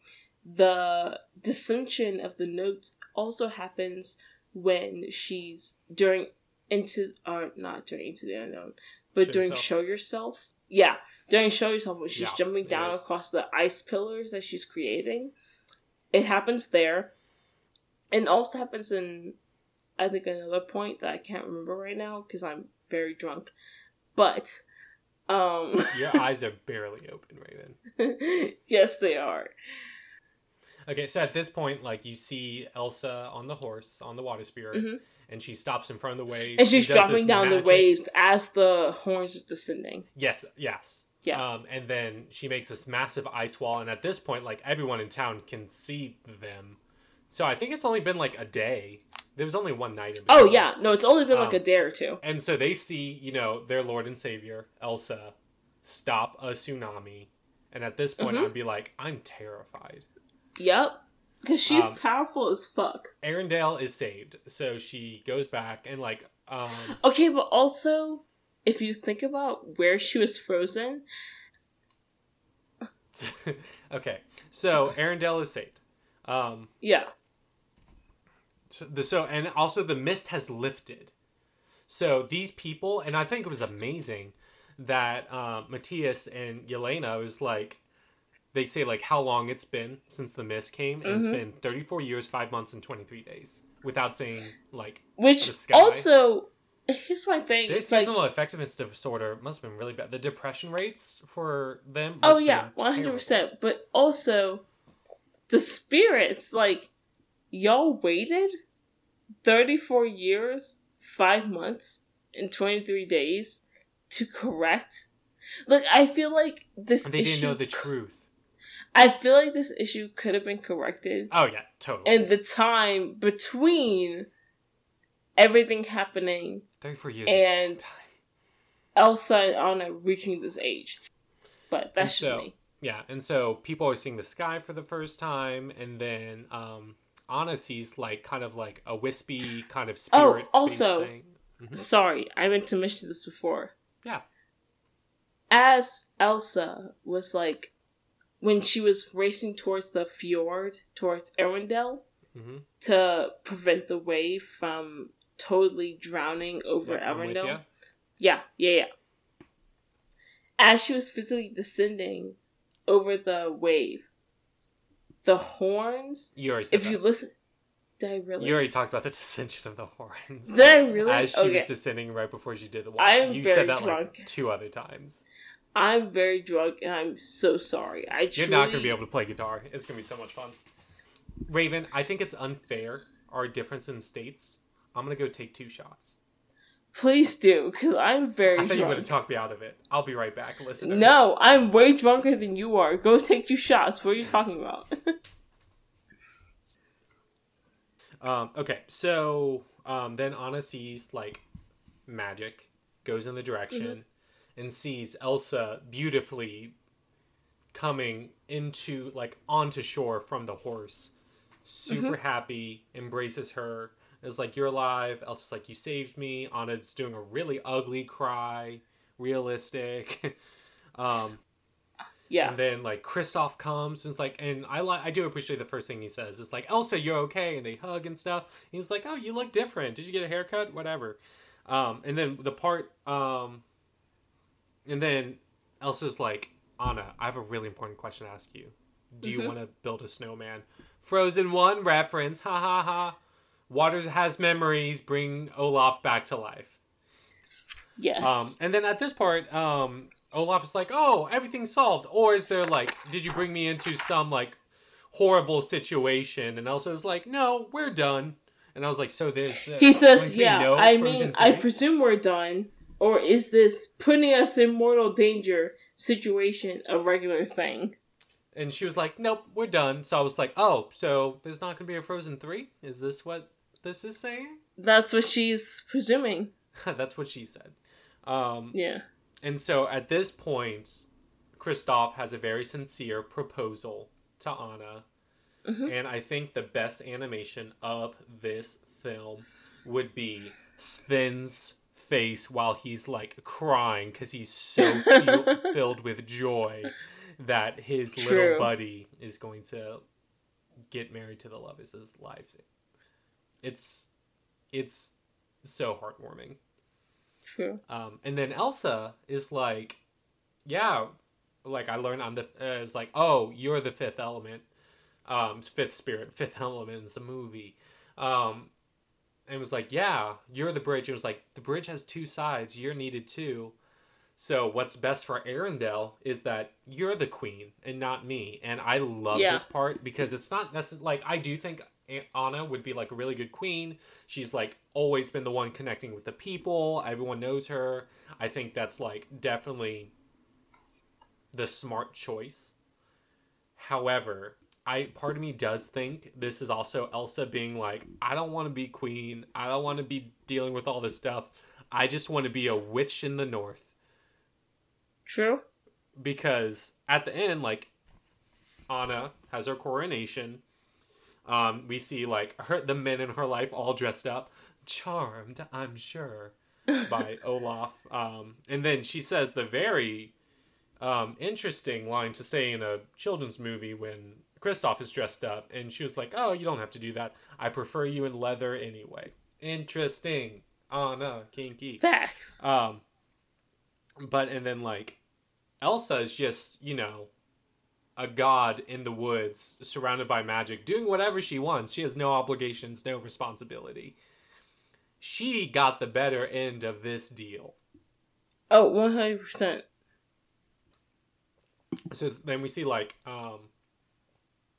the dissension of the notes also happens when she's during into or not during into the unknown, but Show during yourself. show yourself. Yeah, during show yourself when she's Yeah, jumping down is. across the ice pillars that she's creating. It happens there. And also happens in I think another point that I can't remember right now because I'm very drunk. But um Your eyes are barely open, Raven. yes they are. Okay, so at this point, like you see Elsa on the horse on the water spirit, Mhm. and she stops in front of the waves. And she's dropping down magic- the waves as the horns is descending. Yes, yes. Yeah. Um, and then she makes this massive ice wall, and at this point, like everyone in town can see them. So I think it's only been like a day. There was only one night. In Oh yeah, no, it's only been like Um, a day or two. And so they see, you know, their Lord and Savior, Elsa, stop a tsunami. And at this point, Mhm. I'd be like, I'm terrified. Yep. Because she's um, powerful as fuck. Arendelle is saved. So she goes back and, like, um, Okay, but also, if you think about where she was frozen, okay. So Arendelle is saved. Um, yeah. so the so and also the mist has lifted. So these people, and I think it was amazing that uh, Mattias and Yelana was like, they say like how long it's been since the mist came, and it's Mhm. been thirty four years, five months, and twenty three days, without saying like Which also, here's my thing. their It's like, seasonal effectiveness disorder must have been really bad. The depression rates for them. oh yeah, one hundred percent. But also, the spirits, like, y'all waited thirty four years, five months, and twenty three days to correct. Like, I feel like this And they issue. didn't know the truth. I feel like this issue could have been corrected Oh yeah, totally. in the time between everything happening Thirty four years. and- is a long time. Elsa and Anna reaching this age. But that's just so- me. Yeah, and so people are seeing the sky for the first time, and then um, Anna sees like kind of like a wispy kind of spirit. Oh, also-. Mhm. Sorry, I meant to mention this before. Yeah. As Elsa was like, when she was racing towards the fjord, towards Arendelle, Mhm. to prevent the wave from totally drowning over Yep, Arendelle. Yeah, yeah, yeah. As she was physically descending over the wave, the horns. You already If that. you listen, did I really? You already talked about the descension of the horns. Did I really? As she okay. was descending right before she did the wall. I'm you very said that drunk. like two other times. I'm very drunk and I'm so sorry. I You're not going to be able to play guitar. It's going to be so much fun. Raven, I think it's unfair our difference in states. I'm going to go take two shots. Please do, because I'm very I thought you would drunk. have talked me out of it. I'll be right back, listeners. no, I'm way drunker than you are. Go take two shots. What are you talking about? Um, okay, so um, then Anna sees like magic, goes in the direction, and sees Elsa beautifully coming into like onto shore from the horse. Super happy, embraces her, is like, You're alive. Elsa's like, You saved me. Anna's doing a really ugly cry, realistic. um, yeah. and then like Kristoff comes and it's like, and I like I do appreciate the first thing he says. It's like Elsa, you're okay, and they hug and stuff. And he's like, oh, you look different. Did you get a haircut? Whatever. Um, and then the part, um, and then Elsa's like, Anna, I have a really important question to ask you. Do you Mhm. want to build a snowman? Frozen One reference, ha ha ha. Waters has memories. Bring Olaf back to life. Yes. Um, and then at this part, um, Olaf is like, "Oh, everything's solved," or is there like, "Did you bring me into some like horrible situation?" And Elsa is like, "No, we're done." And I was like, "So there's." he says, "Yeah, I mean, I presume we're done, or is this putting us in mortal danger situation a regular thing?" And she was like, "Nope, we're done." So I was like, "Oh, so there's not gonna be a Frozen three? Is this what this is saying?" That's what she's presuming. That's what she said. Um, Yeah. And so at this point, Kristoff has a very sincere proposal to Anna. Mhm. And I think the best animation of this film would be Sven's face while he's like crying because he's so feel- filled with joy that his True. little buddy is going to get married to the love of his life. It's it's so heartwarming. True. Um, and then Elsa is like, yeah, like I learned I'm the, uh, it's like, oh, you're the fifth element, um, fifth spirit, fifth element is a movie. Um, and it was like, yeah, you're the bridge. It was like, the bridge has two sides. You're needed too. So what's best for Arendelle is that you're the queen and not me. And I love Yeah. this part because it's not necessarily like I do think Anna would be like a really good queen. She's like always been the one connecting with the people. Everyone knows her. I think that's like definitely the smart choice. However, I part of me does think this is also Elsa being like, I don't want to be queen. I don't want to be dealing with all this stuff. I just want to be a witch in the north True. because at the end, like Anna has her coronation. Um, we see like her the men in her life all dressed up, charmed, I'm sure, by Olaf. Um, and then she says the very um, interesting line to say in a children's movie when Kristoff is dressed up, and she was like, "Oh, you don't have to do that. I prefer you in leather anyway." Interesting, Anna, kinky. Facts. Um, but and then like Elsa is just you know a god in the woods, surrounded by magic, doing whatever she wants. She has no obligations, no responsibility. She got the better end of this deal. oh, one hundred percent. So then we see like um,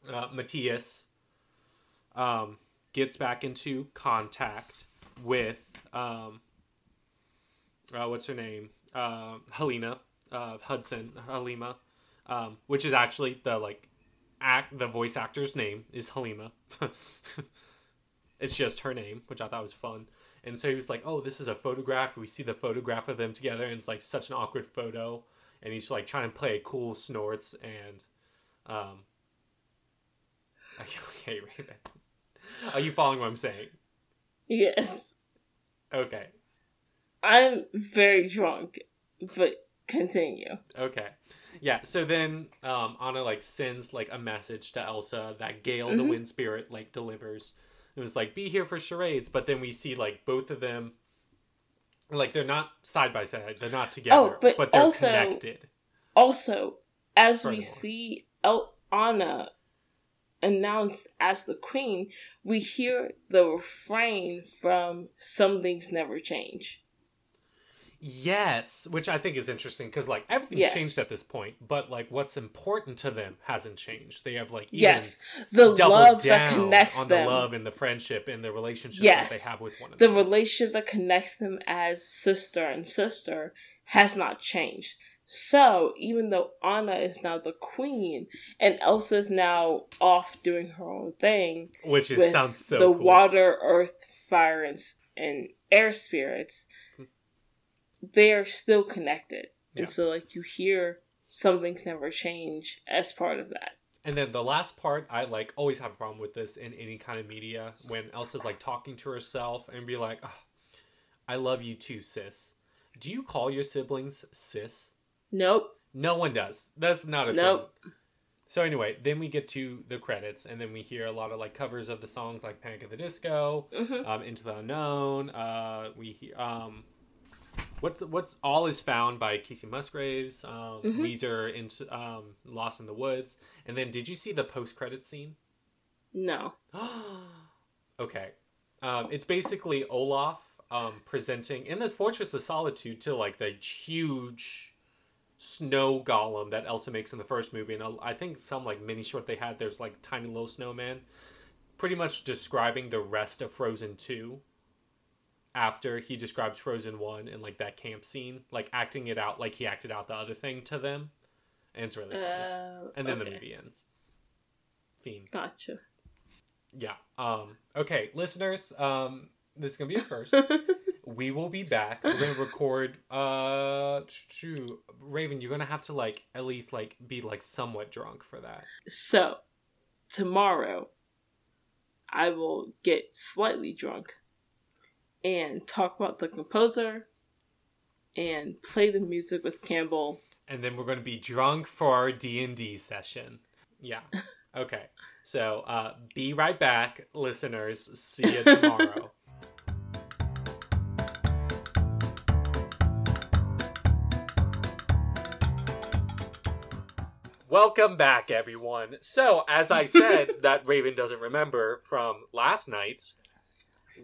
uh, Mattias um, gets back into contact with um, uh, what's her name, uh, Helena uh, Hudson Halima, um, which is actually the like act the voice actor's name is Halima. it's just her name, which I thought was fun. And so he was like, "Oh, this is a photograph." We see the photograph of them together, and it's like such an awkward photo. And he's like trying to play cool snorts and, um. Okay, Raven. Are you following what I'm saying? Yes. Okay. I'm very drunk, but continue. Okay. Yeah, so then um, Anna like sends like a message to Elsa that Gale, the Mhm. wind spirit, like delivers. It was like, be here for charades, but then we see like both of them like they're not side by side, they're not together, oh, but they're also- connected. Also, as we see El- Anna announced as the queen, we hear the refrain from "Some things never change." Yes, which I think is interesting because like everything's Yes. changed at this point, but like what's important to them hasn't changed. They have like Yes, the love that connects on them. the love and the friendship and the relationship Yes. that they have with one another. the relationship that connects them as sister and sister has not changed. So, even though Anna is now the queen and Elsa is now off doing her own thing which is, sounds so the cool. water, earth, fire, and, and air spirits, hmm. they are still connected. Yeah. And so, like, you hear some things never change as part of that. And then the last part, I like always have a problem with this in any kind of media when Elsa's like talking to herself and be like, "Ugh, "I love you too, sis." Do you call your siblings sis? Nope. No one does. That's not a Nope. thing. So anyway, then we get to the credits, and then we hear a lot of like covers of the songs like Panic at the Disco, Mhm. um, Into the Unknown. Uh, we hear um, what's what's All Is Found by Kacey Musgraves. Um, Mhm. Weezer into um, Lost in the Woods, and then did you see the post credit scene? No. okay, um, it's basically Olaf um, presenting in the Fortress of Solitude to like the huge snow golem that Elsa makes in the first movie, and I think some like mini short they had. There's like tiny little snowman, pretty much describing the rest of Frozen Two. After he describes Frozen One and like that camp scene, like acting it out like he acted out the other thing to them, and it's really funny. Uh, And then the movie ends. Fiend. Gotcha. Yeah. Um. Okay, listeners. Um. This is gonna be a first. we will be back. We're gonna record. Uh. True. Raven, you're gonna have to like at least like be like somewhat drunk for that. so, tomorrow, I will get slightly drunk and talk about the composer and play the music with Campbell. And then we're gonna be drunk for our D and D session. Yeah. Okay. So uh, be right back, listeners. See you tomorrow. Welcome back, everyone. So, as I said, that Raven doesn't remember from last night.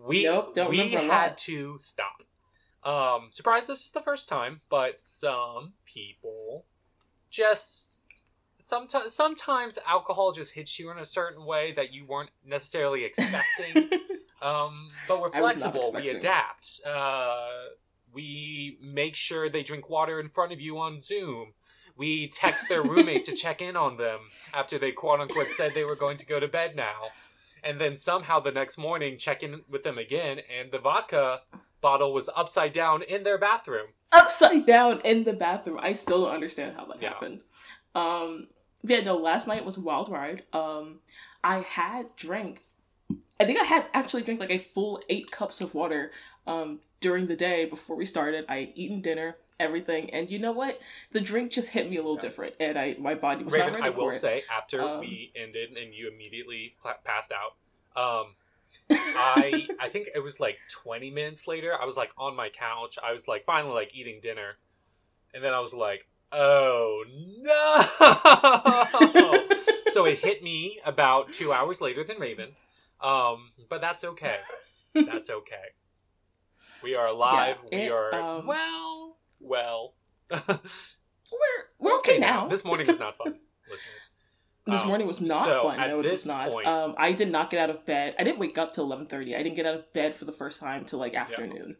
We Nope, we had to stop. Um, surprise! This is the first time, but some people just sometimes sometimes alcohol just hits you in a certain way that you weren't necessarily expecting. um, but we're I was not flexible. We adapt. Uh, we make sure they drink water in front of you on Zoom. We text their roommate to check in on them after they quote unquote said they were going to go to bed now. And then somehow the next morning check in with them again and the vodka bottle was upside down in their bathroom. Upside down in the bathroom. I still don't understand how that Yeah. happened. Um, yeah, no, last night was a wild ride. Um, I had drank, I think I had actually drank like a full eight cups of water um, during the day before we started. I had eaten dinner, everything, and you know what? The drink just hit me a little Yeah. different, and I my body was Raven, not ready I will for it. say, after Um, we ended and you immediately passed out, um, I I think it was like 20 minutes later. I was like on my couch. I was like finally like eating dinner, and then I was like, "Oh no!" so it hit me about two hours later than Raven, um, but that's okay. That's okay. We are alive. Yeah, we it, are um, well, well. we're we're okay now. This morning was not fun, listeners. This Um, morning was not so fun. No, it was not. point- Um, I did not get out of bed. I didn't wake up till eleven thirty. I didn't get out of bed for the first time till like afternoon.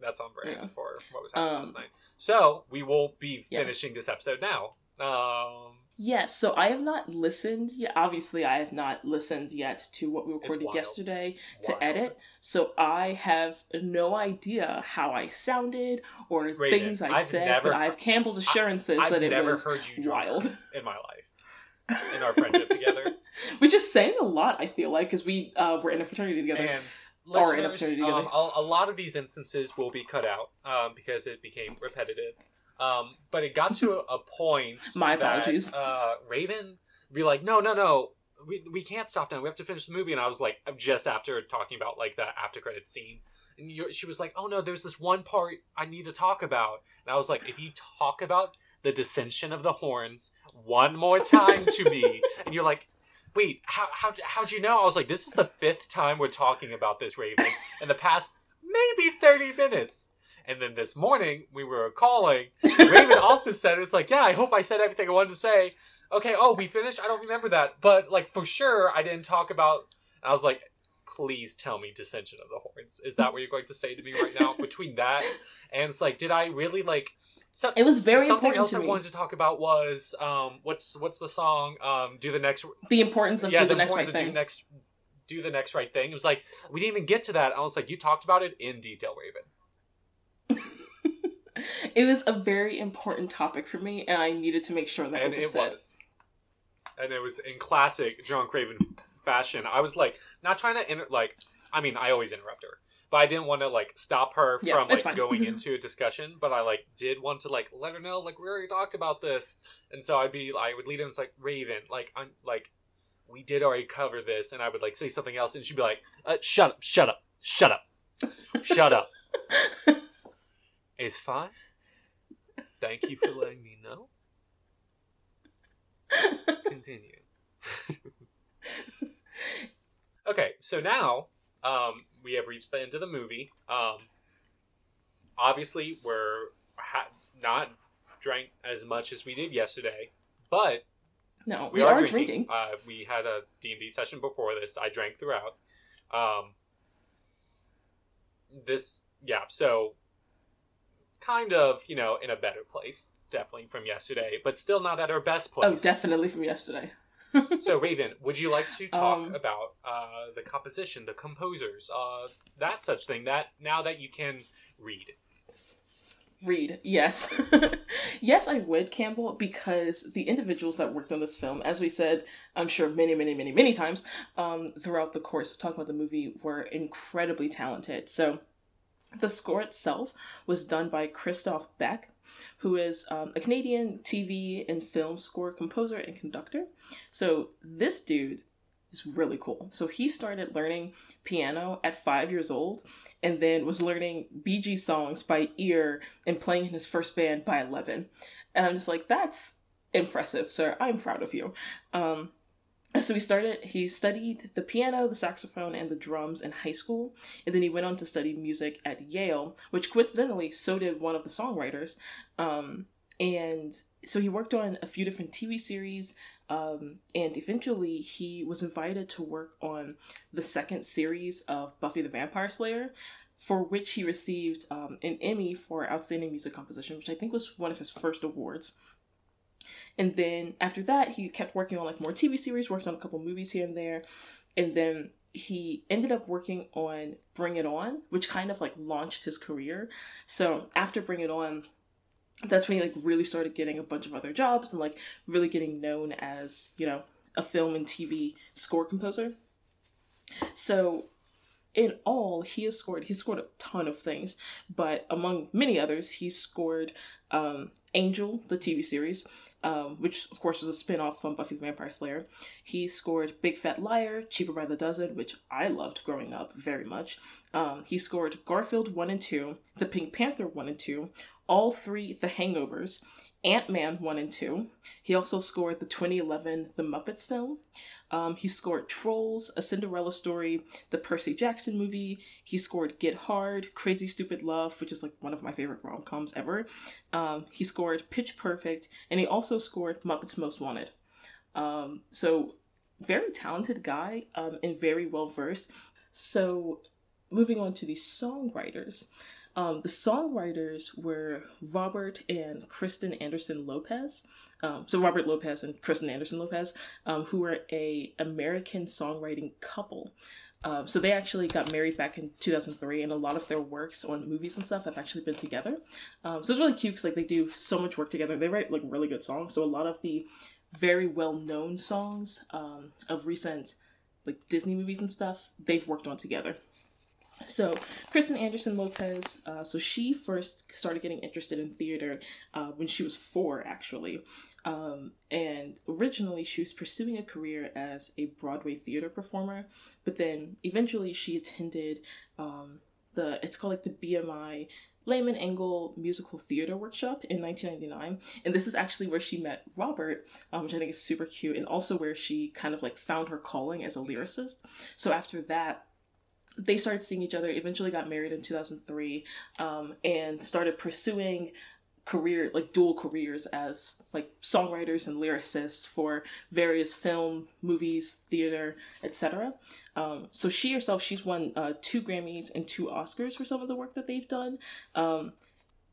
That's on brand Yeah. for what was happening Um, last night. So we will be Yeah. finishing this episode now. Um, Yes, so I have not listened yet. Obviously, I have not listened yet to what we recorded wild. yesterday wild. to edit. So I have no idea how I sounded or Raven, things I I've said, never- but I have Campbell's assurances I've that it never was heard you wild. in my life. In our friendship together, Which is saying a lot, I feel like, because we uh, were in a fraternity together. and Or in a fraternity um, together. a, a lot of these instances will be cut out um, because it became repetitive. Um, but it got to a, a point. My that, apologies. uh, Raven be like, no, no, no. We, we can't stop now. We have to finish the movie. And I was like, just after talking about like that after credit scene, and she was like, oh no, there's this one part I need to talk about. And I was like, if you talk about the dissension of the horns one more time to me, and you're like, wait, how how how'd you know? I was like, this is the fifth time we're talking about this Raven in the past maybe thirty minutes. And then this morning we were calling. Raven also said it was like, yeah, I hope I said everything I wanted to say. Okay, oh, we finished. I don't remember that, but like for sure, I didn't talk about. I was like, please tell me dissension of the horns. Is that what you're going to say to me right now? Between that and it's like, did I really like? So, It was very something important else I me. wanted to talk about was um, what's what's the song? Um, do the next The importance of yeah, do the, the next right of do thing. next do the next right thing. It was like we didn't even get to that. I was like, you talked about it in detail, Raven. it was a very important topic for me, and I needed to make sure that and it was it said. was and it was in classic John Craven fashion i was like not trying to inter- like i mean i always interrupt her but I didn't want to like stop her from like going into a discussion. But I like did want to like let her know like we already talked about this, and so I'd be I would lead in it's like Raven like I'm like we did already cover this, and I would like say something else, and she'd be like, uh, "Shut up! Shut up! Shut up! Shut up! It's fine. Thank you for letting me know. Continue." okay, so now um, we have reached the end of the movie. Um, obviously, we're ha- not drank as much as we did yesterday, but No, we, are, drinking. Uh, we had a D&D session before this. I drank throughout. Um, this, yeah, so kind of, you know, in a better place, definitely from yesterday, but still not at our best place. Oh, definitely from yesterday. so, Raven, would you like to talk Um, about uh, the composition, the composers, uh, that such thing, that now that you can read? Read, yes. yes, I would, Campbell, because the individuals that worked on this film, as we said, I'm sure many, many, many, many times um, throughout the course of talking about the movie, were incredibly talented. So the score itself was done by Christophe Beck, who is um, a Canadian TV and film score composer and conductor. So this dude is really cool. So he started learning piano at five years old and then was learning Bee Gees songs by ear and playing in his first band by 11. And I'm just like, that's impressive, sir. I'm proud of you. Um, so he started, he studied the piano, the saxophone, and the drums in high school. And then he went on to study music at Yale, which coincidentally, so did one of the songwriters. Um, and so he worked on a few different TV series. Um, and eventually he was invited to work on the second series of Buffy the Vampire Slayer, for which he received um, an Emmy for Outstanding Music Composition, which I think was one of his first awards. And then after that, he kept working on like more TV series, worked on a couple movies here and there, and then he ended up working on Bring It On, which kind of like launched his career. So after Bring It On, that's when he like really started getting a bunch of other jobs and like really getting known as you know a film and TV score composer. So in all, he has scored he scored a ton of things, but among many others, he scored um, Angel, the TV series, um, which of course was a spin-off from Buffy the Vampire Slayer. He scored Big Fat Liar, Cheaper by the Dozen, which I loved growing up very much. Um, he scored Garfield 1 and 2, The Pink Panther 1 and 2, all three The Hangovers, Ant Man 1 and 2. He also scored the 2011 The Muppets film. Um, he scored Trolls, A Cinderella Story, the Percy Jackson movie. He scored Get Hard, Crazy Stupid Love, which is like one of my favorite rom coms ever. Um, he scored Pitch Perfect, and he also scored Muppets Most Wanted. Um, so, very talented guy um, and very well versed. So, moving on to the songwriters. Um, the songwriters were Robert and Kristen Anderson Lopez. Um, so Robert Lopez and Kristen Anderson Lopez, um, who were a American songwriting couple. Um, so they actually got married back in 2003, and a lot of their works on movies and stuff have actually been together. Um, so it's really cute because like they do so much work together. They write like really good songs. So a lot of the very well known songs um, of recent like Disney movies and stuff they've worked on together. So, Kristen Anderson Lopez, uh, so she first started getting interested in theater uh, when she was four, actually. Um, and originally, she was pursuing a career as a Broadway theater performer, but then eventually she attended um, the, it's called like the BMI Lehman Engel Musical Theater Workshop in 1999. And this is actually where she met Robert, um, which I think is super cute, and also where she kind of like found her calling as a lyricist. So, after that, they started seeing each other eventually got married in 2003 um, and started pursuing career like dual careers as like songwriters and lyricists for various film movies theater etc um, so she herself she's won uh, two grammys and two oscars for some of the work that they've done. Um,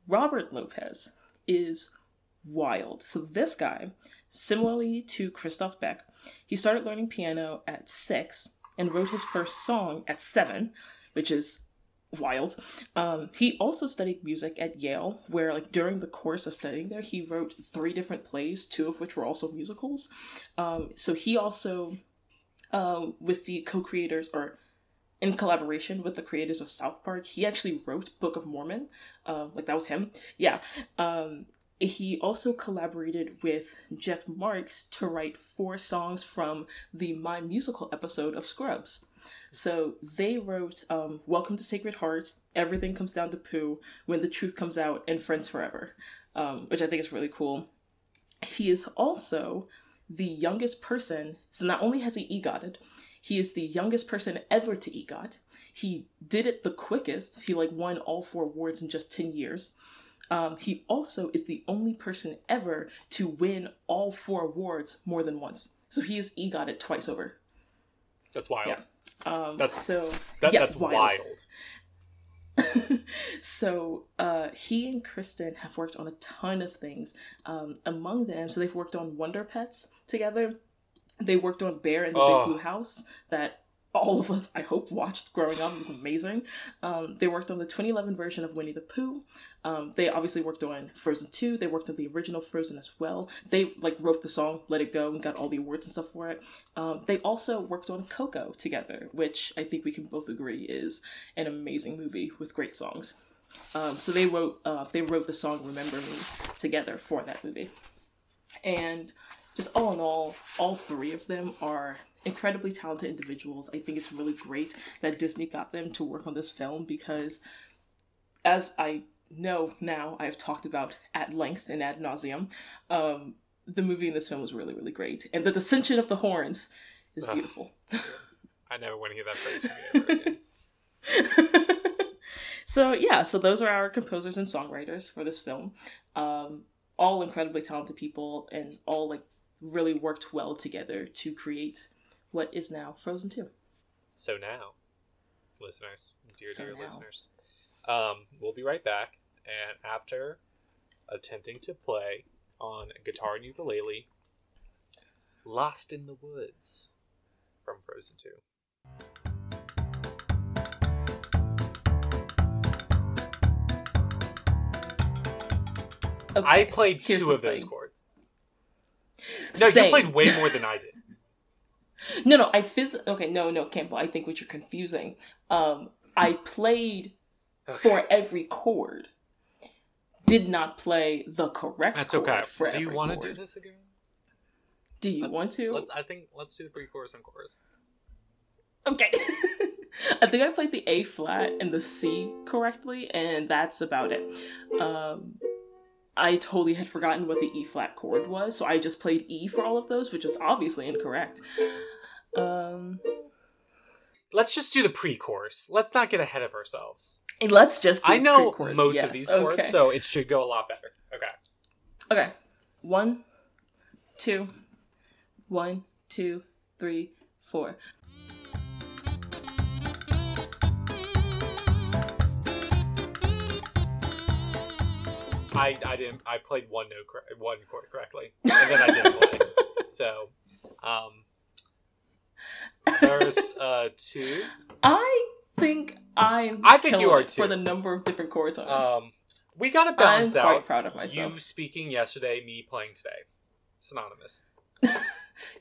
robert lopez is wild. So this guy similarly to christophe beck he started learning piano at six and wrote his first song at seven, which is wild. Um, he also studied music at Yale, where like during the course of studying there, he wrote three different plays, two of which were also musicals. Um, so he also, uh, with the co-creators or in collaboration with the creators of South Park. He actually wrote Book of Mormon. Uh, like that was him. Yeah. Um, he also collaborated with Jeff Marx to write four songs from the My Musical episode of Scrubs. So they wrote um, Welcome to Sacred Heart, Everything Comes Down to Poo, When the Truth Comes Out, and Friends Forever, um, which I think is really cool. He is also the youngest person, so not only has he EGOTed, he is the youngest person ever to EGOT. He did it the quickest. He like won all four awards in just 10 years. Um, he also is the only person ever to win all four awards more than once. So he has EGOT it twice over. That's wild. Yeah. Um, That's- so That, yeah, that's wild. so uh, he and Kristen have worked on a ton of things. Um, among them, so they've worked on Wonder Pets together. They worked on Bear in the Oh. Big Blue House that all of us, I hope, watched growing up. It was amazing. Um, they worked on the 2011 version of Winnie the Pooh. Um, they obviously worked on Frozen 2. They worked on the original Frozen as well. They like wrote the song "Let It Go" and got all the awards and stuff for it. Um, they also worked on Coco together, which I think we can both agree is an amazing movie with great songs. Um, so they wrote uh, they wrote the song "Remember Me" together for that movie, and just all in all, all three of them are incredibly talented individuals. I think it's really great that Disney got them to work on this film because, as I know now, I have talked about at length and ad nauseum. Um, the movie in this film was really, really great, and the dissension of the horns is Ugh. beautiful. I never want to hear that phrase from you ever again. so yeah, so those are our composers and songwriters for this film. Um, all incredibly talented people, and all like really worked well together to create what is now Frozen Two. So now, listeners, dear, So dear now. listeners, um, we'll be right back. And after attempting to play on guitar and ukulele, Lost in the Woods from Frozen 2. Okay, I played two of those chords. No, Same. you played way more than I did. No, no, I phys. Okay, no, no, Campbell. I think what you're confusing. Um, I played for every chord. Did not play the correct. That's chord okay. For Do you want to do this again? Do you Let's- want to? Let's, I think let's do the pre-chorus and chorus. Okay. I think I played the A flat and the C correctly, and that's about it. Um, I totally had forgotten what the E flat chord was, so I just played E for all of those, which is obviously incorrect. Um, Let's just do the pre-chorus. Let's not get ahead of ourselves. and let's just. Do I know most yes, of these okay. chords, so it should go a lot better. Okay. Okay. One, two, one, two, three, four. I, I didn't I played one note one chord correctly, and then I didn't play. So, um, verse uh two. I think I'm. I think you are too For the number of different chords on. Um, we got to I'm balance quite out proud of myself. you speaking yesterday, me playing today. Synonymous.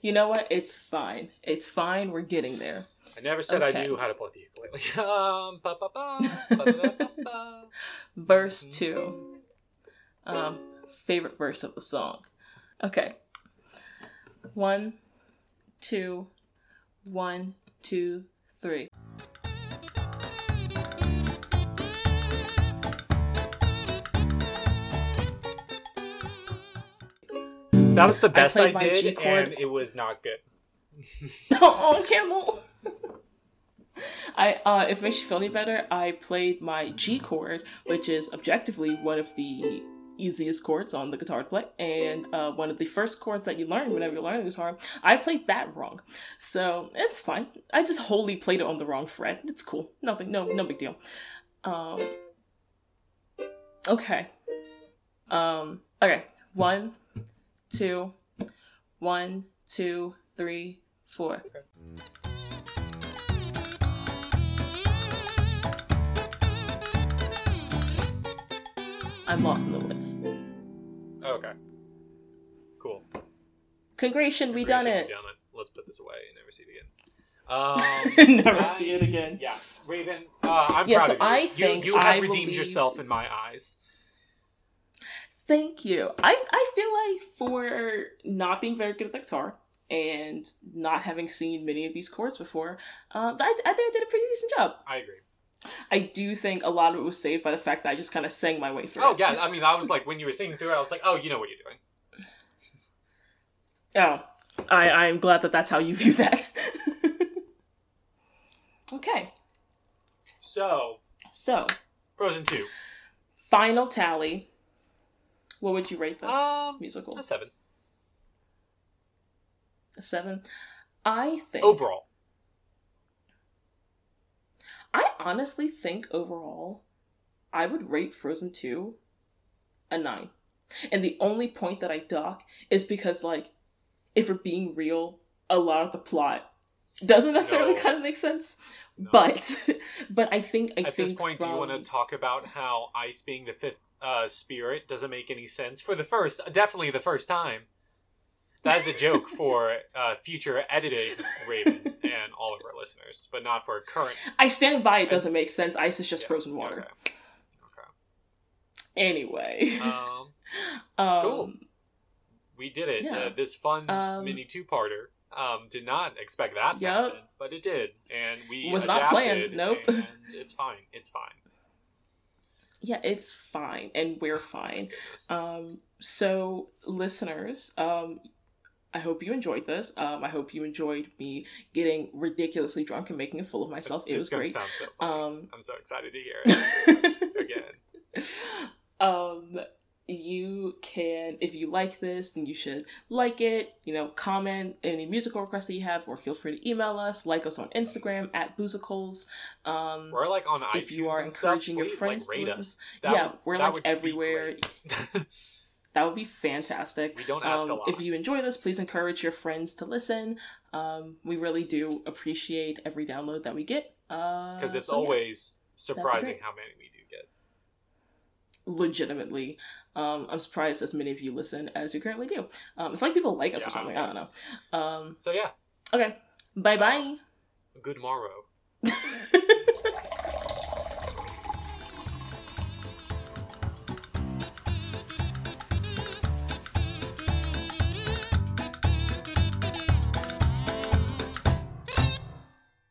You know what? It's fine. It's fine. We're getting there. I never said I knew how to play the ukulele. um, ba ba ba, ba da da ba ba. Verse Mhm. two. Um, favorite verse of the song. Okay. One, two, one, two, three. That was the best I, G did, chord. and it was not good. oh, Campbell. I uh, if it makes you feel any better, I played my G chord, which is objectively one of the easiest chords on the guitar to play, and uh, one of the first chords that you learn whenever you're learning guitar. I played that wrong, so it's fine. I just wholly played it on the wrong fret. It's cool. Nothing. No. No big deal. Um. Okay. Um. Okay. One, two, one, two, three, four. I'm lost in the woods. Okay. Cool. Congratulations, we done it. done it. Let's put this away and never see it again. Um, Never I- see it again. Yeah, Raven. Uh, I'm Yeah, proud so of you. I you, think you have I redeemed believe- yourself in my eyes. Thank you. I I feel like for not being very good at the guitar and not having seen many of these chords before, uh, I, I think I did a pretty decent job. I agree. I do think a lot of it was saved by the fact that I just kind of sang my way through. Oh it. yeah, I mean, I was like, when you were singing through it, I was like, oh, you know what you're doing. Oh, I I'm glad that that's how you view that. okay, So, so Frozen Two. final tally. What would you rate this Um, musical? A seven A seven. I think overall. I honestly think overall, I would rate Frozen 2 a 9. And the only point that I dock is because, like, if we're being real, a lot of the plot doesn't necessarily No. kind of make sense. No. But, but I think I At think this point, do you want to talk about how ice being the fifth uh, spirit doesn't make any sense for the first, definitely the first time? That is a joke for uh, future editing Raven and all of our listeners, but not for current. I stand by. It doesn't make sense. Ice is just Yeah, frozen water. Okay. Anyway. Um, um, cool. we did it. Yeah. Uh, this fun Um, mini two-parter. Um, did not expect that to Yep. happen, but it did, and we Was not planned, nope. And it's fine. It's fine. yeah, it's fine, and we're fine. Um, so, listeners, um, I hope you enjoyed this. Um, I hope you enjoyed me getting ridiculously drunk and making a fool of myself. It's- it was great. So. Um, I'm so excited to hear it again. um, you can, if you like this, then you should like it. You know, comment any musical requests that you have, or feel free to email us. Like us on Instagram at Boozicles. Um, We're like on iTunes if you are and stuff. encouraging your please, friends like, to listen, us. That yeah, would- we're like everywhere. That would be fantastic. we don't ask a Um, lot. if you enjoy this, please encourage your friends to listen. Um, we really do appreciate every download that we get. Because because it's always surprising how many we do get. legitimately. Um, I'm surprised as many of you listen as you currently do. Um, it's like people like us Yeah, or something. I don't know. Um, So yeah, okay. Bye bye. good morrow.